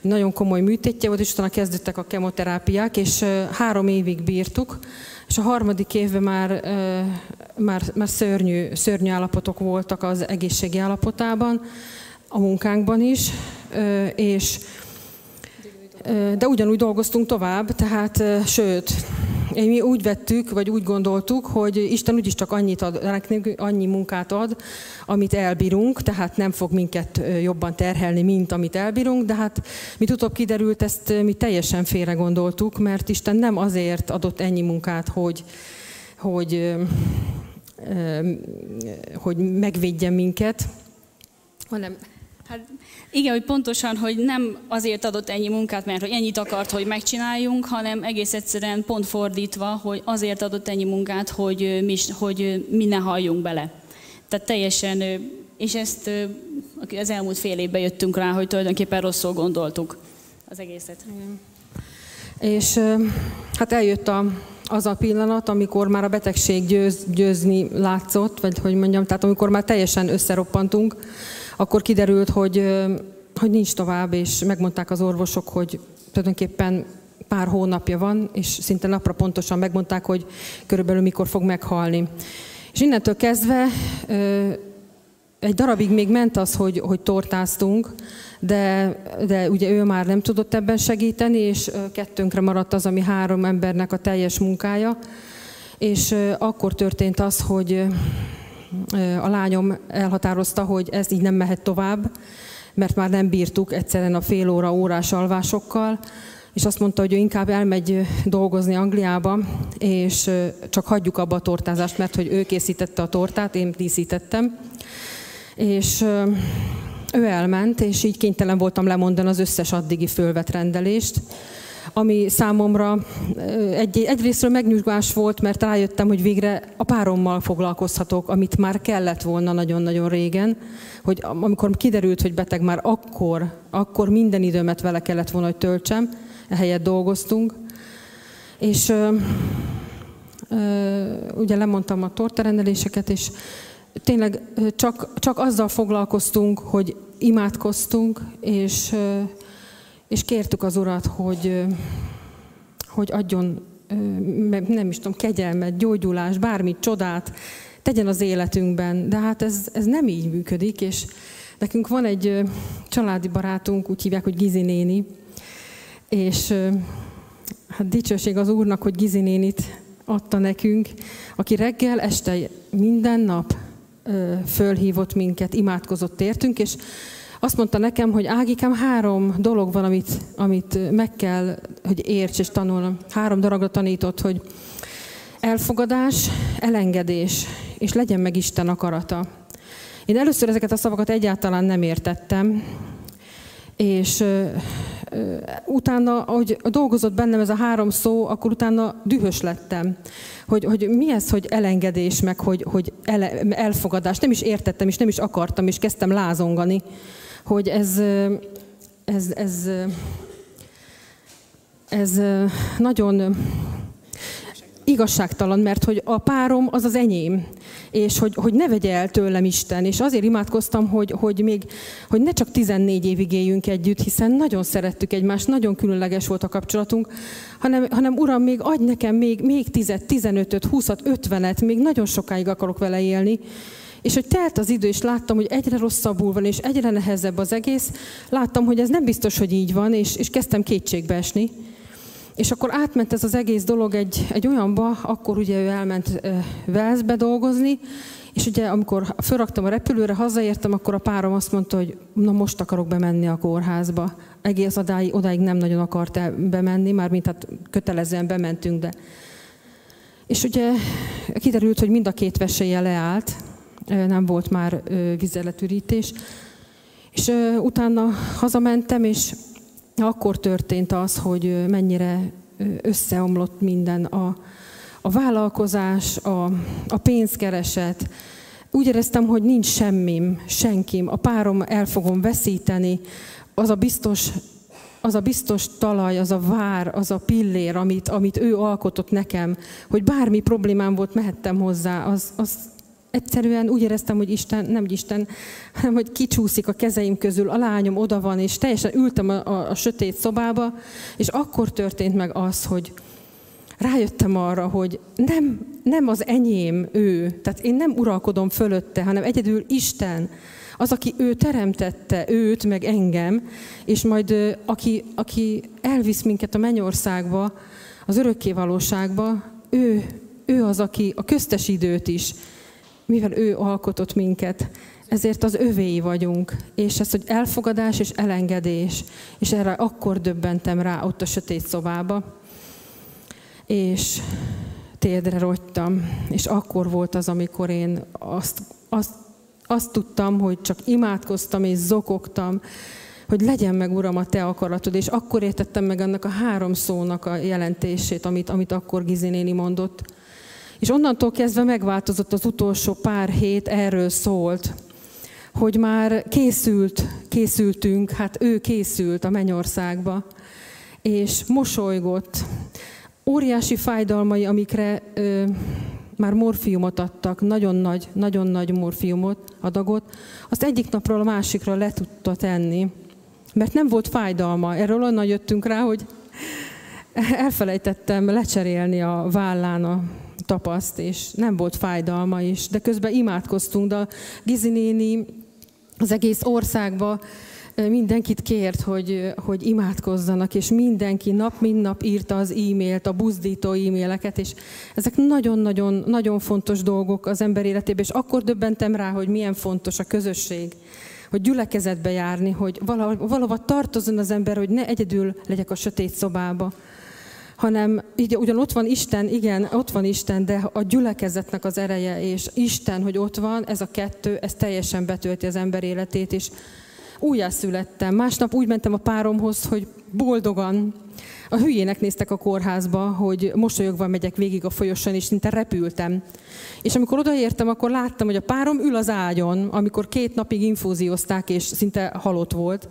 nagyon komoly műtétje volt, és utána kezdődtek a kemoterápiák, és három évig bírtuk, és a harmadik évben már, már, már szörnyű, szörnyű állapotok voltak az egészségi állapotában, a munkánkban is, és de ugyanúgy dolgoztunk tovább, tehát sőt, mi úgy vettük, vagy úgy gondoltuk, hogy Isten úgyis csak annyit ad, annyi munkát ad, amit elbírunk, tehát nem fog minket jobban terhelni, mint amit elbírunk, de hát mi utóbb kiderült, ezt mi teljesen félre gondoltuk, mert Isten nem azért adott ennyi munkát, hogy, hogy, hogy megvédjen minket, hanem Hát igen, hogy pontosan, hogy nem azért adott ennyi munkát, mert hogy ennyit akart, hogy megcsináljunk, hanem egész egyszerűen pont fordítva, hogy azért adott ennyi munkát, hogy mi, hogy mi ne halljunk bele. Tehát teljesen, és ezt az elmúlt fél évben jöttünk rá, hogy tulajdonképpen rosszul gondoltuk az egészet. És hát eljött a, az a pillanat, amikor már a betegség győz, győzni látszott, vagy hogy mondjam, tehát amikor már teljesen összeroppantunk, akkor kiderült, hogy, hogy nincs tovább, és megmondták az orvosok, hogy tulajdonképpen pár hónapja van, és szinte napra pontosan megmondták, hogy körülbelül mikor fog meghalni. És innentől kezdve egy darabig még ment az, hogy, hogy tortáztunk, de, de ugye ő már nem tudott ebben segíteni, és kettőnkre maradt az, ami három embernek a teljes munkája. És akkor történt az, hogy a lányom elhatározta, hogy ez így nem mehet tovább, mert már nem bírtuk egyszerűen a fél óra órás alvásokkal, és azt mondta, hogy ő inkább elmegy dolgozni Angliába, és csak hagyjuk abba a tortázást, mert hogy ő készítette a tortát, én díszítettem. És ő elment, és így kénytelen voltam lemondani az összes addigi fölvett rendelést, ami számomra egy, egyrésztről megnyugvás volt, mert rájöttem, hogy végre a párommal foglalkozhatok, amit már kellett volna nagyon-nagyon régen, hogy amikor kiderült, hogy beteg már akkor, akkor minden időmet vele kellett volna, hogy töltsem, ehelyett dolgoztunk. És ö, ö, ugye lemondtam a tortarendeléseket, és tényleg csak, csak azzal foglalkoztunk, hogy imádkoztunk, és és kértük az Urat, hogy, hogy adjon, nem is tudom, kegyelmet, gyógyulás, bármit, csodát, tegyen az életünkben. De hát ez, ez nem így működik, és nekünk van egy családi barátunk, úgy hívják, hogy Gizi néni, és hát dicsőség az Úrnak, hogy Gizi nénit adta nekünk, aki reggel, este minden nap fölhívott minket, imádkozott értünk, és azt mondta nekem, hogy Ágikám, három dolog van, amit, amit meg kell, hogy érts és tanulnom. Három daragra tanított, hogy elfogadás, elengedés, és legyen meg Isten akarata. Én először ezeket a szavakat egyáltalán nem értettem, és utána, ahogy dolgozott bennem ez a három szó, akkor utána dühös lettem. Hogy, hogy mi ez, hogy elengedés, meg hogy, hogy ele, elfogadás. Nem is értettem, és nem is akartam, és kezdtem lázongani hogy ez, ez, ez, ez nagyon igazságtalan, mert hogy a párom az az enyém, és hogy, hogy ne vegye el tőlem Isten. És azért imádkoztam, hogy, hogy még, hogy ne csak 14 évig éljünk együtt, hiszen nagyon szerettük egymást, nagyon különleges volt a kapcsolatunk, hanem, hanem Uram, még adj nekem még, még 10 15-öt, 20-at, 50-et, még nagyon sokáig akarok vele élni, és hogy telt az idő, és láttam, hogy egyre rosszabbul van, és egyre nehezebb az egész, láttam, hogy ez nem biztos, hogy így van, és, és kezdtem kétségbe esni. És akkor átment ez az egész dolog egy, egy olyanba, akkor ugye ő elment Velszbe dolgozni, és ugye amikor felraktam a repülőre, hazaértem, akkor a párom azt mondta, hogy na most akarok bemenni a kórházba. Egész odáig, odáig nem nagyon akart el bemenni, már mint hát kötelezően bementünk, de... És ugye kiderült, hogy mind a két veséje leállt, nem volt már vizeletürítés. És utána hazamentem, és akkor történt az, hogy mennyire összeomlott minden a, a vállalkozás, a, a pénzkereset, úgy éreztem, hogy nincs semmim, senkim, a párom el fogom veszíteni, az a biztos az a biztos talaj, az a vár, az a pillér, amit, amit ő alkotott nekem, hogy bármi problémám volt, mehettem hozzá, az, az egyszerűen úgy éreztem, hogy Isten, nem hogy Isten, hanem hogy kicsúszik a kezeim közül, a lányom oda van, és teljesen ültem a, a, a sötét szobába, és akkor történt meg az, hogy rájöttem arra, hogy nem, nem az enyém ő, tehát én nem uralkodom fölötte, hanem egyedül Isten, az, aki ő teremtette, őt, meg engem, és majd aki, aki elvisz minket a mennyországba, az örökkévalóságba, ő, ő az, aki a köztes időt is, mivel ő alkotott minket, ezért az övéi vagyunk. És ez, hogy elfogadás és elengedés, és erre akkor döbbentem rá ott a sötét szobába, és térdre rogytam, és akkor volt az, amikor én azt, azt azt tudtam, hogy csak imádkoztam és zokogtam, hogy legyen meg, Uram, a Te akaratod, és akkor értettem meg annak a három szónak a jelentését, amit, amit akkor Gizi mondott. És onnantól kezdve megváltozott az utolsó pár hét, erről szólt, hogy már készült, készültünk, hát ő készült a mennyországba, és mosolygott. Óriási fájdalmai, amikre ö, már morfiumot adtak, nagyon nagy, nagyon nagy morfiumot, adagot, azt egyik napról a másikra le tudta tenni, mert nem volt fájdalma. Erről onnan jöttünk rá, hogy elfelejtettem lecserélni a vállán a tapaszt, és nem volt fájdalma is, de közben imádkoztunk, de a Gizi néni az egész országba mindenkit kért, hogy, hogy imádkozzanak, és mindenki nap, mint nap írta az e-mailt, a buzdító e-maileket, és ezek nagyon-nagyon nagyon fontos dolgok az ember életében, és akkor döbbentem rá, hogy milyen fontos a közösség, hogy gyülekezetbe járni, hogy valahova, tartozon az ember, hogy ne egyedül legyek a sötét szobába, hanem így, ugyan ott van Isten, igen, ott van Isten, de a gyülekezetnek az ereje, és Isten, hogy ott van, ez a kettő, ez teljesen betölti az ember életét, és újjászülettem. Másnap úgy mentem a páromhoz, hogy boldogan. A hülyének néztek a kórházba, hogy mosolyogva megyek végig a folyosan, és szinte repültem. És amikor odaértem, akkor láttam, hogy a párom ül az ágyon, amikor két napig infúziózták, és szinte halott volt.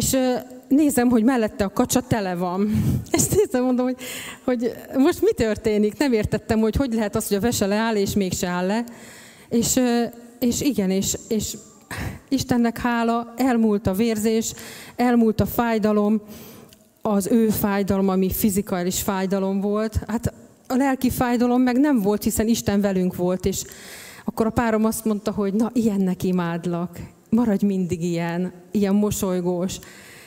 És nézem, hogy mellette a kacsa tele van. És nézem, mondom, hogy, hogy most mi történik? Nem értettem, hogy hogy lehet az, hogy a vese leáll, és mégse áll le. És, és igen, és, és Istennek hála, elmúlt a vérzés, elmúlt a fájdalom, az ő fájdalom, ami fizikális fájdalom volt. Hát a lelki fájdalom meg nem volt, hiszen Isten velünk volt, és akkor a párom azt mondta, hogy na, ilyennek imádlak, maradj mindig ilyen, ilyen mosolygós.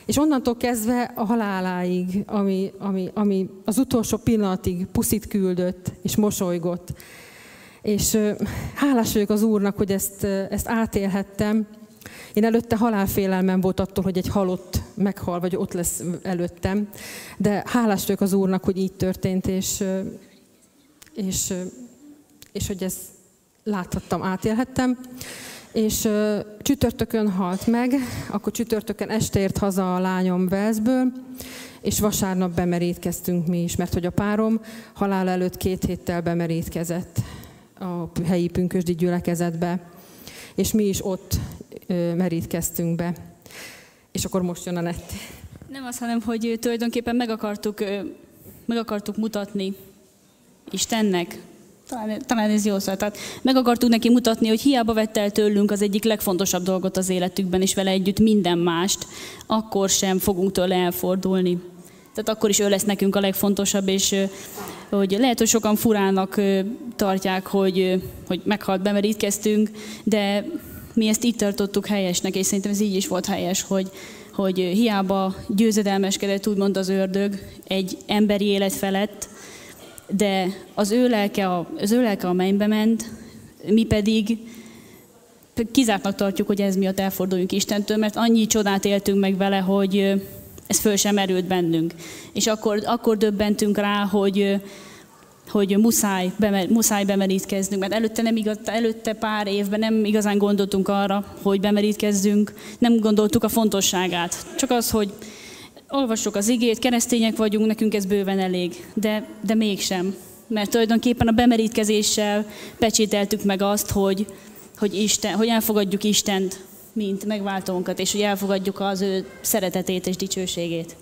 És onnantól kezdve a haláláig, ami, ami, ami az utolsó pillanatig puszit küldött és mosolygott. És hálás vagyok az Úrnak, hogy ezt, ezt átélhettem. Én előtte halálfélelmem volt attól, hogy egy halott meghal, vagy ott lesz előttem. De hálás vagyok az Úrnak, hogy így történt, és, és, és hogy ezt láthattam, átélhettem. És csütörtökön halt meg, akkor csütörtökön este ért haza a lányom Velszből, és vasárnap bemerítkeztünk mi is, mert hogy a párom halál előtt két héttel bemerítkezett a helyi pünkösdi gyülekezetbe, és mi is ott merítkeztünk be. És akkor most jön a net. Nem az, hanem hogy tulajdonképpen meg akartuk, meg akartuk mutatni Istennek, talán, talán ez jó szó. Tehát meg akartuk neki mutatni, hogy hiába vett el tőlünk az egyik legfontosabb dolgot az életükben, és vele együtt minden mást, akkor sem fogunk tőle elfordulni. Tehát akkor is ő lesz nekünk a legfontosabb, és hogy lehet, hogy sokan furának tartják, hogy, hogy meghalt, bemerítkeztünk, de mi ezt itt tartottuk helyesnek, és szerintem ez így is volt helyes, hogy, hogy hiába győzedelmeskedett úgymond az ördög egy emberi élet felett, de az ő lelke az ő lelke a mennybe ment, mi pedig kizártnak tartjuk, hogy ez miatt elforduljunk Istentől, mert annyi csodát éltünk meg vele, hogy ez föl sem erült bennünk. És akkor, akkor döbbentünk rá, hogy, hogy muszáj, bemer, muszáj bemerítkeznünk, mert előtte, nem igaz, előtte pár évben nem igazán gondoltunk arra, hogy bemerítkezzünk, nem gondoltuk a fontosságát. Csak az, hogy olvassuk az igét, keresztények vagyunk, nekünk ez bőven elég, de, de mégsem. mert tulajdonképpen a bemerítkezéssel pecsételtük meg azt, hogy, hogy, Isten, hogy elfogadjuk Istent, mint megváltónkat, és hogy elfogadjuk az ő szeretetét és dicsőségét.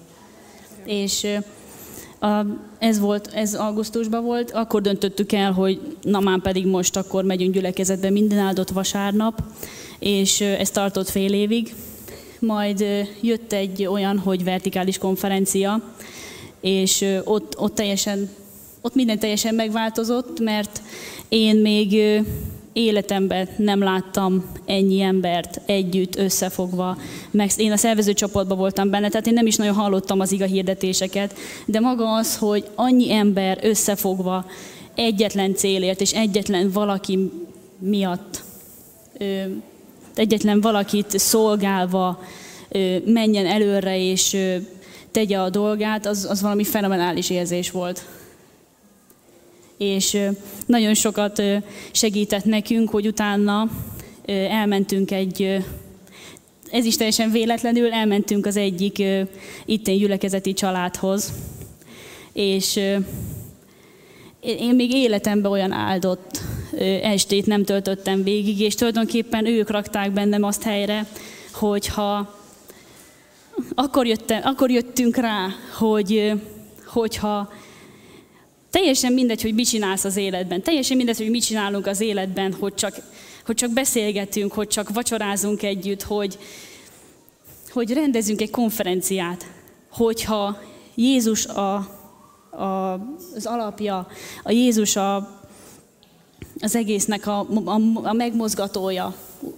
És a, ez volt, ez augusztusban volt, akkor döntöttük el, hogy na már pedig most akkor megyünk gyülekezetbe minden áldott vasárnap, és ez tartott fél évig. Majd jött egy olyan, hogy vertikális konferencia, és ott, ott teljesen, ott minden teljesen megváltozott, mert én még életemben nem láttam ennyi embert együtt, összefogva. Meg én a szervező csoportban voltam benne, tehát én nem is nagyon hallottam az iga hirdetéseket, de maga az, hogy annyi ember összefogva egyetlen célért és egyetlen valaki miatt, egyetlen valakit szolgálva menjen előre és tegye a dolgát, az, az valami fenomenális érzés volt. És nagyon sokat segített nekünk, hogy utána elmentünk egy, ez is teljesen véletlenül, elmentünk az egyik itteni gyülekezeti családhoz, és én még életemben olyan áldott estét nem töltöttem végig, és tulajdonképpen ők rakták bennem azt helyre, hogyha akkor, jöttem, akkor jöttünk rá, hogy hogyha Teljesen mindegy, hogy mit csinálsz az életben. Teljesen mindegy, hogy mit csinálunk az életben, hogy csak, hogy csak beszélgetünk, hogy csak vacsorázunk együtt, hogy, hogy rendezünk egy konferenciát. Hogyha Jézus a, a, az alapja, a Jézus a, az egésznek a, a, a megmozgatója,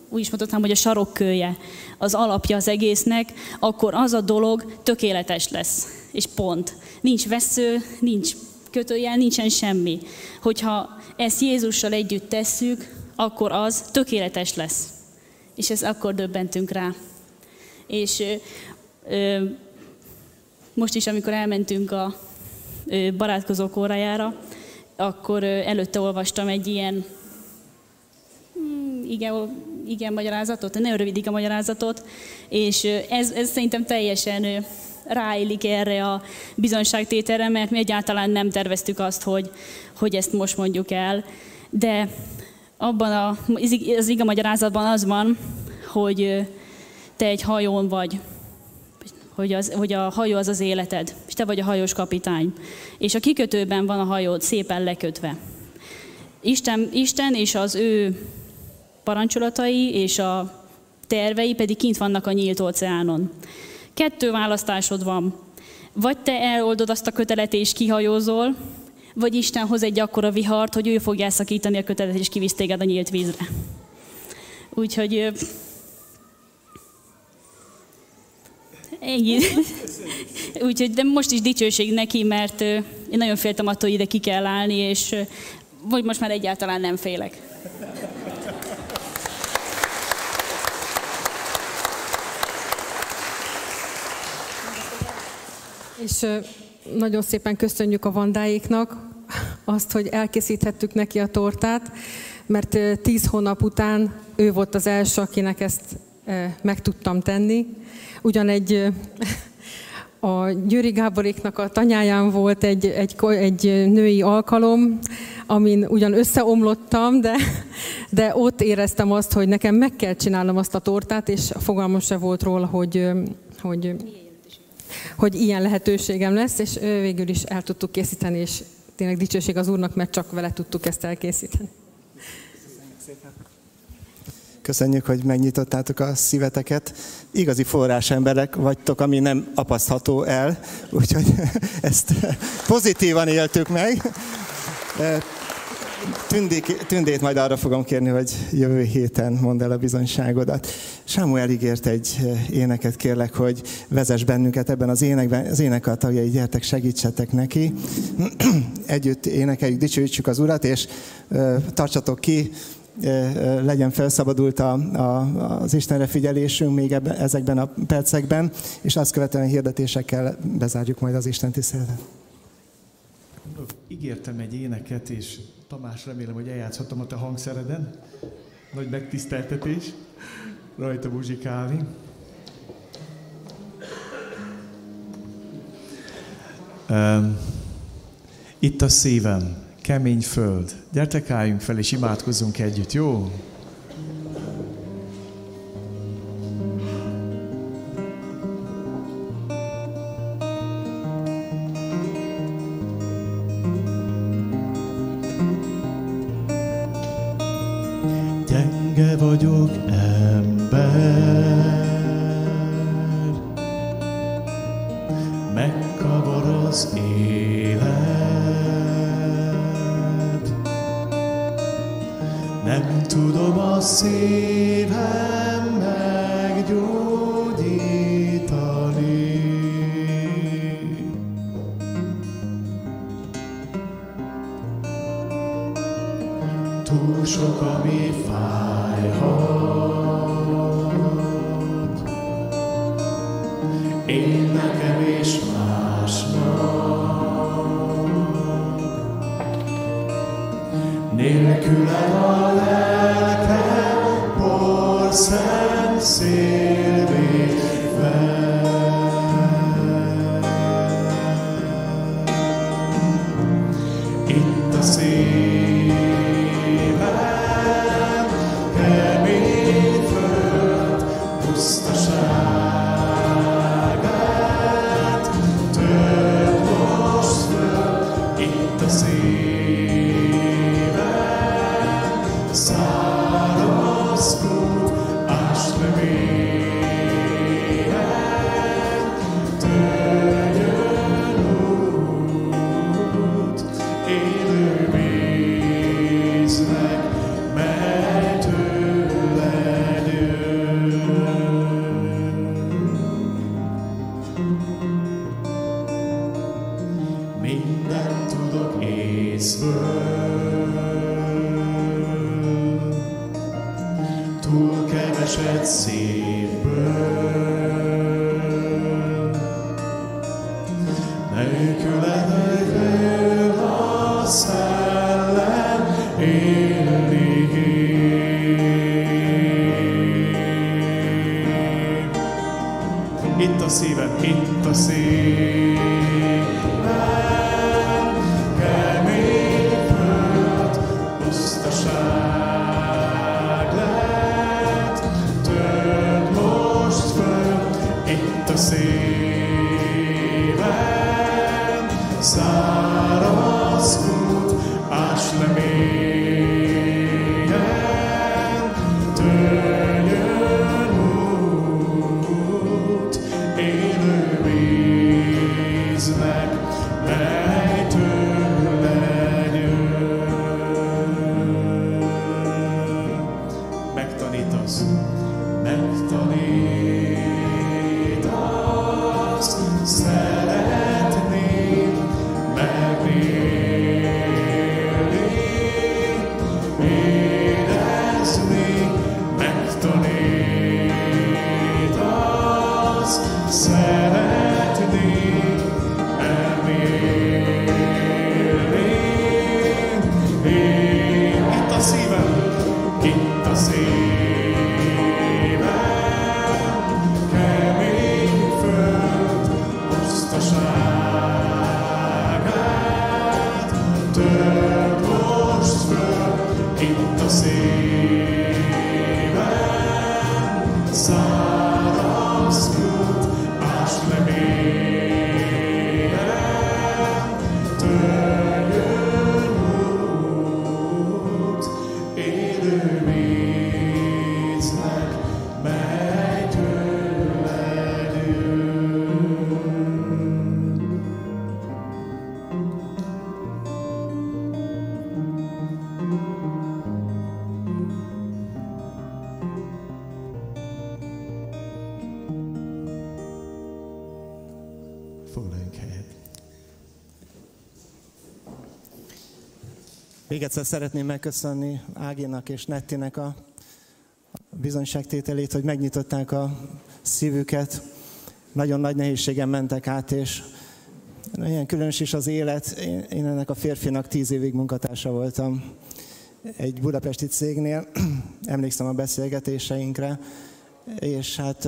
úgy is mondhatnám, hogy a sarokkője, az alapja az egésznek, akkor az a dolog tökéletes lesz. És pont. Nincs vesző, nincs kötőjel nincsen semmi. Hogyha ezt Jézussal együtt tesszük, akkor az tökéletes lesz. És ezt akkor döbbentünk rá. És ö, ö, most is, amikor elmentünk a ö, barátkozók órájára, akkor előtte olvastam egy ilyen hmm, igen, igen magyarázatot, ne rövidik a magyarázatot, és ez, ez szerintem teljesen ráillik erre a bizonyságtételre, mert mi egyáltalán nem terveztük azt, hogy, hogy ezt most mondjuk el. De abban a, az iga magyarázatban az van, hogy te egy hajón vagy, hogy, az, hogy a hajó az az életed, és te vagy a hajós kapitány. És a kikötőben van a hajód szépen lekötve. Isten, Isten és az ő parancsolatai és a tervei pedig kint vannak a nyílt óceánon. Kettő választásod van. Vagy te eloldod azt a kötelet és kihajózol, vagy Isten hoz egy akkora vihart, hogy ő fogja elszakítani a kötelet és kivisz téged a nyílt vízre. Úgyhogy Ennyi. Úgyhogy, de most is dicsőség neki, mert én nagyon féltem attól, hogy ide ki kell állni, és vagy most már egyáltalán nem félek. És nagyon szépen köszönjük a Vandáéknak azt, hogy elkészíthettük neki a tortát, mert tíz hónap után ő volt az első, akinek ezt meg tudtam tenni. Ugyan egy a Győri Gáboréknak a tanyáján volt egy, egy, egy női alkalom, amin ugyan összeomlottam, de, de ott éreztem azt, hogy nekem meg kell csinálnom azt a tortát, és fogalmam se volt róla, hogy, hogy hogy ilyen lehetőségem lesz, és végül is el tudtuk készíteni, és tényleg dicsőség az Úrnak, mert csak vele tudtuk ezt elkészíteni. Köszönjük, hogy megnyitottátok a szíveteket. Igazi forrásemberek vagytok, ami nem apasztható el, úgyhogy ezt pozitívan éltük meg. Tündék, tündét majd arra fogom kérni, hogy jövő héten mondd el a bizonyságodat. Sámuel ígért egy éneket, kérlek, hogy vezess bennünket ebben az énekben. Az ének a tagjai, gyertek, segítsetek neki. Együtt énekeljük, dicsőítsük az Urat, és tartsatok ki, legyen felszabadult a, a, az Istenre figyelésünk még ebben, ezekben a percekben, és azt követően hirdetésekkel bezárjuk majd az Isten tiszteletet. Ígértem egy éneket, és Tamás, remélem, hogy eljátszhatom a te hangszereden. Nagy megtiszteltetés rajta muzsikálni. Um, itt a szívem, kemény föld. Gyertek, álljunk fel és imádkozzunk együtt, jó? Foglaljunk helyet. Még egyszer szeretném megköszönni Ágénak és Nettinek a bizonyságtételét, hogy megnyitották a szívüket. Nagyon nagy nehézségen mentek át, és ilyen különös is az élet. Én ennek a férfinak tíz évig munkatársa voltam egy budapesti cégnél, emlékszem a beszélgetéseinkre, és hát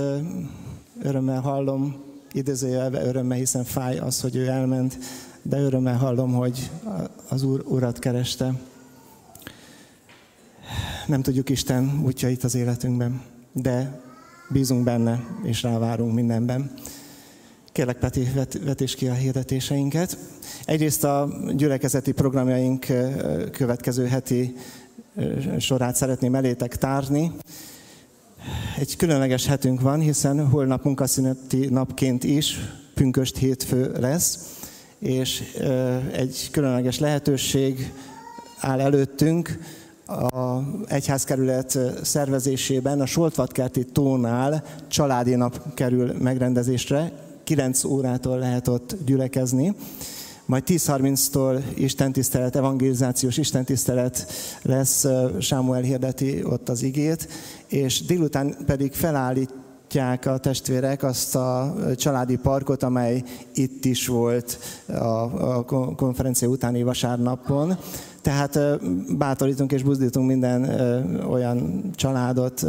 örömmel hallom, idézőjelve örömmel, hiszen fáj az, hogy ő elment, de örömmel hallom, hogy az Úr Urat kereste. Nem tudjuk Isten útja itt az életünkben, de bízunk benne, és rávárunk mindenben. Kérlek, Peti, vetés ki a hirdetéseinket. Egyrészt a gyülekezeti programjaink következő heti sorát szeretném elétek tárni. Egy különleges hetünk van, hiszen holnap munkaszüneti napként is pünköst hétfő lesz, és egy különleges lehetőség áll előttünk a egyházkerület szervezésében. A Soltvatkerti tónál családi nap kerül megrendezésre, 9 órától lehet ott gyülekezni majd 10.30-tól istentisztelet, evangelizációs istentisztelet lesz, Sámuel hirdeti ott az igét, és délután pedig felállítják a testvérek azt a családi parkot, amely itt is volt a konferencia utáni vasárnapon. Tehát bátorítunk és buzdítunk minden olyan családot,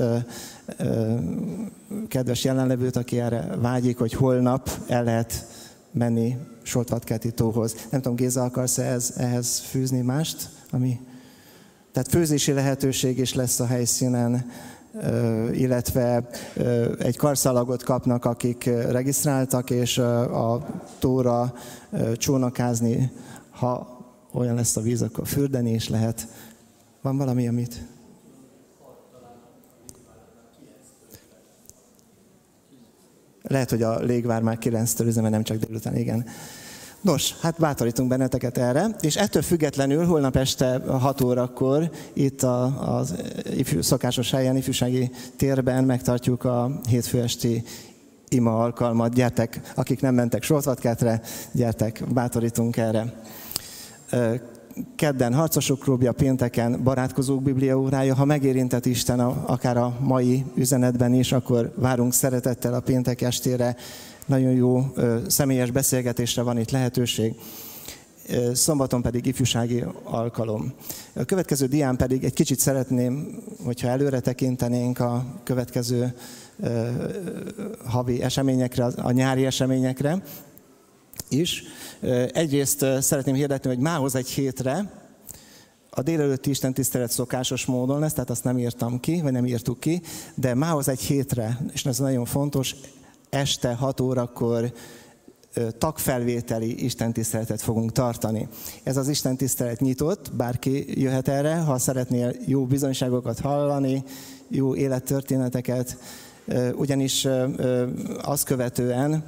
kedves jelenlevőt, aki erre vágyik, hogy holnap el lehet menni Soltvatkerti tóhoz. Nem tudom, Géza, akarsz ehhez, ehhez fűzni mást? Ami... Tehát főzési lehetőség is lesz a helyszínen, illetve egy karszalagot kapnak, akik regisztráltak, és a tóra csónakázni, ha olyan lesz a víz, akkor fürdeni is lehet. Van valami, amit Lehet, hogy a légvár már 9-től üzemel, nem csak délután, igen. Nos, hát bátorítunk benneteket erre, és ettől függetlenül holnap este 6 órakor itt a, az ifjú, szokásos helyen, ifjúsági térben megtartjuk a hétfő esti ima alkalmat. Gyertek, akik nem mentek Soltvatkertre, gyertek, bátorítunk erre kedden harcosok klubja, pénteken barátkozók bibliaórája. Ha megérintett Isten a, akár a mai üzenetben is, akkor várunk szeretettel a péntek estére. Nagyon jó személyes beszélgetésre van itt lehetőség. Szombaton pedig ifjúsági alkalom. A következő dián pedig egy kicsit szeretném, hogyha előre tekintenénk a következő havi eseményekre, a nyári eseményekre is. Egyrészt szeretném hirdetni, hogy mához egy hétre a délelőtti Isten tisztelet szokásos módon lesz, tehát azt nem írtam ki, vagy nem írtuk ki, de mához egy hétre, és ez nagyon fontos, este 6 órakor tagfelvételi istentiszteletet fogunk tartani. Ez az istentisztelet nyitott, bárki jöhet erre, ha szeretnél jó bizonyságokat hallani, jó élettörténeteket, ugyanis azt követően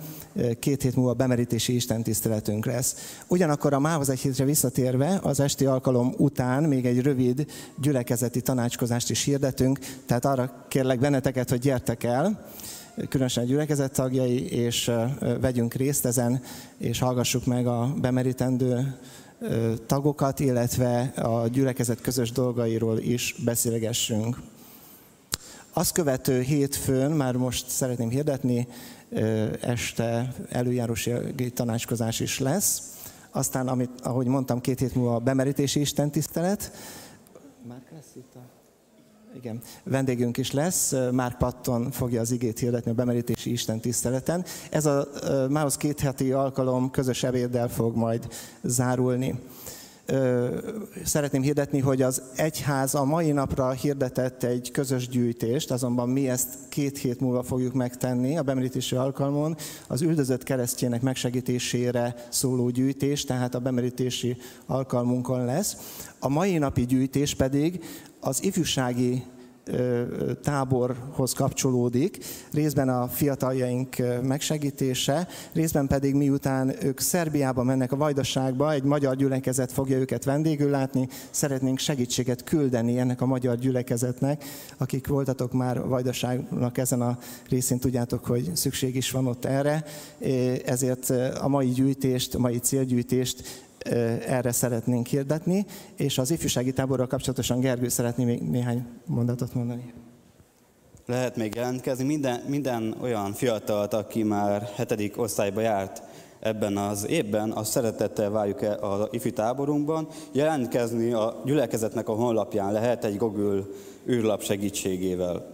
két hét múlva bemerítési istentiszteletünk lesz. Ugyanakkor a mához egy hétre visszatérve, az esti alkalom után még egy rövid gyülekezeti tanácskozást is hirdetünk, tehát arra kérlek benneteket, hogy gyertek el, különösen a gyülekezet tagjai, és vegyünk részt ezen, és hallgassuk meg a bemerítendő tagokat, illetve a gyülekezet közös dolgairól is beszélgessünk. Azt követő hétfőn, már most szeretném hirdetni, este előjárósi tanácskozás is lesz. Aztán, amit, ahogy mondtam, két hét múlva a bemerítési istentisztelet. Már lesz itt. Igen, vendégünk is lesz, Márk Patton fogja az igét hirdetni a bemerítési Isten tiszteleten. Ez a mához két heti alkalom közös ebéddel fog majd zárulni szeretném hirdetni, hogy az egyház a mai napra hirdetett egy közös gyűjtést, azonban mi ezt két hét múlva fogjuk megtenni a bemerítési alkalmon, az üldözött keresztjének megsegítésére szóló gyűjtés, tehát a bemerítési alkalmunkon lesz. A mai napi gyűjtés pedig az ifjúsági táborhoz kapcsolódik, részben a fiataljaink megsegítése, részben pedig miután ők Szerbiába mennek a Vajdaságba, egy magyar gyülekezet fogja őket vendégül látni, szeretnénk segítséget küldeni ennek a magyar gyülekezetnek, akik voltatok már Vajdaságnak ezen a részén, tudjátok, hogy szükség is van ott erre, ezért a mai gyűjtést, a mai célgyűjtést erre szeretnénk hirdetni, és az ifjúsági táborral kapcsolatosan Gergő szeretné még néhány mondatot mondani. Lehet még jelentkezni. Minden, minden olyan fiatalt, aki már hetedik osztályba járt ebben az évben, azt szeretettel várjuk e az ifjú táborunkban. Jelentkezni a gyülekezetnek a honlapján lehet egy Google űrlap segítségével.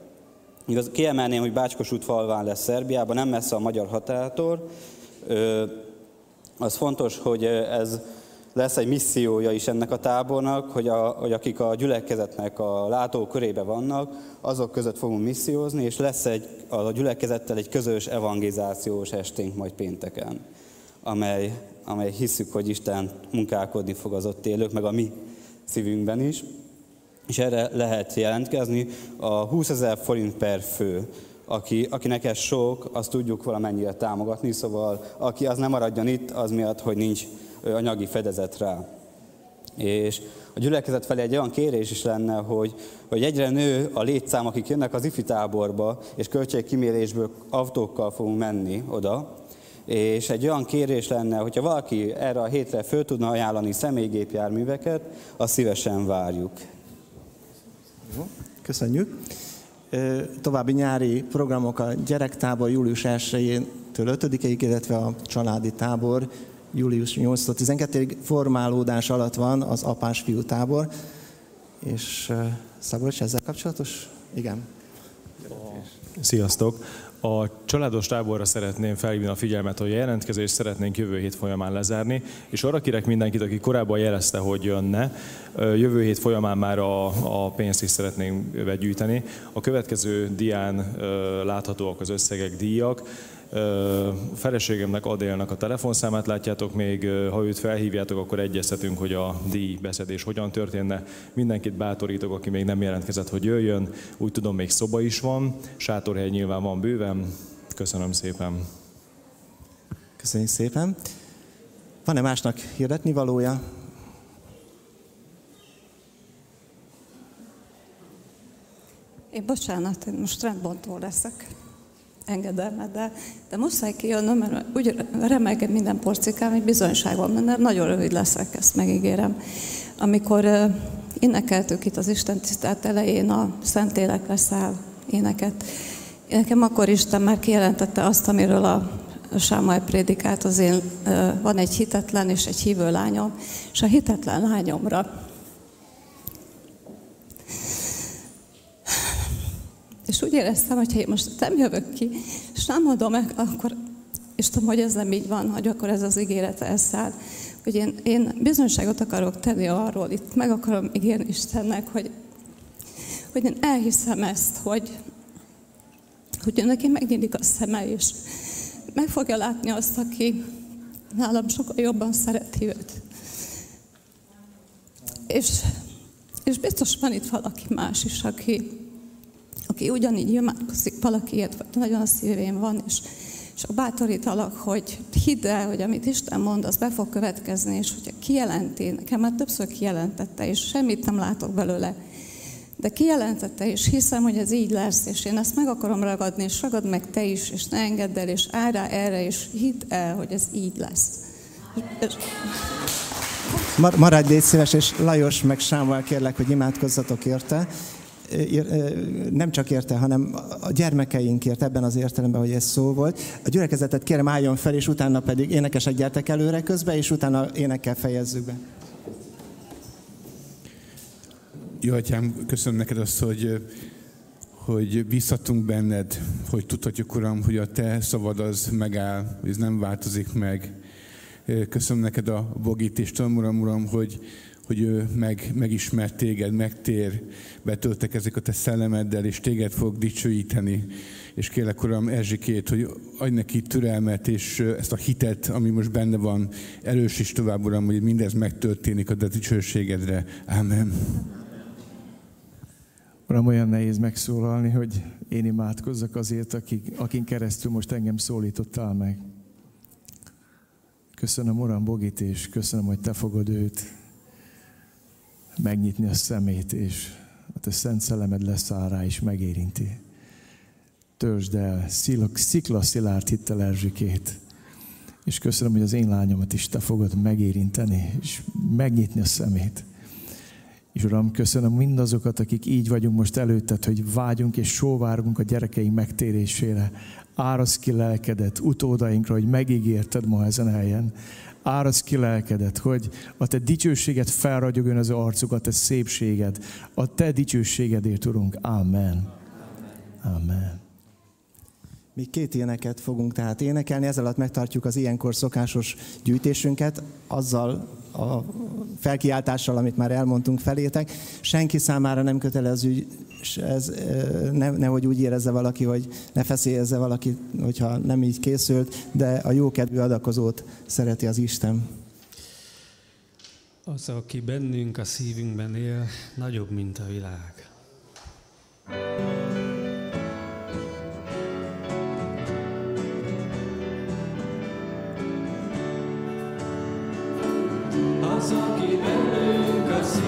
Igaz, kiemelném, hogy Bácskos út falván lesz Szerbiában, nem messze a magyar határtól az fontos, hogy ez lesz egy missziója is ennek a tábornak, hogy, a, hogy akik a gyülekezetnek a látó körébe vannak, azok között fogunk missziózni, és lesz egy, a gyülekezettel egy közös evangelizációs esténk majd pénteken, amely, amely hiszük, hogy Isten munkálkodni fog az ott élők, meg a mi szívünkben is. És erre lehet jelentkezni a 20 ezer forint per fő aki, akinek ez sok, azt tudjuk valamennyire támogatni, szóval aki az nem maradjon itt, az miatt, hogy nincs anyagi fedezet rá. És a gyülekezet felé egy olyan kérés is lenne, hogy, hogy egyre nő a létszám, akik jönnek az ifi táborba, és költségkimérésből autókkal fogunk menni oda, és egy olyan kérés lenne, hogyha valaki erre a hétre föl tudna ajánlani személygépjárműveket, azt szívesen várjuk. Köszönjük. További nyári programok a gyerektábor július 1-től 5-ig, illetve a családi tábor július 8-12-ig formálódás alatt van az apás fiú tábor. És Szabolcs, ezzel kapcsolatos? Igen. Sziasztok! A családos táborra szeretném felhívni a figyelmet, hogy a jelentkezést szeretnénk jövő hét folyamán lezárni, és arra kérek mindenkit, aki korábban jelezte, hogy jönne, jövő hét folyamán már a, a pénzt is szeretnénk begyűjteni. A következő dián láthatóak az összegek, díjak. Feleségemnek Adélnak a telefonszámát látjátok még, ha őt felhívjátok, akkor egyeztetünk, hogy a díj beszedés hogyan történne. Mindenkit bátorítok, aki még nem jelentkezett, hogy jöjjön. Úgy tudom, még szoba is van, sátorhely nyilván van bőven. Köszönöm szépen. Köszönjük szépen. Van-e másnak hirdetni valója? Én bocsánat, én most rendbontó leszek engedelmeddel, de muszáj kijönnöm, mert úgy remelkedj minden porcikám, hogy bizonyságban mennem, nagyon rövid leszek, ezt megígérem. Amikor énekeltük itt az Isten tisztelt elején a Szentélek leszáll éneket, nekem akkor Isten már kijelentette azt, amiről a Sámuel prédikált, az én, van egy hitetlen és egy hívő lányom, és a hitetlen lányomra És úgy éreztem, hogy ha én most nem jövök ki, és nem adom meg, akkor, és tudom, hogy ez nem így van, hogy akkor ez az ígéret elszáll. Hogy én, én bizonyságot akarok tenni arról, itt meg akarom ígérni Istennek, hogy, hogy én elhiszem ezt, hogy, hogy neki megnyílik a szeme, és meg fogja látni azt, aki nálam sokkal jobban szereti őt. És, és biztos van itt valaki más is, aki, aki ugyanígy imádkozik valakiért, nagyon a szívén van, és, és bátorítalak, hogy hidd el, hogy amit Isten mond, az be fog következni, és hogyha kijelenti, nekem már többször kijelentette, és semmit nem látok belőle, de kijelentette, és hiszem, hogy ez így lesz, és én ezt meg akarom ragadni, és ragad meg te is, és ne engedd el, és állj rá erre, és hidd el, hogy ez így lesz. Maradj légy szíves, és Lajos meg Sámuel kérlek, hogy imádkozzatok érte nem csak érte, hanem a gyermekeinkért ebben az értelemben, hogy ez szó volt. A gyülekezetet kérem álljon fel, és utána pedig énekesek gyertek előre közbe, és utána énekkel fejezzük be. Jó, atyám, köszönöm neked azt, hogy, hogy bízhatunk benned, hogy tudhatjuk, Uram, hogy a te szavad az megáll, ez nem változik meg. Köszönöm neked a bogít, és tudom, Uram, Uram, hogy, hogy ő meg, megismert téged, megtér, betöltek ezek a te szellemeddel, és téged fog dicsőíteni. És kérlek, Uram, Erzsikét, hogy adj neki türelmet, és ezt a hitet, ami most benne van, is tovább, Uram, hogy mindez megtörténik a te dicsőségedre. Amen. Uram, olyan nehéz megszólalni, hogy én imádkozzak azért, akik, akin keresztül most engem szólítottál meg. Köszönöm, Uram, Bogit, és köszönöm, hogy Te fogod őt megnyitni a szemét, és a te szent szellemed leszáll rá, és megérinti. Törzsd el, szikla szilárd hittel Erzsikét. És köszönöm, hogy az én lányomat is te fogod megérinteni, és megnyitni a szemét. És Uram, köszönöm mindazokat, akik így vagyunk most előtted, hogy vágyunk és sóvárunk a gyerekeink megtérésére. Árasz ki lelkedet utódainkra, hogy megígérted ma ezen helyen árasz ki lelkedet, hogy a te dicsőséged felragyogjon az arcuk, a te szépséged, a te dicsőségedért, Urunk. Amen. Amen. Mi két éneket fogunk tehát énekelni, ezzel alatt megtartjuk az ilyenkor szokásos gyűjtésünket, azzal a felkiáltással, amit már elmondtunk felétek. Senki számára nem kötelező, ez, ne, nehogy úgy érezze valaki, hogy ne feszélyezze valaki, hogyha nem így készült, de a jókedvű adakozót szereti az Isten. Az, aki bennünk a szívünkben él, nagyobb, mint a világ. Az, aki bennünk a szívünkben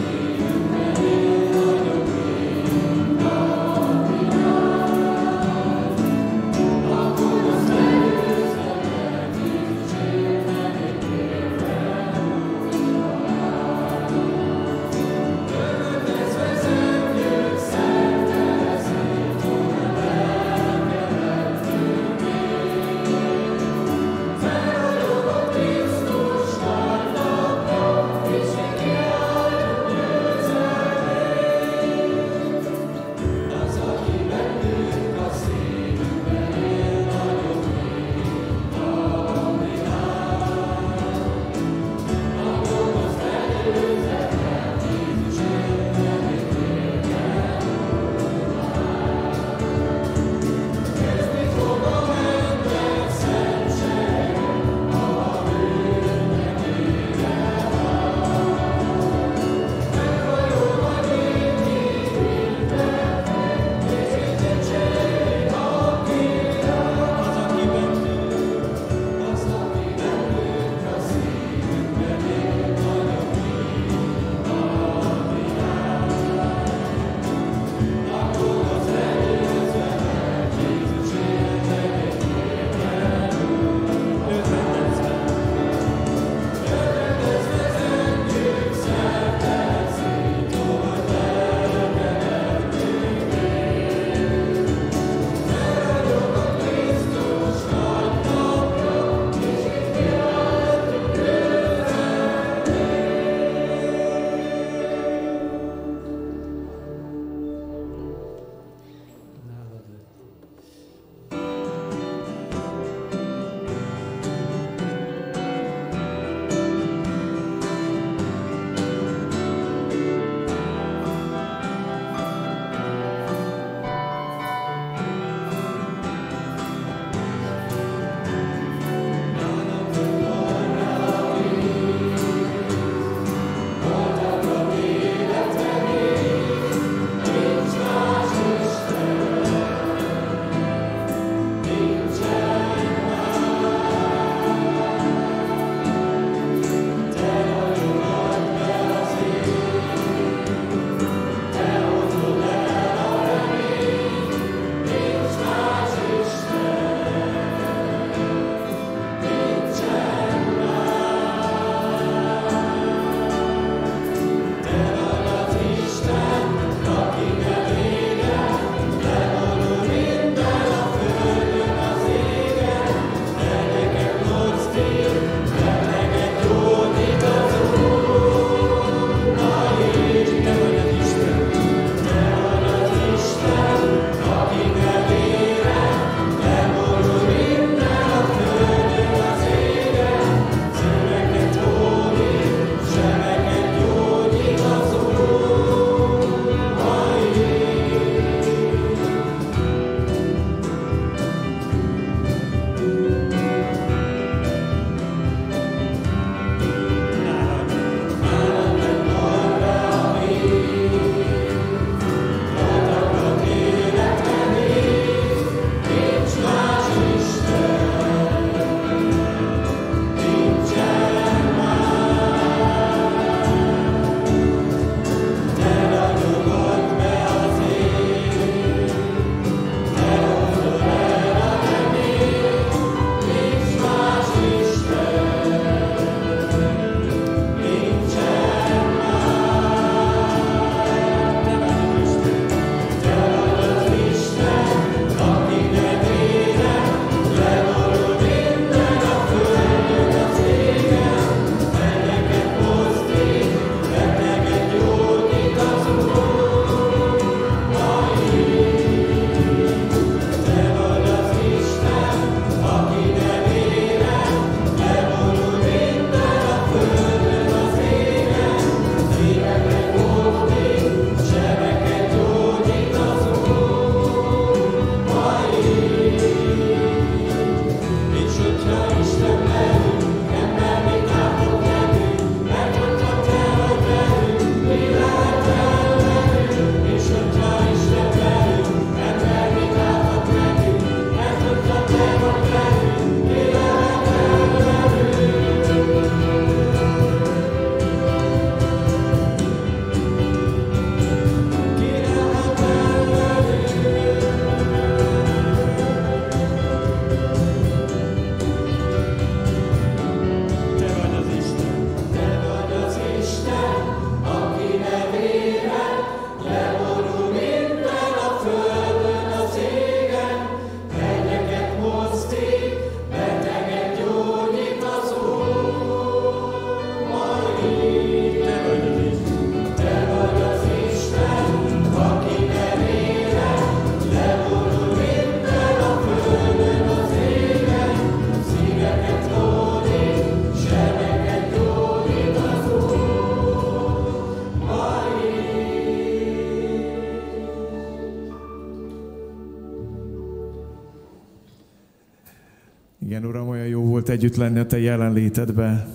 volt együtt lenni a Te jelenlétedbe.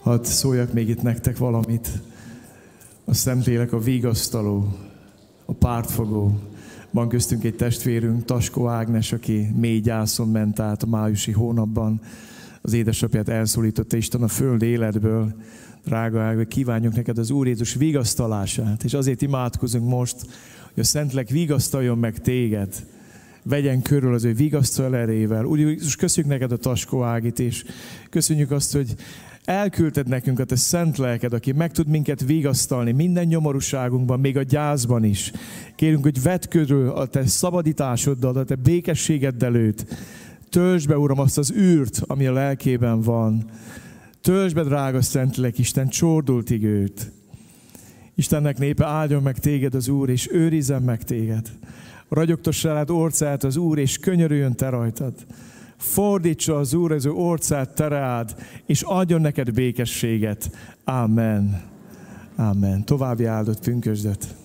Hadd szóljak még itt nektek valamit. A Szentlélek a vigasztaló, a pártfogó. Van köztünk egy testvérünk, Taskó Ágnes, aki mély gyászon ment át a májusi hónapban. Az édesapját elszólította Isten a föld életből. Drága Ág, kívánjuk neked az Úr Jézus vigasztalását, és azért imádkozunk most, hogy a Szentlek vigasztaljon meg téged, vegyen körül az ő vigasztal erével. Úgy Jézus, köszönjük neked a Taskó Ágit, és köszönjük azt, hogy elküldted nekünk a te szent lelked, aki meg tud minket vigasztalni minden nyomorúságunkban, még a gyászban is. Kérünk, hogy vedd körül a te szabadításoddal, a te békességeddel őt. Töltsd be, Uram, azt az űrt, ami a lelkében van. Töltsd be, drága Szentlélek, Isten, csordultig őt. Istennek népe áldjon meg téged az Úr, és őrizzen meg téged. Ragyogtassa rád orcát az Úr, és könyörüljön te rajtad. Fordítsa az Úr az ő orcát te rád, és adjon neked békességet. Amen. Amen. További áldott pünkösdet.